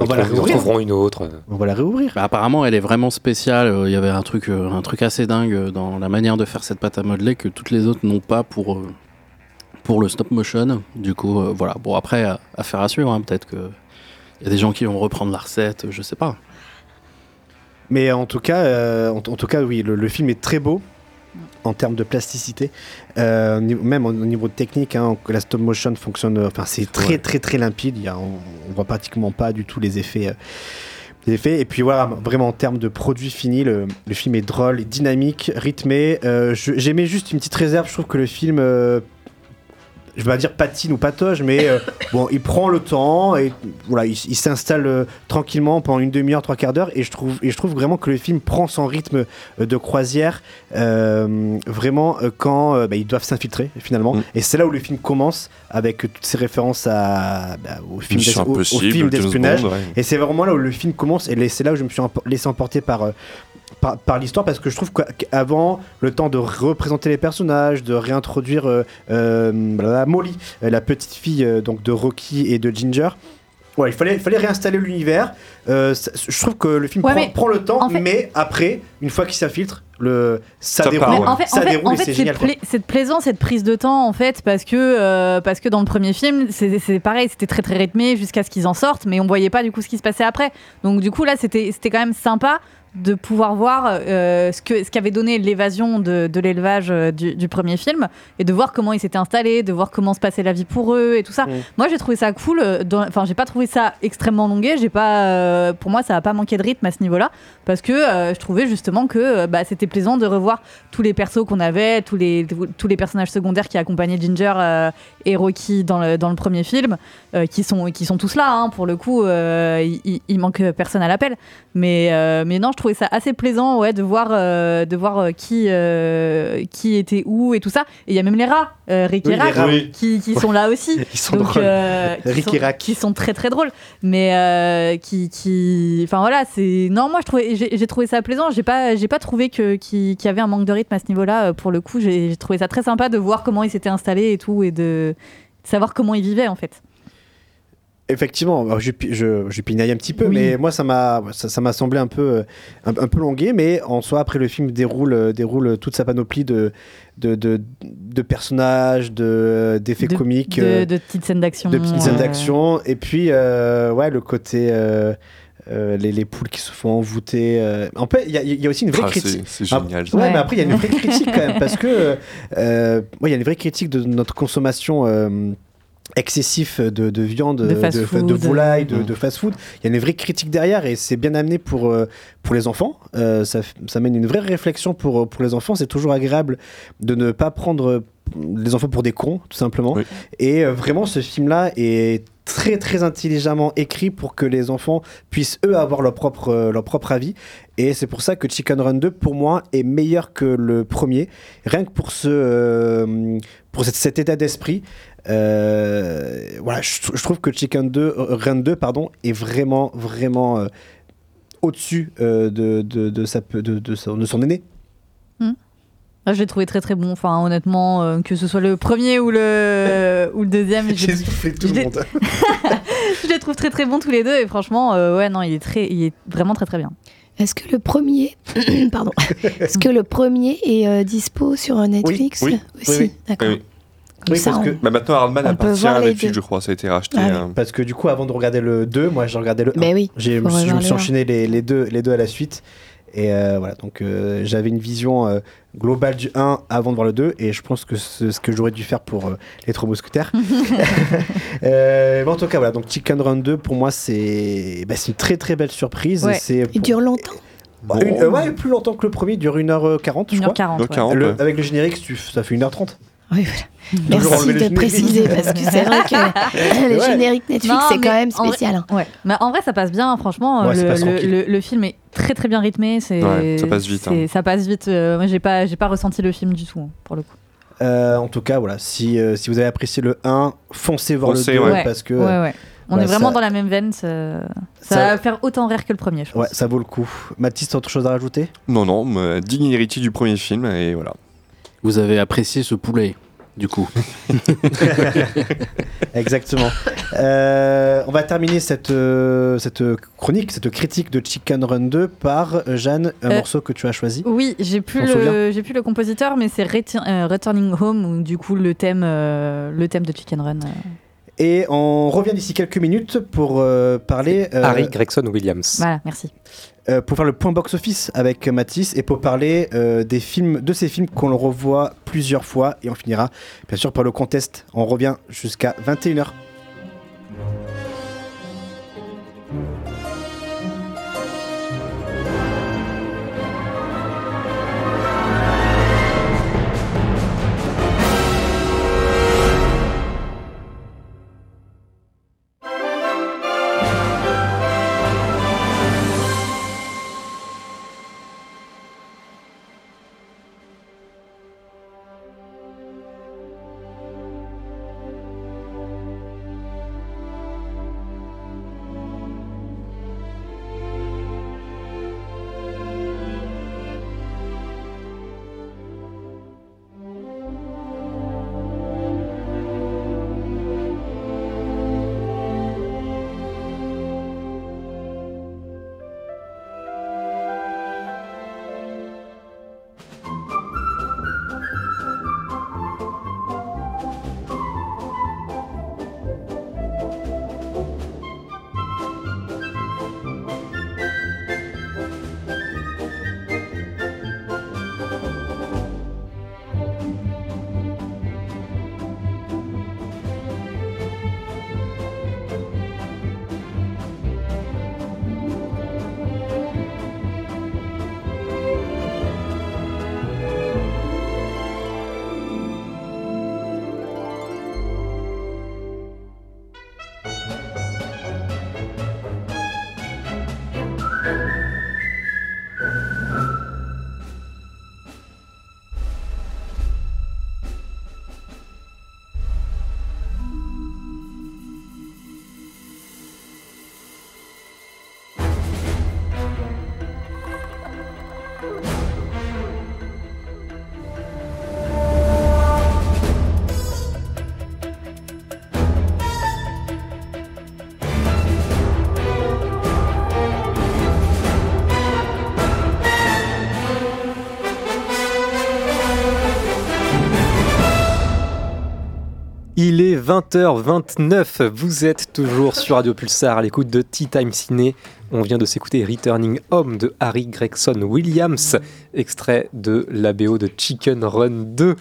On va la réouvrir. trouveront une autre. On va la réouvrir. Bah, apparemment, elle est vraiment spéciale. Euh, Il y avait un truc, euh, un truc assez dingue euh, dans la manière de faire cette pâte à modeler que toutes les autres n'ont pas pour, euh, pour le stop motion. Du coup, euh, voilà. Bon, après, à- affaire à suivre. hein. Peut-être que il y a des gens qui vont reprendre la recette, je sais pas. Mais en tout cas, euh, en, en tout cas, oui, le, le film est très beau en termes de plasticité, Euh, même au, au niveau technique. Hein, la stop motion fonctionne. euh, Enfin, c'est très très très limpide. Il y a, on, on voit pratiquement pas du tout les effets. euh, les effets. Et puis voilà, vraiment en termes de produit fini, le, le film est drôle, dynamique, rythmé. Euh, J'aimais juste une petite réserve. Je trouve que le film je vais pas dire patine ou patoge, mais euh, bon, il prend le temps et voilà, il, il s'installe euh, tranquillement pendant une demi-heure, trois quarts d'heure, et je trouve, et je trouve vraiment que le film prend son rythme euh, de croisière, vraiment quand bah, ils doivent s'infiltrer finalement, et c'est là où le film commence avec toutes ces références à, bah, au film d'espionnage, ouais. et c'est vraiment là où le film commence, et c'est là où je me suis laissé emporter par par, par l'histoire parce que je trouve qu'avant le temps de représenter les personnages, de réintroduire euh, euh, la Molly, euh, la petite fille euh, donc de Rocky et de Ginger. Ouais, il fallait, il fallait réinstaller l'univers. Euh, je trouve que le film Ouais, prend, le temps, en fait- mais après, une fois qu'il s'infiltre, le, ça, Ça déroule, en fait, ça en fait- déroule en et fait, c'est c'est génial. pla- c'est plaisant cette prise de temps en fait parce que euh, parce que dans le premier film c'est c'est pareil c'était très très rythmé jusqu'à ce qu'ils en sortent mais on voyait pas du coup ce qui se passait après donc du coup là c'était c'était quand même sympa de pouvoir voir euh, ce que ce qu'avait donné l'évasion de, de l'élevage euh, du, du premier film et de voir comment ils s'étaient installés de voir comment se passait la vie pour eux et tout ça. Moi j'ai trouvé ça cool euh, enfin j'ai pas trouvé ça extrêmement longué j'ai pas euh, pour moi ça a pas manqué de rythme à ce niveau là parce que euh, je trouvais justement que euh, bah, c'était plaisant de revoir tous les persos qu'on avait tous les tous les personnages secondaires qui accompagnaient Ginger euh, et Rocky dans le, dans le premier film euh, qui sont qui sont tous là hein, pour le coup il, manque personne à l'appel mais mais non je trouvais ça assez plaisant ouais de voir de voir qui qui était où et tout ça et il y a même les rats Rick et Rack oui. qui, qui sont là aussi Ils sont Donc, drôles. qui Rick sont- et Rack. qui sont très très drôles mais qui qui enfin voilà c'est non moi je trouvais j'ai trouvé ça plaisant. J'ai pas j'ai pas trouvé que qu'il y avait un manque de rythme à ce niveau là pour le coup. J'ai trouvé ça très sympa de voir comment ils s'étaient installés et tout et de savoir comment ils vivaient en fait. Effectivement, alors, je, je, je pinaille un petit peu, Oui. mais moi ça m'a ça, ça m'a semblé un peu euh, un, un peu longué, mais en soi après le film déroule euh, déroule toute sa panoplie de de, de, de personnages, de d'effets De- comiques, de, euh, de petites scènes d'action de petites scènes euh, d'action, et puis euh, ouais le côté euh, euh, les, les poules qui se font envoûter. euh. En fait, il y, a- il y a aussi une vraie Ah, critique. c'est Ah, génial. ouais, Ouais. mais après, il y a une vraie critique quand même, parce que euh, ouais, il y a une vraie critique de notre consommation. euh, excessif de, de viande, De de volaille, de, de fast-food. Il y a une vraie critique derrière et c'est bien amené pour, pour les enfants. Euh, ça, ça mène une vraie réflexion pour, pour les enfants. C'est toujours agréable de ne pas prendre les enfants pour des cons, tout simplement. Et vraiment, ce film-là est très très intelligemment écrit pour que les enfants puissent eux avoir leur propre, euh, leur propre avis. Et c'est pour ça que Chicken Run 2, pour moi, est meilleur que le premier. Rien que pour, ce, euh, pour cet, cet état d'esprit. Euh, voilà, je, trouve que Chicken 2, Run 2 pardon, est vraiment, vraiment au-dessus de, de, de, de, de son, de son aîné. Ah, je l'ai trouvé très très bon. Enfin, honnêtement, euh, que ce soit le premier ou le, ou le deuxième, je, J'ai soufflé tout je le monde. je les trouve très très bons tous les deux. Et franchement, euh, ouais, non, il est, très, il est vraiment très très bien. Est-ce que le premier, pardon, est-ce que le premier est euh, dispo sur Netflix? Oui. aussi Oui, oui. D'accord. Oui, oui. Comme Oui, ça, parce on- que- Bah, maintenant, Hardman appartient voir à les Netflix, deux. je crois. Ça a été racheté. Ah oui. hein. Parce que du coup, avant de regarder le 2, moi j'ai regardé le 1. Mais oui, J'ai- je me suis, enchaîné les, les deux, les deux à la suite. Et euh, voilà, donc euh, j'avais une vision globale du 1 avant de voir le 2. Et je pense que c'est ce que j'aurais dû faire pour euh, les Trois Mousquetaires. Euh, mais en tout cas, voilà, donc Chicken Run 2, pour moi, c'est bah, c'est une très très belle surprise. Ouais. C'est Il dure longtemps Bah, une- euh, ouais, plus longtemps que le premier, il dure 1h40, je crois. 1h40, ouais. 1h40, Le- ouais. Avec le générique, tu- ça fait 1h30. Oui, voilà. Toujours Merci de générique. préciser parce que c'est vrai que le Ouais. générique Netflix c'est quand même en vrai- spécial. hein. Ouais, mais en vrai, ça passe bien, franchement. Ouais, ça le, passe le- tranquille. le- le film est très très bien rythmé. C'est, Ouais, ça passe vite, hein. Ça passe vite. euh, moi, j'ai pas, j'ai pas ressenti le film du tout, hein, pour le coup. Euh, en tout cas, voilà, si, euh, si vous avez apprécié le 1, foncez voir Foncez, le 2 ouais. Ouais. parce que Ouais, ouais. On ouais, est vraiment ça- dans la même veine. Ça, ça Ça- va faire autant rire que le premier, je pense. ouais, ça vaut le coup. Mathis, t'as autre chose à rajouter? Non, non, mais digne héritier du premier film, et voilà. Vous avez apprécié ce poulet, du coup. Exactement. Euh, on va terminer cette, euh, cette chronique, cette critique de Chicken Run 2 par euh, Jeanne, un Euh, morceau que tu as choisi. Oui, j'ai plus le, j'ai plus le compositeur, mais c'est euh, Returning Home, ou du coup le thème, euh, le thème de Chicken Run. euh. Et on revient d'ici quelques minutes pour euh, parler. euh, Harry Gregson Williams. Voilà, merci. Euh, pour faire le point box-office avec Mathis et pour parler euh, des films, de ces films qu'on revoit plusieurs fois et on finira bien sûr par le contest. On revient jusqu'à 21h. Il est 20h29, vous êtes toujours sur Radio Pulsar à l'écoute de Tea Time Ciné. On vient de s'écouter Returning Home de Harry Gregson Williams, extrait de la BO de Chicken Run 2,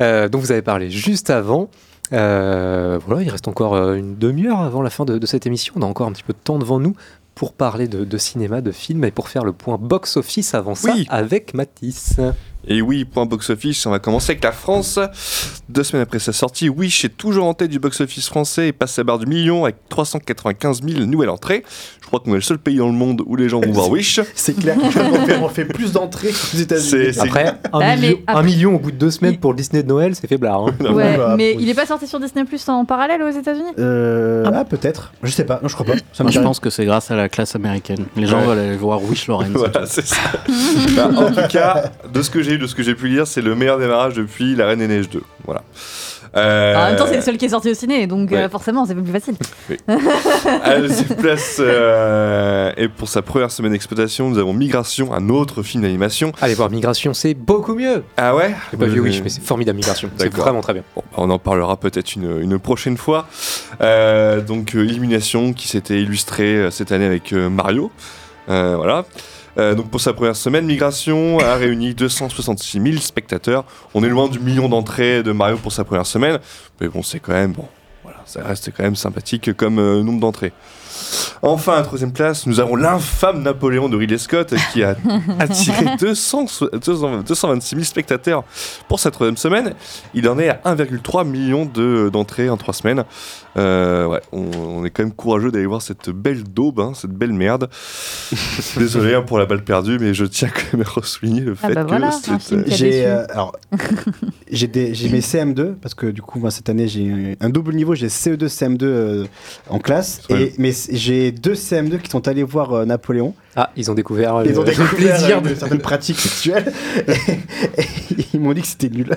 euh, dont vous avez parlé juste avant. Euh, voilà, il reste encore euh, une demi-heure avant la fin de, de cette émission. On a encore un petit peu de temps devant nous pour parler de, de cinéma, de films et pour faire le point box-office avant ça avec Matisse. Et oui, point box-office, on va commencer avec la France. Deux semaines après sa sortie, Wish est toujours en tête du box-office français et passe la barre du million avec 395 000 nouvelles entrées. Je crois qu'on est le seul pays dans le monde où les gens vont voir Wish. C'est clair qu'on fait, on fait plus d'entrées qu'aux États-Unis. Après, un, Bah, million, un million au bout de deux semaines pour le Disney de Noël, c'est faiblard. hein. Ouais, bah, mais oui. il est pas sorti sur Disney Plus en parallèle aux États-Unis? Euh, ah, peut-être. Je sais pas. Non, je crois pas. Ça je pense que c'est grâce à la classe américaine. Les gens Ouais. veulent aller voir Wish Lawrence. Voilà, c'est ça. Bah, en tout cas, de ce que j'ai eu, de ce que j'ai pu lire, c'est le meilleur démarrage depuis La Reine des Neiges 2. Voilà. Euh, En même temps, c'est le seul qui est sorti au ciné, donc euh, forcément, c'est plus facile. La deuxième place, euh, et pour sa première semaine d'exploitation, nous avons Migration, un autre film d'animation. Allez voir Migration, c'est beaucoup mieux. Ah ouais? J'ai pas vu Wish, mais c'est formidable Migration. C'est vraiment très bien. Bon, bah, on en parlera peut-être une, une prochaine fois. Euh, donc, Illumination qui s'était illustré euh, cette année avec euh, Mario. Euh, voilà. Euh, donc pour sa première semaine, Migration a réuni 266 000 spectateurs. On est loin du million d'entrées de Mario pour sa première semaine, mais bon, c'est quand même. Voilà, ça reste quand même sympathique comme euh, nombre d'entrées. Enfin, à troisième place, nous avons l'infâme Napoléon de Ridley Scott qui a attiré 200, 200 226 000 spectateurs pour sa troisième semaine. Il en est à 1,3 million de- d'entrées en trois semaines. Euh, ouais, on, on est quand même courageux d'aller voir cette belle daube, hein, cette belle merde. Désolé hein, pour la balle perdue, mais je tiens quand même à souligner le Ah fait bah que voilà, J'ai déçu. euh, j'ai mes CM2 parce que du coup moi cette année j'ai un double niveau j'ai CE2 CM2 euh, en classe et j'ai deux CM2 qui sont allés voir euh, Napoléon Ah, ils ont découvert euh, ils ont le, découvert le plaisir euh, de. certaines pratiques sexuelles et, et ils m'ont dit que c'était nul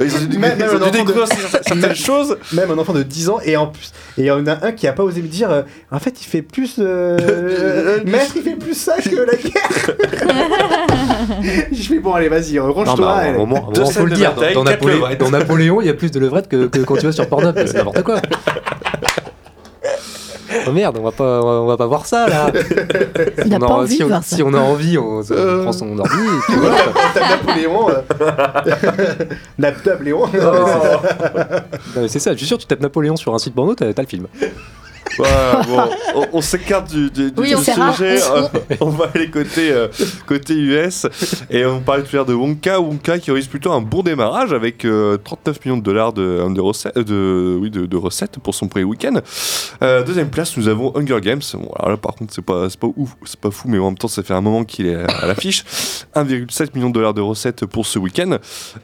Ils ont dû, Même- ils ont dû de- certaines choses. même un enfant de 10 ans et en plus et il y en a un qui a pas osé me dire euh, en fait il fait plus euh, maître il fait plus ça que la guerre je fais bon allez vas-y range-toi bah, elle. moment, moment, faut le dire. bataille, Dans, dans quatre Napolé- levrettes. dans Napoléon, il y a plus de levrette que, que quand tu vas sur Pornhub. C'est n'importe quoi. Oh merde, on va pas, on va pas voir ça là. Il a On pas a- envie si, de on, voir ça. si on a envie, on, on prend son ordi. Et puis voilà. T'as Napoléon euh. Napoléon Non, mais c'est ça, je suis sûr, tu tapes Napoléon sur un site porno, t'as t'as le film. Ouais, bon, on, on s'écarte du, du, du- Oui, du on s'écarte. sujet. euh, on va aller côté, euh, côté US. Et on parlait tout à l'heure de Wonka. Wonka qui réussit plutôt un bon démarrage avec euh, 39 millions de dollars de, de, recettes, euh, de, oui, de, de recettes pour son premier week-end. Euh, deuxième place, nous avons Hunger Games. Bon, alors là, par contre, c'est pas, pas ouf, c'est pas fou, mais en même temps, ça fait un moment qu'il est à l'affiche. 1,7 million de dollars de recettes pour ce week-end.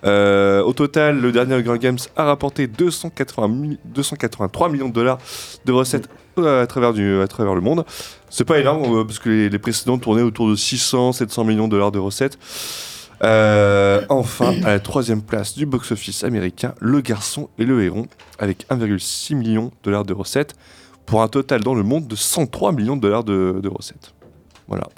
Euh, au total, le dernier Hunger Games a rapporté 280 mi- 283 millions de dollars de recettes euh, à travers, du, à travers le monde. C'est pas énorme euh, parce que les, les précédents tournaient autour de 600, 700 millions de dollars de recettes. Euh, enfin, à la troisième place du box-office américain, Le Garçon et le Héron, avec 1,6 million de dollars de recettes, pour un total dans le monde de 103 millions de dollars de, de recettes. Voilà.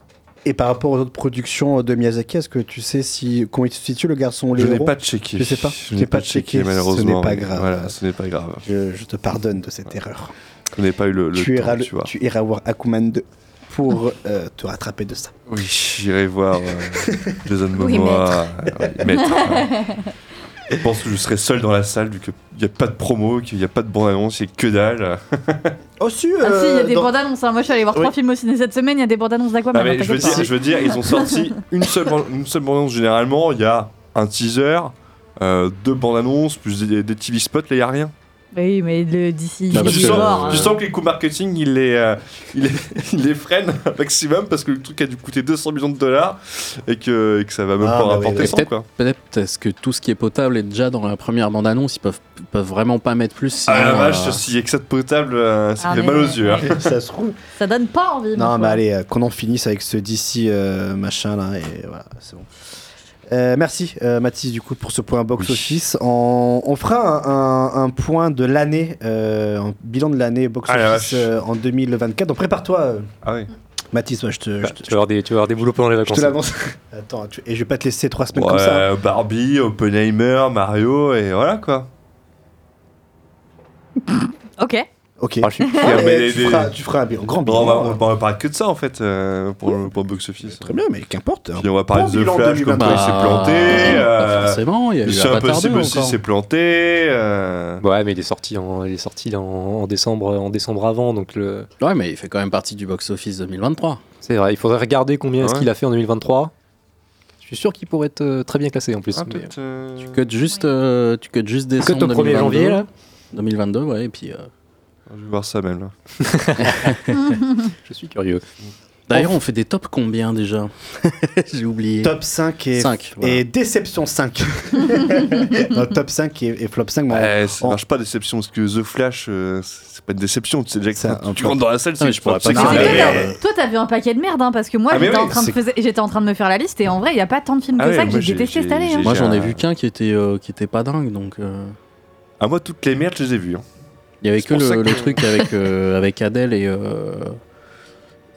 Et par rapport aux autres productions de Miyazaki, est-ce que tu sais si comment il se situe le garçon les Je n'ai pas checké. Je sais pas. Je n'ai pas checké, malheureusement. Ce n'est pas grave. Voilà, ce n'est pas grave. Je, je te pardonne de cette erreur. Je n'ai pas eu le, le tu, temps, iras, le- tu vois. tu iras voir Akuman 2 pour euh, te rattraper de ça. Oui, j'irai voir euh, Jason Oui, Momoa. euh, oui, maître. Je pense que je serai seul dans la salle vu qu'il n'y a pas de promo, qu'il n'y a pas de bande-annonce, il n'y a que dalle. Oh si, Ah si, il y a euh, des dans- bandes annonces. hein. Moi, je suis allée voir trois films au ciné cette semaine. Il y a des bandes annonces d'Aquaman. Ah, mais hein, je, veux dire, pas. je veux dire, ils ont sorti une seule, une seule bande-annonce. Généralement, il y a un teaser, euh, deux bandes-annonces, plus des, des TV spots, là, il n'y a rien. Oui, mais le d'ici. Bah, tu, mort, tu hein. sens que les coûts marketing, il les, euh, il les, il les freine un maximum parce que le truc a dû coûter 200 millions de dollars et que, et que ça va même Ah, pas bah oui, rapporter oui. 100, Peut-être quoi. peut-être parce que tout ce qui est potable est déjà dans la première bande-annonce. Ils peuvent, peuvent vraiment pas mettre plus. Ah la vache, euh, s'il y a que ça de potable, euh, ça Ah, fait mais- mal aux yeux. hein. ça se trouve. Ça donne pas envie. Non, ma mais allez, euh, qu'on en finisse avec ce DC euh, machin là, et voilà, c'est bon. Euh, merci euh, Mathis du coup pour ce point box office. On, on fera un, un- un point de l'année, euh, un bilan de l'année box Ah, office euh, en 2024. Donc prépare-toi, euh, Ah oui. Mathis. Moi, je te, je te- Tu vas avoir des, tu vas avoir des boulots pendant les je vacances. te l'avance. Attends, tu- et je vais pas te laisser trois semaines comme ça. Ouais, Barbie, Oppenheimer, Mario, et voilà quoi. Ok. Ok. Ah, je suis Ouais, fier, mais les- tu, feras, tu feras un bilan- grand Bon, bilan. on, va, on va- on va parler que de ça en fait euh, pour, le, pour le box-office. Très bien, mais qu'importe. Puis on va parler Bon de The bilan Flash, comme quoi il s'est 2023. planté. Euh, pas forcément, il y a eu Mission Avatar Impossible 2 aussi encore. s'est planté. euh, Ouais, mais il est sorti en, il est sorti en, en décembre, en décembre avant, donc le. Ouais, mais il fait quand même partie du box-office 2023. C'est vrai, il faudrait regarder combien est-ce Ouais. qu'il a fait en 2023. Je suis sûr qu'il pourrait être euh, très bien classé en plus. Ah, mais- peut-être, euh, Tu cuts juste, euh, tu cuts juste Cut décembre au 1er 2022. janvier, là 2022, ouais, et puis. euh, Je vais voir ça même là. Je suis curieux. D'ailleurs, on fait des tops combien déjà J'ai oublié. Top 5 et, 5, voilà. et déception 5. Non, top 5 et, et flop 5. bon, Ouais, ça on- marche pas déception parce que The Flash, euh, c'est pas une déception. Tu sais déjà que tu flop. rentres dans la salle, Ah, c'est je pourrais tu pas toi, t'as- vu un paquet de merde, hein, parce que moi, Ah, j'étais oui, en, train de c'est- faiser- j'étais en train de me faire la liste, et en vrai, il n'y a pas tant de films Ah que ouais, ça que j'ai j'ai- détesté cette année. hein. Moi, j'en ai vu qu'un qui était, euh, qui était pas dingue, donc. euh, Ah, moi, toutes les merdes, je les ai vues. Il y avait que le, que- le truc avec, euh, avec Adèle et. euh,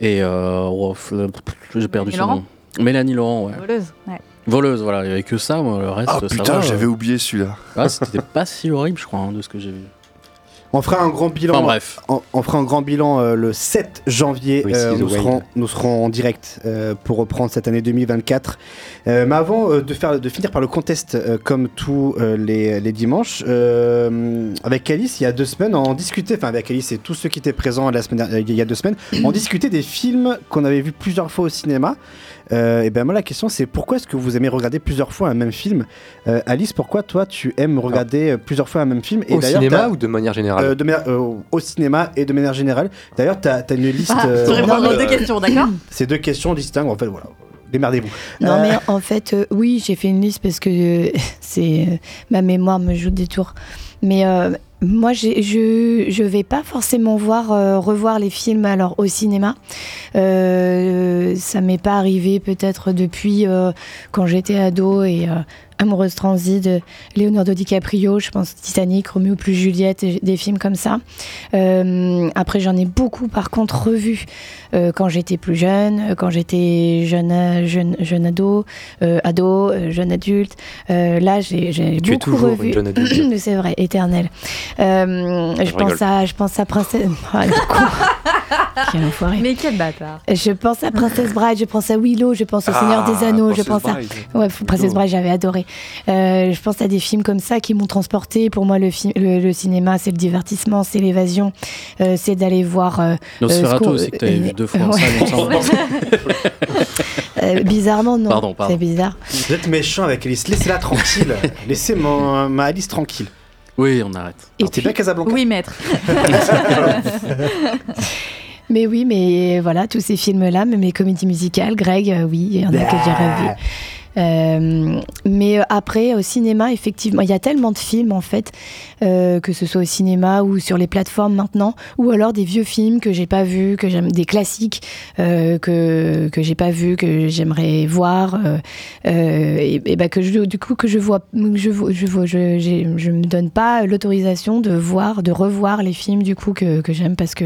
et. euh, oh, f- j'ai perdu Mélanie son nom. Mélanie Laurent, ouais. Voleuse, ouais. Voleuse, voilà, il y avait que ça, moi, le reste, Ah ça putain, va, j'avais euh. oublié celui-là. Ah, c'était pas si horrible, je crois, hein, de ce que j'ai vu. On fera un grand bilan. Enfin, bref. On, on fera un grand bilan euh, le 7 janvier. Oui, Euh, nous, serons, nous serons en direct euh, pour reprendre cette année 2024. Euh, mais avant euh, de, faire, de finir par le contest, euh, comme tous euh, les, les dimanches, euh, avec Alice, il y a deux semaines, on discutait, enfin avec Alice et tous ceux qui étaient présents la semaine, dernière- il y a deux semaines, on discutait des films qu'on avait vus plusieurs fois au cinéma. Euh, et ben moi la question c'est pourquoi est-ce que vous aimez regarder plusieurs fois un même film? Euh, Alice, pourquoi toi tu aimes regarder euh, plusieurs fois un même film? Au cinéma ou de manière générale? Euh, de manière- euh, au cinéma et de manière générale. D'ailleurs, tu as, une liste. Ah, euh, euh, deux questions, d'accord? C'est deux questions distinctes. En fait, voilà. Démerdez-vous. Non, Euh, mais en fait, euh, oui, j'ai fait une liste parce que euh, c'est euh, ma mémoire me joue des tours. Mais euh, moi, je je vais pas forcément voir euh, revoir les films alors au cinéma. Euh, ça m'est pas arrivé peut-être depuis euh, quand j'étais ado et amoureuse transie de Leonardo DiCaprio. Je pense Titanic, Roméo plus Juliette, et des films comme ça. Après, j'en ai beaucoup par contre revu quand j'étais plus jeune, quand j'étais jeune, jeune, jeune ado, ado, jeune adulte. Là, j'ai beaucoup toujours revu. C'est vrai, éternel. Euh, je, Je pense à, je pense à Princesse. Ah. Quel enfoiré. Mais quel bâtard. Je pense à Princess Bride, je pense à Willow, je pense au Ah, Seigneur des Anneaux, je pense Bride. à. Ouais, Princess Bride, j'avais adoré. Euh, je pense à des films comme ça qui m'ont transporté. Pour moi, le, le, le cinéma, c'est le divertissement, c'est l'évasion, euh, c'est d'aller voir. euh, Nosferatu euh, ce qu'on- aussi, que euh, vu deux fois en ouais. salle. Euh, bizarrement, non. Pardon, pardon. C'est bizarre. Vous êtes méchant avec Alice. Laissez-la tranquille. Laissez mon- ma Alice tranquille. Oui, on arrête. Et Alors, T'es bien Casablanca Oui, maître. Mais oui, mais voilà, tous ces films-là, même les comédies musicales, Greg, euh, oui, il y en a que j'ai revu. Euh, mais euh, après, au cinéma, effectivement, il y a tellement de films en fait, euh, que ce soit au cinéma ou sur les plateformes maintenant, ou alors des vieux films que j'ai pas vus, que j'aime, des classiques que que j'ai pas vus, que j'aimerais voir, et, et bah, que je, du coup que je vois, je je je, me donne pas l'autorisation de voir, de revoir les films du coup que, que j'aime parce que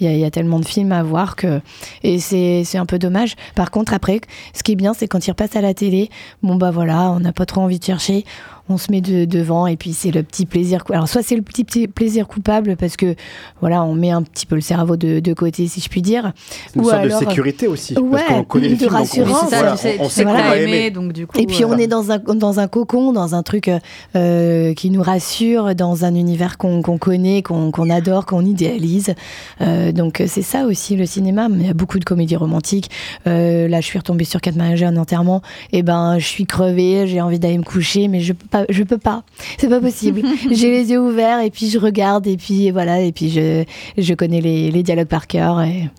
il y, a- y a tellement de films à voir que et c'est un peu dommage. Par contre, après, ce qui est bien, c'est quand ils repassent à la télé, bon bah voilà, on n'a pas trop envie de chercher, on se met de- devant et puis c'est le petit plaisir. Alors soit c'est le petit, petit plaisir coupable parce que voilà, on met un petit peu le cerveau de, de côté, si je puis dire. Une Ou sorte alors- de sécurité aussi. Ouais, parce qu'on connaît les de films, donc on- voilà, sais, on, on sait va aimé, aimer. donc du coup. Et puis on euh, est dans un, dans un cocon, dans un truc euh, euh, qui nous rassure, dans un univers qu'on connaît, qu'on adore, qu'on idéalise. Euh, donc c'est ça aussi le cinéma. Mais Il y a beaucoup de comédies romantiques. Euh, là, je suis retombée sur quatre mariages et un enterrement. Et ben, je suis crevée, j'ai envie d'aller me coucher, mais je peux pas. Je peux pas. C'est pas possible. j'ai les yeux ouverts et puis je regarde et puis voilà et puis je je connais les, les dialogues par cœur et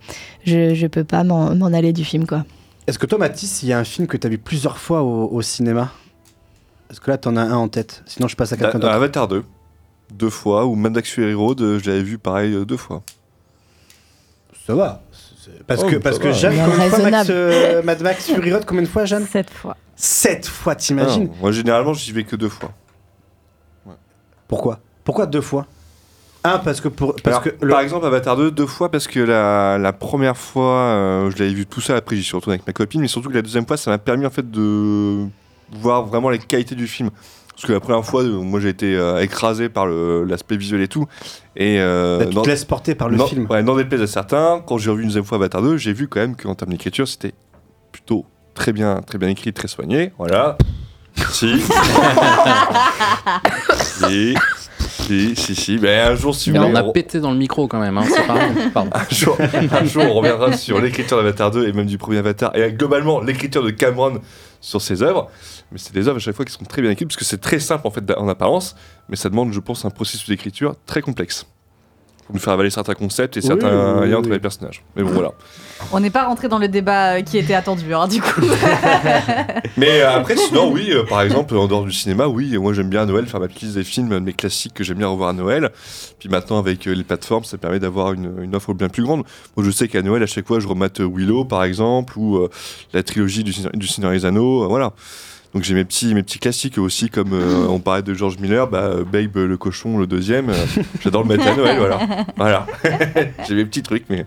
je je peux pas m'en aller du film quoi. Est-ce que toi, Mathis, il y a un film que tu as vu plusieurs fois au, au cinéma? Est-ce que là, t'en as un en tête? Sinon, je passe à quelqu'un Da- d'autre. Avatar 2, deux fois, ou Mad Max Fury Road, euh, je l'avais vu pareil euh, deux fois. Ça va. Parce Oh, que, ça parce que va. Jeanne, Bien combien de fois Max, euh, Mad Max Fury Road, combien de fois, Jeanne Sept fois. Sept fois, Ah t'imagines non, moi, généralement, j'y vais que deux fois. Pourquoi Pourquoi deux fois Un, parce que pour. Parce Alors, que le- Par exemple, Avatar 2, deux fois, parce que la, la première fois, euh, je l'avais vu tout seul, après j'y suis retourné avec ma copine, mais surtout que la deuxième fois, ça m'a permis en fait de voir vraiment les qualités du film. Parce que la première fois, euh, moi j'ai été euh, écrasé par l'aspect visuel et tout. Et euh, Bah, tu te dans- laisses porter par le non, film. Ouais, n'en déplaise à certains, quand j'ai revu une deuxième fois Avatar 2, j'ai vu quand même qu'en termes d'écriture, c'était plutôt très bien, très bien écrit, très soigné. Voilà. si. si. Si, si, si. Ben, un jour, si vous Mais on a pété dans le micro quand même, hein, c'est pas un jour, un jour, on reviendra sur l'écriture d'Avatar 2 et même du premier Avatar, et globalement l'écriture de Cameron sur ses œuvres. Mais c'est des œuvres à chaque fois qui sont très bien écrites, parce que c'est très simple en fait en apparence, mais ça demande, je pense, un processus d'écriture très complexe. Pour nous faire avaler certains concepts et Oui, certains oui, liens oui. entre les personnages. Mais bon, voilà. On n'est pas rentré dans le débat euh, qui était attendu, hein, du coup. Mais euh, après, sinon, oui, euh, par exemple, en dehors du cinéma, oui, moi j'aime bien à Noël faire ma petite liste des films, mes classiques que j'aime bien revoir à Noël. Puis maintenant, avec les plateformes, ça permet d'avoir une, une offre bien plus grande. Moi, je sais qu'à Noël, à chaque fois, je remate Willow, par exemple, ou euh, la trilogie du, du Seigneur des Anneaux, euh, voilà. Donc j'ai mes petits, mes petits classiques aussi, comme euh, on parlait de George Miller, bah, euh, Babe le cochon, le deuxième. euh, J'adore le mettre à Noël, voilà. voilà. j'ai mes petits trucs, mais.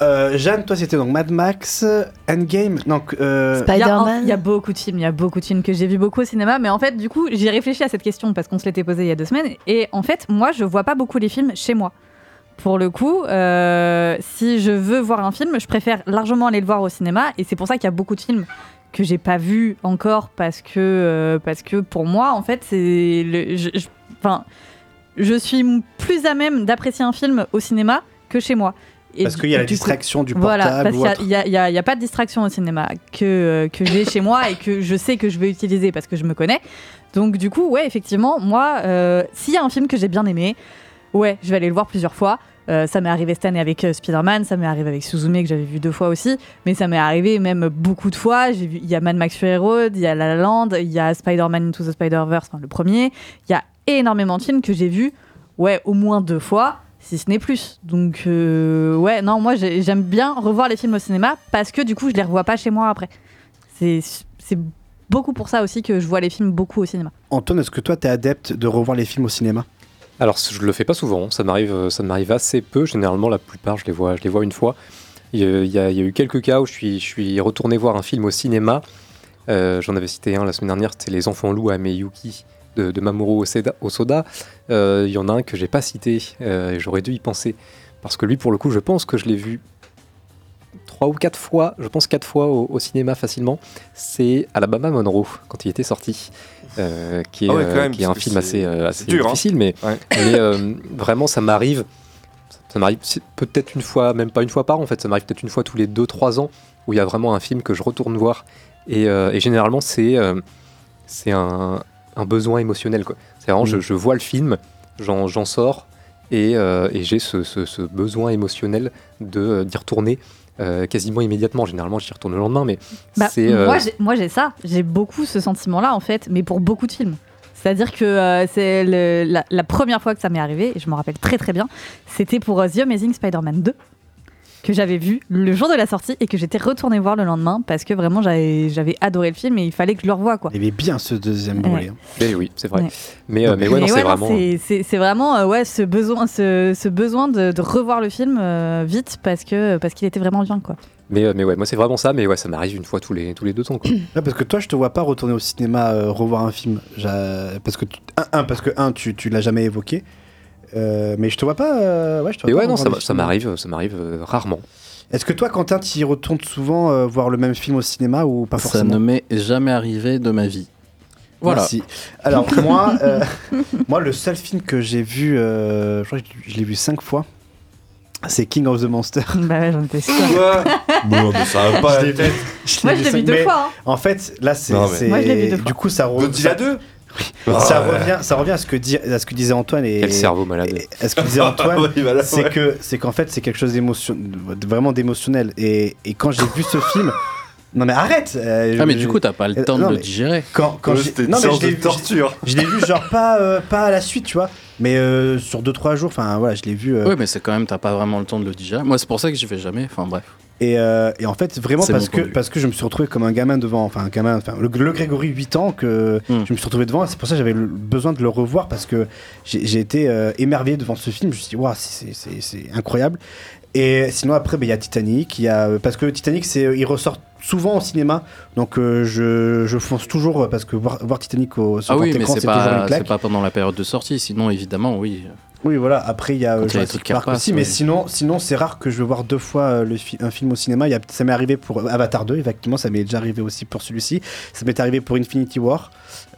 Euh, Jeanne, toi, c'était donc Mad Max, Endgame. Donc, euh, Il y, a, un- il y a beaucoup de films, il y a beaucoup de films que j'ai vu beaucoup au cinéma, mais en fait, du coup, j'ai réfléchi à cette question parce qu'on se l'était posée il y a deux semaines, et en fait, moi, je vois pas beaucoup les films chez moi. Pour le coup, euh, si je veux voir un film, je préfère largement aller le voir au cinéma, et c'est pour ça qu'il y a beaucoup de films que j'ai pas vus encore parce que euh, parce que pour moi, en fait, c'est le, je, je- enfin, je suis plus à même d'apprécier un film au cinéma que chez moi. Et Parce qu'il y a la coup- distraction du Voilà, portable parce ou qu'il y a- autre. il y a, il y a- il y a pas de distraction au cinéma que, euh, que j'ai chez moi et que je sais que je vais utiliser parce que je me connais. Donc du coup, ouais, effectivement, moi, euh, s'il y a un film que j'ai bien aimé, ouais, je vais aller le voir plusieurs fois. Euh, ça m'est arrivé cette année avec euh, Spider-Man, ça m'est arrivé avec Suzume que j'avais vu deux fois aussi, mais ça m'est arrivé même beaucoup de fois. Il y a Mad Max Fury Road, il y a La La Land, il y a Spider-Man Into the Spider-Verse, enfin, le premier. Il y a énormément de films que j'ai vus, ouais, au moins deux fois, si ce n'est plus. Donc, euh, ouais, non, moi j'ai- j'aime bien revoir les films au cinéma parce que du coup, je les revois pas chez moi après. C'est beaucoup pour ça aussi que je vois les films beaucoup au cinéma. Antoine, est-ce que toi, t'es adepte de revoir les films au cinéma? Alors, je le fais pas souvent, ça m'arrive, euh, ça m'arrive assez peu. Généralement, la plupart, je les vois, je les vois une fois. Il y a, eu quelques cas où je suis, retourné voir un film au cinéma. Euh, J'en avais cité un la semaine dernière, c'était Les Enfants Loups à Meyuki de, Mamoru Osoda. Euh, Il y en a un que j'ai pas cité, et j'aurais dû y penser. Parce que lui, pour le coup, je pense que je l'ai vu trois ou quatre fois, je pense quatre fois au, au cinéma facilement. C'est Alabama Monroe, quand il était sorti. euh, qui, est, Ah ouais, euh, même, qui est un film assez, euh, assez dur, hein. difficile, mais, Ouais. mais, vraiment ça m'arrive. Ça m'arrive peut-être une fois, même pas une fois par an en fait, ça m'arrive peut-être une fois tous les 2-3 ans où il y a vraiment un film que je retourne voir. Et, et généralement c'est c'est un, un besoin émotionnel. quoi. C'est vraiment, je, Mm. je vois le film, j'en sors et, euh, et j'ai ce, ce- ce besoin émotionnel de d'y retourner euh, quasiment immédiatement. Généralement j'y retourne le lendemain, mais Bah, c'est. euh, moi, j'ai- ça. J'ai beaucoup ce sentiment-là, en fait, mais pour beaucoup de films. C'est-à-dire que euh, c'est la, la première fois que ça m'est arrivé, et je me rappelle très très bien, c'était pour The Amazing Spider-Man 2, que j'avais vu le jour de la sortie et que j'étais retourné voir le lendemain parce que vraiment j'avais adoré le film et il fallait que je le revoie. Quoi. Il aimait bien ce deuxième Ouais. volet. hein. mais oui, c'est vrai. Ouais. Mais, euh, mais ouais, non, c'est vraiment. c'est- c'est vraiment euh, ouais, ce besoin, ce, ce besoin de, de revoir le film euh, vite parce que parce qu'il était vraiment bien. Quoi. Mais, euh, mais ouais, moi c'est vraiment ça, mais ouais, ça m'arrive une fois tous les, tous les deux temps. Quoi. Ouais, parce que toi, je te vois pas retourner au cinéma euh, revoir un film. Parce que tu- un, un, parce que un, tu, tu l'as jamais évoqué. Euh, mais je te vois pas. euh, ouais, je te vois Mais pas ouais, non, ça, ça m'arrive, ça m'arrive euh, rarement. Est-ce que toi, Quentin, tu y retournes souvent euh, voir le même film au cinéma ou pas Ça forcément ne m'est jamais arrivé de ma vie. Voilà. Merci. Alors moi, euh, moi, le seul film que j'ai vu, euh, je crois que je l'ai vu cinq fois. C'est King of the Monster. bah ouais, j'en étais. Bon, mais ça va pas Je la l'ai vu- tête. je Moi, je l'ai vu deux mais fois, hein. En fait, là, c'est. Non, mais- c'est- Moi, je l'ai vu deux fois. Du coup, ça, re- Godzilla ça- 2 ça Ah ouais. revient, ça revient à ce que, dit, à ce que disait Antoine et Quel cerveau malade. et à ce que disait Antoine, Oui, voilà, c'est ouais. que c'est qu'en fait c'est quelque chose d'émotion, vraiment d'émotionnel et, et quand j'ai vu ce film, non mais arrête. euh, Ah, mais je- du coup, t'as pas le euh, temps non, de le digérer. Quand, quand Ouais, non mais je l'ai de vu, torture. je l'ai vu genre pas euh, pas à la suite, tu vois. Mais euh, sur 2-3 jours, enfin voilà, je l'ai vu. euh, Ouais, mais c'est quand même, t'as pas vraiment le temps de le digérer. Moi, c'est pour ça que j'y vais jamais. Enfin, bref. Et, euh, et en fait, vraiment parce que, parce que je me suis retrouvé comme un gamin devant, enfin un gamin, enfin le, le Grégory 8 ans que Hmm. je me suis retrouvé devant. C'est pour ça que j'avais besoin de le revoir parce que j'ai été euh, émerveillé devant ce film. Je me suis dit, waouh, c'est- incroyable. Et sinon, après, ben, il y a Titanic. Y a, parce que Titanic, il ressort souvent au cinéma. Donc euh, je, je fonce toujours parce que voir, voir Titanic au, sur Ah oui, mais pas, c'est pas pendant la période de sortie. Sinon, évidemment, oui. Oui, voilà. Après, il y a euh, Jurassic trucs qui Park aussi, mais oui. sinon, sinon c'est rare que je veux voir deux fois euh, le fi- un film au cinéma. Il y a, ça m'est arrivé pour Avatar 2, effectivement, ça m'est déjà arrivé aussi pour celui-ci. Ça m'est arrivé pour Infinity War.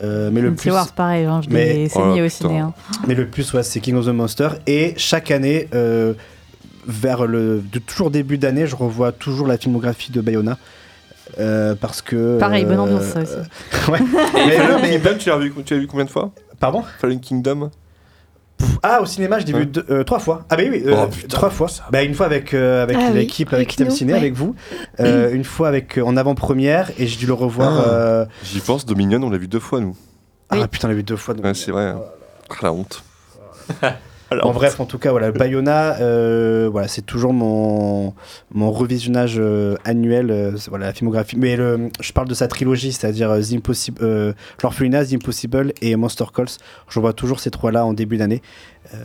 euh, mais le Infinity plus, War, c'est pareil, hein, je l'ai saigné au ciné, hein. Mais le plus, ouais, c'est King of the Monster. Et chaque année, euh, vers le de toujours début d'année, je revois toujours la filmographie de Bayona. euh, parce que. Pareil, bonne euh, ambiance, ça aussi. ouais. Mais mais, non, mais- Kingdom, tu l'as vu, tu l'as vu combien de fois? Pardon? Fallen Kingdom Ah, au cinéma, je l'ai vu deux- euh, trois fois. Ah, bah oui, euh, Oh, trois fois. Bah, une fois avec, euh, avec Ah oui, l'équipe, avec avec nous, Ciné, ouais. avec vous. Euh, une fois avec, euh, en avant-première, et j'ai dû le revoir. Ah. euh, J'y pense, Dominion, on l'a vu deux fois, nous. Ah, putain, on l'a vu deux fois. Ouais, c'est vrai. hein. Ah, la honte. En bref, en tout cas, voilà, Bayona, euh, voilà, c'est toujours mon, mon revisionnage euh, annuel, euh, voilà, la filmographie. Mais le, je parle de sa trilogie, c'est-à-dire euh, The Impossible, euh, L'Orphelinat, The Impossible et Monster Calls. Je vois toujours ces trois-là en début d'année.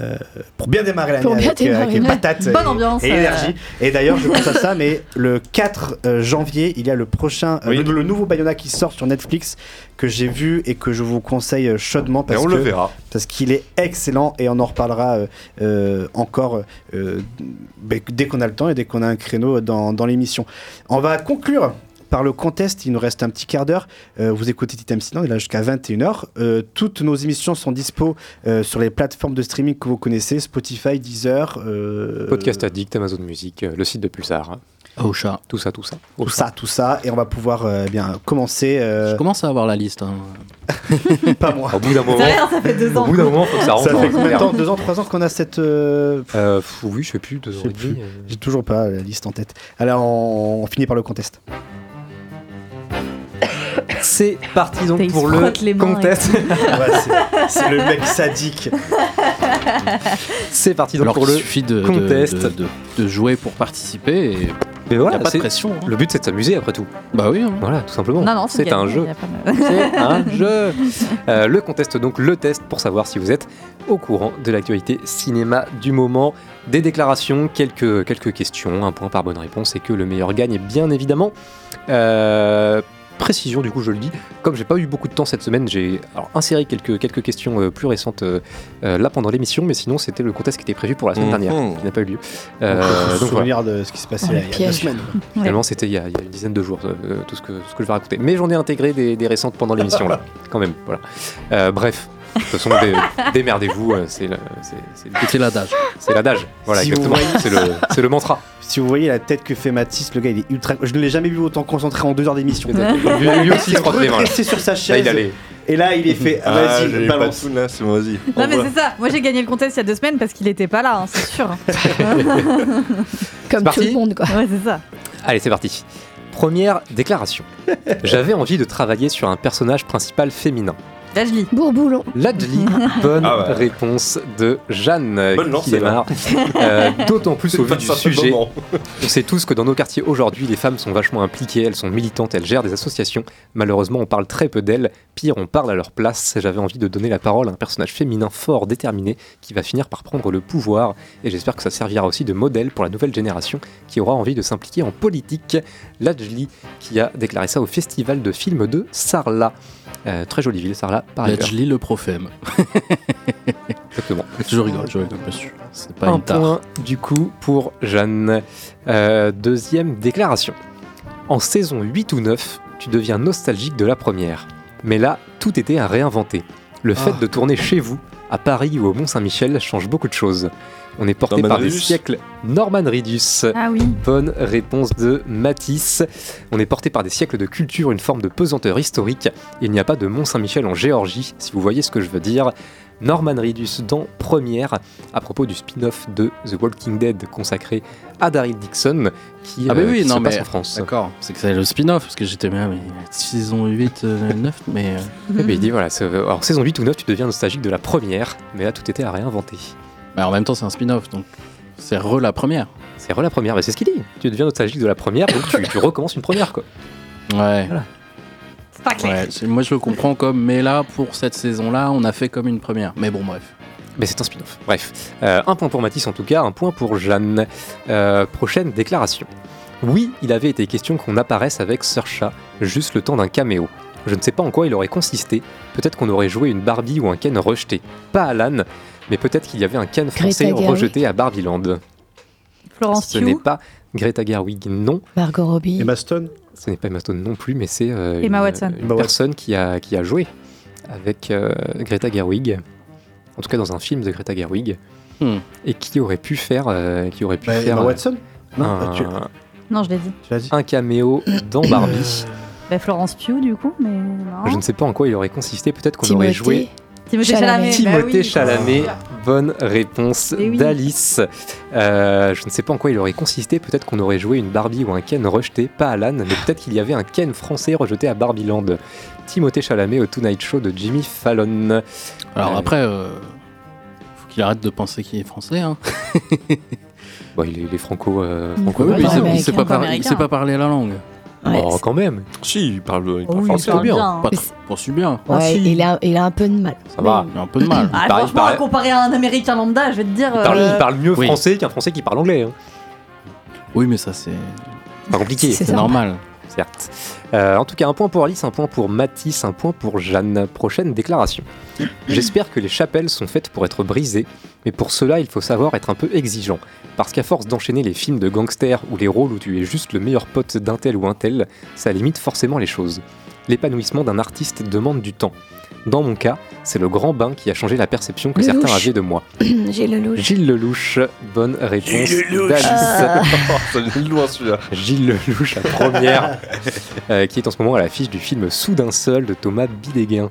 Euh, pour bien démarrer l'année avec, euh, avec démarrer. une patate Bonne et, ambiance, et euh. énergie. Et d'ailleurs, je pense à ça, mais le 4 euh, janvier, il y a le prochain, Oui. le, le nouveau Bayona qui sort sur Netflix que j'ai vu et que je vous conseille chaudement parce on que le verra. parce qu'il est excellent et on en reparlera euh, encore dès qu'on a le temps et dès qu'on a un créneau dans, dans l'émission. On va conclure par le contest, il nous reste un petit quart d'heure. Euh, vous écoutez Titam Sinon, il est là jusqu'à 21h. Euh, toutes nos émissions sont dispo euh, sur les plateformes de streaming que vous connaissez, Spotify, Deezer. euh, Podcast Addict, Amazon Music, euh, le site de Pulsar. Ocha. Tout ça, tout ça. Tout ça, tout ça. Et on va pouvoir euh, bien commencer. euh, Je commence à avoir la liste. hein. pas moi. Au bout d'un moment, rien, ça fait deux ans. au bout d'un moment, faut que ça rentre. Ça dans fait le combien de clair. temps Deux ans, trois ans qu'on a cette. euh, Euh, Oui, je sais plus, deux ans. J'ai toujours pas la liste en tête. Alors, on, on finit par le contest. C'est parti donc pour le contest. Ouais, c'est- le mec sadique. C'est parti donc Alors pour le suffit de, contest. de- de- de jouer pour participer et Mais voilà, y a pas de c'est- pression. hein. Le but c'est de s'amuser après tout. Bah oui. hein. Voilà, tout simplement. Non, non, c'est un jeu. C'est un jeu. Euh, le contest, donc le test pour savoir si vous êtes au courant de l'actualité cinéma du moment. Des déclarations, quelques, quelques questions, un point par bonne réponse et que le meilleur gagne, bien évidemment. Euh, précision, du coup, je le dis. Comme j'ai pas eu beaucoup de temps cette semaine, j'ai inséré quelques, quelques questions euh, plus récentes euh, euh, là pendant l'émission, mais sinon, c'était le contest qui était prévu pour la semaine Mhm. dernière, qui n'a pas eu lieu. Euh, donc voilà. de ce qui s'est passé Oh, le il y a deux piège. semaines. Finalement, c'était il, y a il y a une dizaine de jours, euh, tout ce que, ce que je vais raconter. Mais j'en ai intégré des, des récentes pendant l'émission, là, quand même. Voilà. Euh, bref, de toute façon, dé- démerdez-vous, euh, c'est le- c'est- c'est le- C'est l'adage. c'est l'adage. Voilà, Si exactement. vous voyez- C'est le, c'est le mantra. Si vous voyez la tête que fait Mathis, le gars il est ultra. Je ne l'ai jamais vu autant concentré en deux heures d'émission. Lui, lui aussi, il se frotte les mains. là. resté sur sa Là, chaise. il allait. Et là, il est fait. Ah, Vas-y, j'ai pas de balance. là, c'est bon, vas-y. Non, mais c'est ça. Moi, j'ai gagné le contest il y a deux semaines parce qu'il était pas là, hein, c'est sûr. Comme tout le monde, quoi. ouais, c'est ça. Allez, c'est parti. Première déclaration. J'avais envie de travailler sur un personnage principal féminin. Lis. Bourboulon. Ladjli, bonne Ah ouais. réponse de Jeanne euh, Bonne qui lancée, démarre. Euh, D'autant plus au vu du sujet. On sait tous que dans nos quartiers aujourd'hui, les femmes sont vachement impliquées, elles sont militantes, elles gèrent des associations. Malheureusement, on parle très peu d'elles. Pire, on parle à leur place. J'avais envie de donner la parole à un personnage féminin fort, déterminé, qui va finir par prendre le pouvoir. Et j'espère que ça servira aussi de modèle pour la nouvelle génération qui aura envie de s'impliquer en politique. Ladjli, qui a déclaré ça au festival de films de Sarlat. Euh, très jolie ville, Sarlat, par ailleurs. Ledgely le prophème. Exactement. Je rigole, je rigole, monsieur. C'est pas un une tare. point du coup pour Jeanne. Euh, deuxième déclaration. En saison 8 ou 9, tu deviens nostalgique de la première. Mais là, tout était à réinventer. Le fait Ah. de tourner chez vous, à Paris ou au Mont-Saint-Michel, change beaucoup de choses. On est porté Norman par des siècles. Norman Ridus. Ah oui. Bonne réponse de Matisse. On est porté par des siècles de culture, une forme de pesanteur historique. Il n'y a pas de Mont-Saint-Michel en Géorgie, si vous voyez ce que je veux dire. Norman Reedus dans Première, à propos du spin-off de The Walking Dead consacré à Daryl Dixon, qui, Ah, bah euh, oui, qui non, se passe mais en France. D'accord, c'est que c'est le spin-off, parce que j'étais bien, mais saison 8, euh, 9, mais. euh, il dit voilà, c'est- alors saison 8 ou 9, tu deviens nostalgique de la première, mais là tout était à réinventer. bah, en même temps, c'est un spin-off, donc c'est re la première. C'est re la première, mais c'est ce qu'il dit. Tu deviens nostalgique de la première, donc tu, tu recommences une première quoi. Ouais. C'est pas clair. Ouais, c'est- moi je le comprends comme, mais là, pour cette saison-là, on a fait comme une première. Mais bon, bref. Mais c'est un spin-off. Bref, Euh, un point pour Mathis en tout cas, un point pour Jeanne. Euh, prochaine déclaration. Oui, il avait été question qu'on apparaisse avec Saoirse, juste le temps d'un caméo. Je ne sais pas en quoi il aurait consisté. Peut-être qu'on aurait joué une Barbie ou un Ken rejeté. Pas Alan, mais peut-être qu'il y avait un Ken français rejeté à Barbieland. Florence Ce n'est pas Greta Gerwig, non. Margot Robbie. Emma Stone Ce n'est pas Emma Stone non plus, mais c'est euh, Emma une, Watson. une Emma personne qui a, qui a joué avec euh, Greta Gerwig, en tout cas dans un film de Greta Gerwig, Hmm. et qui aurait pu faire, euh, qui aurait pu Bah, faire Emma Watson Non, un, tu- Non, je l'ai dit. un caméo dans Barbie. Bah, Florence Pugh, du coup, mais non. Je ne sais pas en quoi il aurait consisté. Peut-être qu'on aurait joué Timothée Chalamet. Chalamet. bah Timothée oui. Chalamet. Bonne réponse Eh oui. d'Alice. Euh, je ne sais pas en quoi il aurait consisté. Peut-être qu'on aurait joué une Barbie ou un Ken rejeté, pas Alan, mais peut-être qu'il y avait un Ken français rejeté à Barbieland. Timothée Chalamet au Tonight Show de Jimmy Fallon. Alors Euh, après, euh, faut qu'il arrête de penser qu'il est français. Hein. Bon, il, est, il est franco. euh, franco Oui, mais il sait pas, par- Américain. sait pas parler la langue. Ouais, Oh, quand même. Si, il parle, il parle Oh oui, français. il parle bien. bien. Pas, bien. ouais, Ah, si. il, a, il a un peu de mal. Ça va. Il a un peu de mal. Ah, paraît- il franchement, paraît- comparé à un américain lambda, je vais te dire. Il parle, euh, il parle mieux oui. français qu'un français qui parle anglais. hein. Oui, mais ça, c'est Pas compliqué. C'est normal. certes. Euh, en tout cas, un point pour Alice, un point pour Mathis, un point pour Jeanne. Prochaine déclaration. J'espère que les chapelles sont faites pour être brisées, mais pour cela, il faut savoir être un peu exigeant. Parce qu'à force d'enchaîner les films de gangsters ou les rôles où tu es juste le meilleur pote d'un tel ou un tel, ça limite forcément les choses. L'épanouissement d'un artiste demande du temps. Dans mon cas, c'est le grand bain qui a changé la perception que certains avaient de moi. J'ai le louche. Gilles Lelouch, bonne réponse Lelouch. d'Alice. Ah. Loin celui-là. Gilles Lelouch, la première, euh, qui est en ce moment à l'affiche du film Soudain seul de Thomas Bidéguin.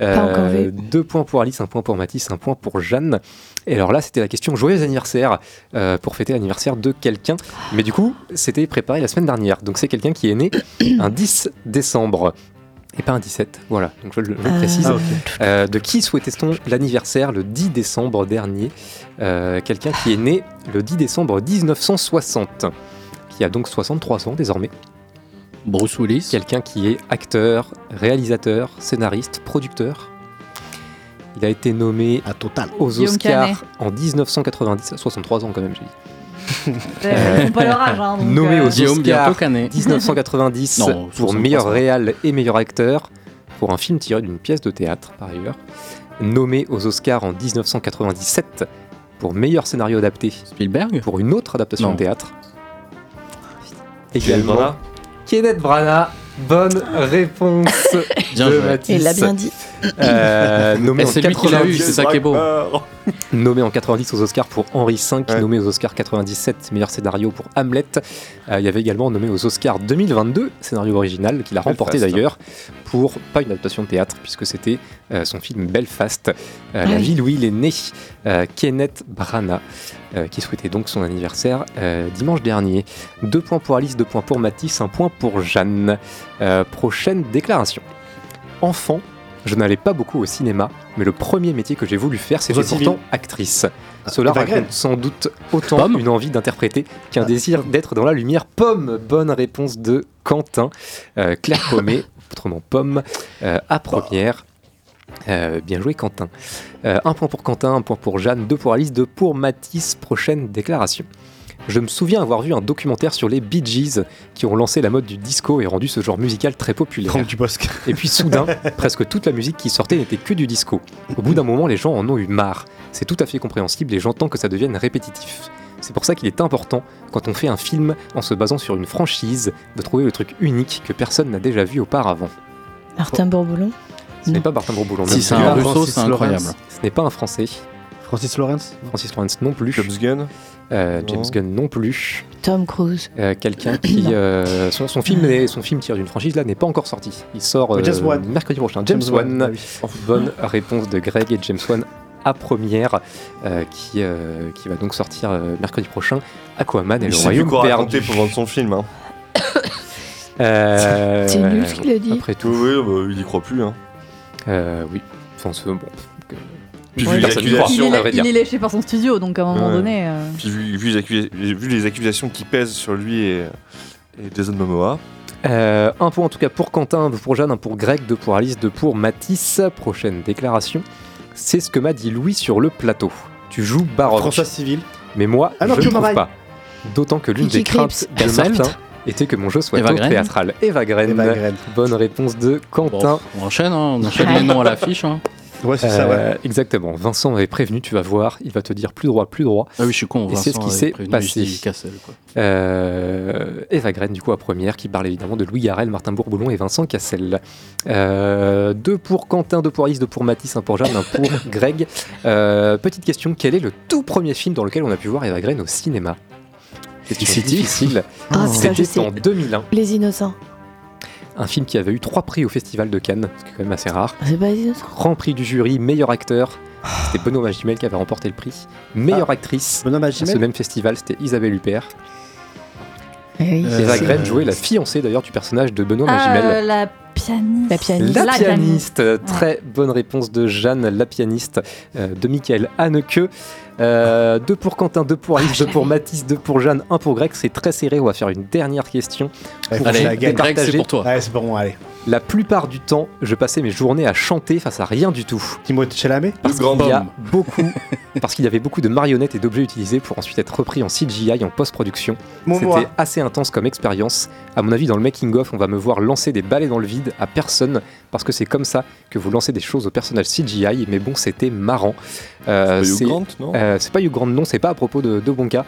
Euh, Pas encore vu. Deux points pour Alice, un point pour Mathis, un point pour Jeanne. Et alors là, c'était la question joyeux anniversaire euh, pour fêter l'anniversaire de quelqu'un. Mais du coup, c'était préparé la semaine dernière. Donc c'est quelqu'un qui est né un 10 décembre. Et pas un 17, voilà, donc je le, je le précise. Ah. Euh, de qui souhaitait-on l'anniversaire le 10 décembre dernier? Euh, Quelqu'un qui est né le 10 décembre 1960, qui a donc 63 ans désormais. Bruce Willis. Quelqu'un qui est acteur, réalisateur, scénariste, producteur. Il a été nommé À total. aux Oscars en 1990, 63 ans quand même, j'ai dit. Ils pas leur âge. Hein, donc, Nommé euh, aux Guillaume Oscars bientôt cané. 1990 Non, pour 63, meilleur réal et meilleur acteur pour un film tiré d'une pièce de théâtre par ailleurs. Nommé aux Oscars en 1997 pour meilleur scénario adapté Spielberg? pour une autre adaptation Non. de théâtre. Kenneth Également Kenneth Branagh. Bonne réponse Bien de joué. Mathis. Il l'a bien dit. Euh, nommé, Et en c'est lui qui l'a eu, 90 c'est ça qui est beau. nommé en 90 aux Oscars pour Henri V, Ouais. nommé aux Oscars 97 meilleur scénario pour Hamlet. Euh, il y avait également nommé aux Oscars 2022 scénario original qu'il a remporté Belfast. d'ailleurs pour pas une adaptation de théâtre puisque c'était euh, son film Belfast, euh, Ah la oui. ville où il est né, euh, Kenneth Branagh, euh, qui souhaitait donc son anniversaire euh, dimanche dernier. Deux points pour Alice, deux points pour Mathis, un point pour Jeanne. Euh, prochaine déclaration. Enfant, je n'allais pas beaucoup au cinéma, mais le premier métier que j'ai voulu faire, c'était pourtant actrice. Cela Eva raconte Green. sans doute autant Pomme une envie d'interpréter qu'un désir d'être dans la lumière. Pomme, bonne réponse de Quentin. Euh, Claire Pommet, autrement Pomme, euh, à première. Euh, bien joué Quentin. Euh, un point pour Quentin, un point pour Jeanne, deux pour Alice, deux pour Mathis. Prochaine déclaration. Je me souviens avoir vu un documentaire sur les Bee Gees qui ont lancé la mode du disco et rendu ce genre musical très populaire. Franck Dubosc. Et puis soudain, presque toute la musique qui sortait n'était que du disco. Au bout d'un moment, les gens en ont eu marre. C'est tout à fait compréhensible et j'entends que ça devienne répétitif. C'est pour ça qu'il est important, quand on fait un film en se basant sur une franchise, de trouver le truc unique que personne n'a déjà vu auparavant. Martin Bourboulon. Ce n'est pas Martin Bourboulon. Si non c'est un Francis russo, c'est incroyable. Ce n'est pas un Français. Francis Lawrence Francis Lawrence non plus. James Gunn Euh, James. Gunn non plus. Tom Cruise. Euh, Quelqu'un qui. euh, son, son film, est- son film tiré d'une franchise là n'est pas encore sorti. Il sort euh, mercredi prochain. James, James Wan. Wan, ah oui. Bonne réponse de Greg et James Wan à première, euh, qui, euh, qui va donc sortir euh, mercredi prochain. Aquaman et Il le Royaume quoi perdu. raconter pour vendre son film. Hein. Euh, C'est nul ce qu'il a dit. Après tout. Oui, bah, il y croit plus. Hein. Euh, oui. Enfin, c'est bon. Puis Ouais, vu, les Il accusations, est, il est léché par son studio, donc à un moment Ouais. donné. euh, puis vu, vu les accusa- vu les accusations qui pèsent sur lui et, et Jason Momoa, Euh, un point en tout cas pour Quentin, un pour Jeanne, un pour Greg, deux pour Alice, deux pour Matisse. Prochaine déclaration. C'est ce que m'a dit Louis sur le plateau. Tu joues Baroque. François Civil. Mais moi, Ah non, je ne trouve pas. D'autant que l'une des craintes de. Martin était que mon jeu soit Eva théâtral. Eva Green. Eva Green. Bonne réponse de Quentin. on enchaîne, hein, on enchaîne les noms à l'affiche. hein. Ouais, c'est ça, Euh, ouais. Exactement. Vincent avait prévenu, tu vas voir, il va te dire plus droit, plus droit. Ah oui, je suis con. Et c'est ce Vincent qui s'est passé. Cassel, quoi. Euh, Eva Green, du coup, à première, qui parle évidemment de Louis Garrel, Martin Bourboulon et Vincent Cassel. Euh, deux pour Quentin, deux pour Alice, deux pour Mathis, un pour Jeanne, un pour Greg. Euh, petite question, quel est le tout premier film dans lequel on a pu voir Eva Green au cinéma? C'est City difficile. Ah, C'était en 2001. Les innocents. Un film qui avait eu trois prix au Festival de Cannes, ce qui est quand même assez rare. C'est pas les innocents. Grand prix du jury, meilleur acteur. C'était Benoît Magimel qui avait remporté le prix. Meilleure actrice. Benoît À ce même festival, c'était Isabelle Huppert. Eh oui. Euh, Eva c'est- Green jouait la fiancée d'ailleurs du personnage de Benoît ah, Magimel. euh, la pianiste. La pianiste. La, La pianiste, très bonne réponse de Jeanne, la pianiste euh, de Michael Haneke. Euh, deux pour Quentin, deux pour Alice, deux pour Mathis, deux pour Jeanne, un pour Greg. C'est très serré. On va faire une dernière question. Pour la Allez, gagne. Greg, c'est pour toi. Ouais, c'est pour moi, allez. La plupart du temps, je passais mes journées à chanter face à rien du tout. Timothée Chalamet. Parce Le grand qu'il y a beaucoup, parce qu'il y avait beaucoup de marionnettes et d'objets utilisés pour ensuite être repris en CGI en post-production. C'était assez intense comme expérience. À mon avis, dans le making-of, on va me voir lancer des balais dans le vide à personne, parce que c'est comme ça que vous lancez des choses aux personnages CGI. Mais bon, c'était marrant. Euh, c'est c'est Hugh Grant, non euh, c'est pas Hugh Grant, non, c'est pas à propos de, de Bonka.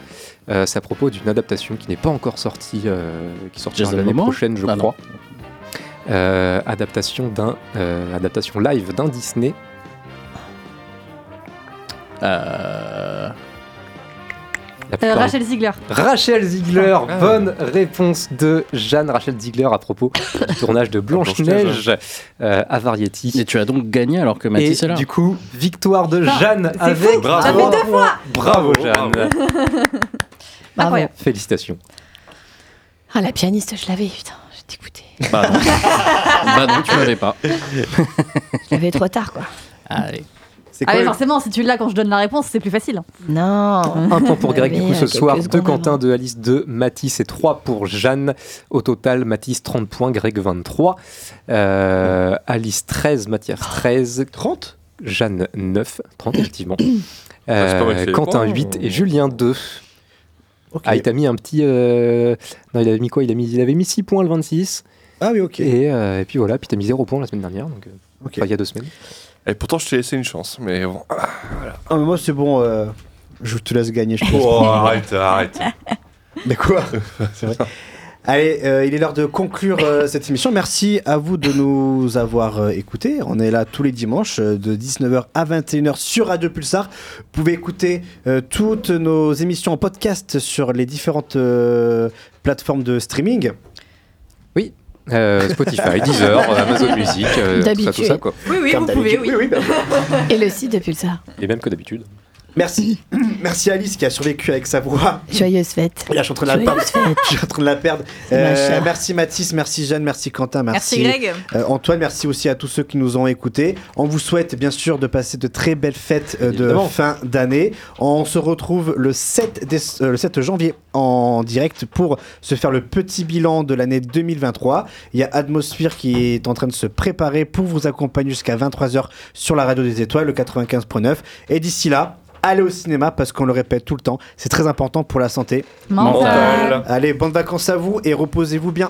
Euh, c'est à propos d'une adaptation qui n'est pas encore sortie, euh, qui sortira l'année prochaine, je Ah, crois. Euh, adaptation d'un, euh, adaptation live d'un Disney. Euh, Euh, Rachel Ziegler. Rachel Ziegler, Ah. bonne réponse de Jeanne Rachel Ziegler à propos du tournage de Blanche-Neige euh, à Variety. Et tu as donc gagné alors que Et Mathis est là. du coup, victoire de Jeanne avec fou, Bravo. trois deux points. Bravo, Bravo, Jeanne. Bravo. Félicitations. Ah, la pianiste, je l'avais, putain, j'ai écouté. Bah non. bah non, tu l'avais pas. Je l'avais trop tard, quoi. Allez. C'est Ah le- forcément, si tu l'as quand je donne la réponse, c'est plus facile. Non. Un point pour Greg, du coup, ce soir, quelques de secondes Quentin, avant. de Alice, de Mathis et 3 pour Jeanne. Au total, Mathis 30 points, Greg 23, euh, Alice 13, Mathias 13, 30 Jeanne 9, 30 effectivement, mal Euh. Quentin Oh. 8 et Julien 2. Ok. Ah, il t'a mis un petit. euh, Non, il avait mis quoi? Il, a mis... il avait mis 6 points le 26. Ah oui, ok. Et, euh, et puis voilà, puis t'as mis 0 points la semaine dernière, donc euh, Ok. enfin, il y a deux semaines. Et pourtant, je t'ai laissé une chance, mais bon. Ah, mais moi, c'est bon. euh, Je te laisse gagner. Je laisse Oh, arrête, arrête. Mais quoi C'est vrai. Allez, euh, il est l'heure de conclure euh, cette émission. Merci à vous de nous avoir euh, écoutés. On est là tous les dimanches euh, de 19h à 21h sur Radio Pulsar. Vous pouvez écouter euh, toutes nos émissions en podcast sur les différentes euh, plateformes de streaming. Oui. Euh, Spotify, Deezer, euh, Amazon Music, euh, tout ça, tout ça quoi. Oui, oui, Comme vous pouvez, oui. oui, bah, Et le site de Pulsar. Et même que d'habitude. Merci. Merci Alice qui a survécu avec sa voix. Joyeuse fête. Là, je suis en train de la perdre. Joyeuse fête. Je suis en train de la perdre. C'est ma chère. merci Mathis, merci Jeanne, merci Quentin, merci, Merci Greg. Euh, Antoine, merci aussi à tous ceux qui nous ont écoutés. On vous souhaite bien sûr de passer de très belles fêtes euh, de Évidemment. fin d'année. On se retrouve le 7, déce- euh, le 7 janvier en direct pour se faire le petit bilan de l'année 2023. Il y a Atmosphere qui est en train de se préparer pour vous accompagner jusqu'à 23h sur la radio des étoiles, le 95.9. Et d'ici là, allez au cinéma parce qu'on le répète tout le temps, c'est très important pour la santé. Mental. Allez, bonnes vacances à vous et reposez-vous bien.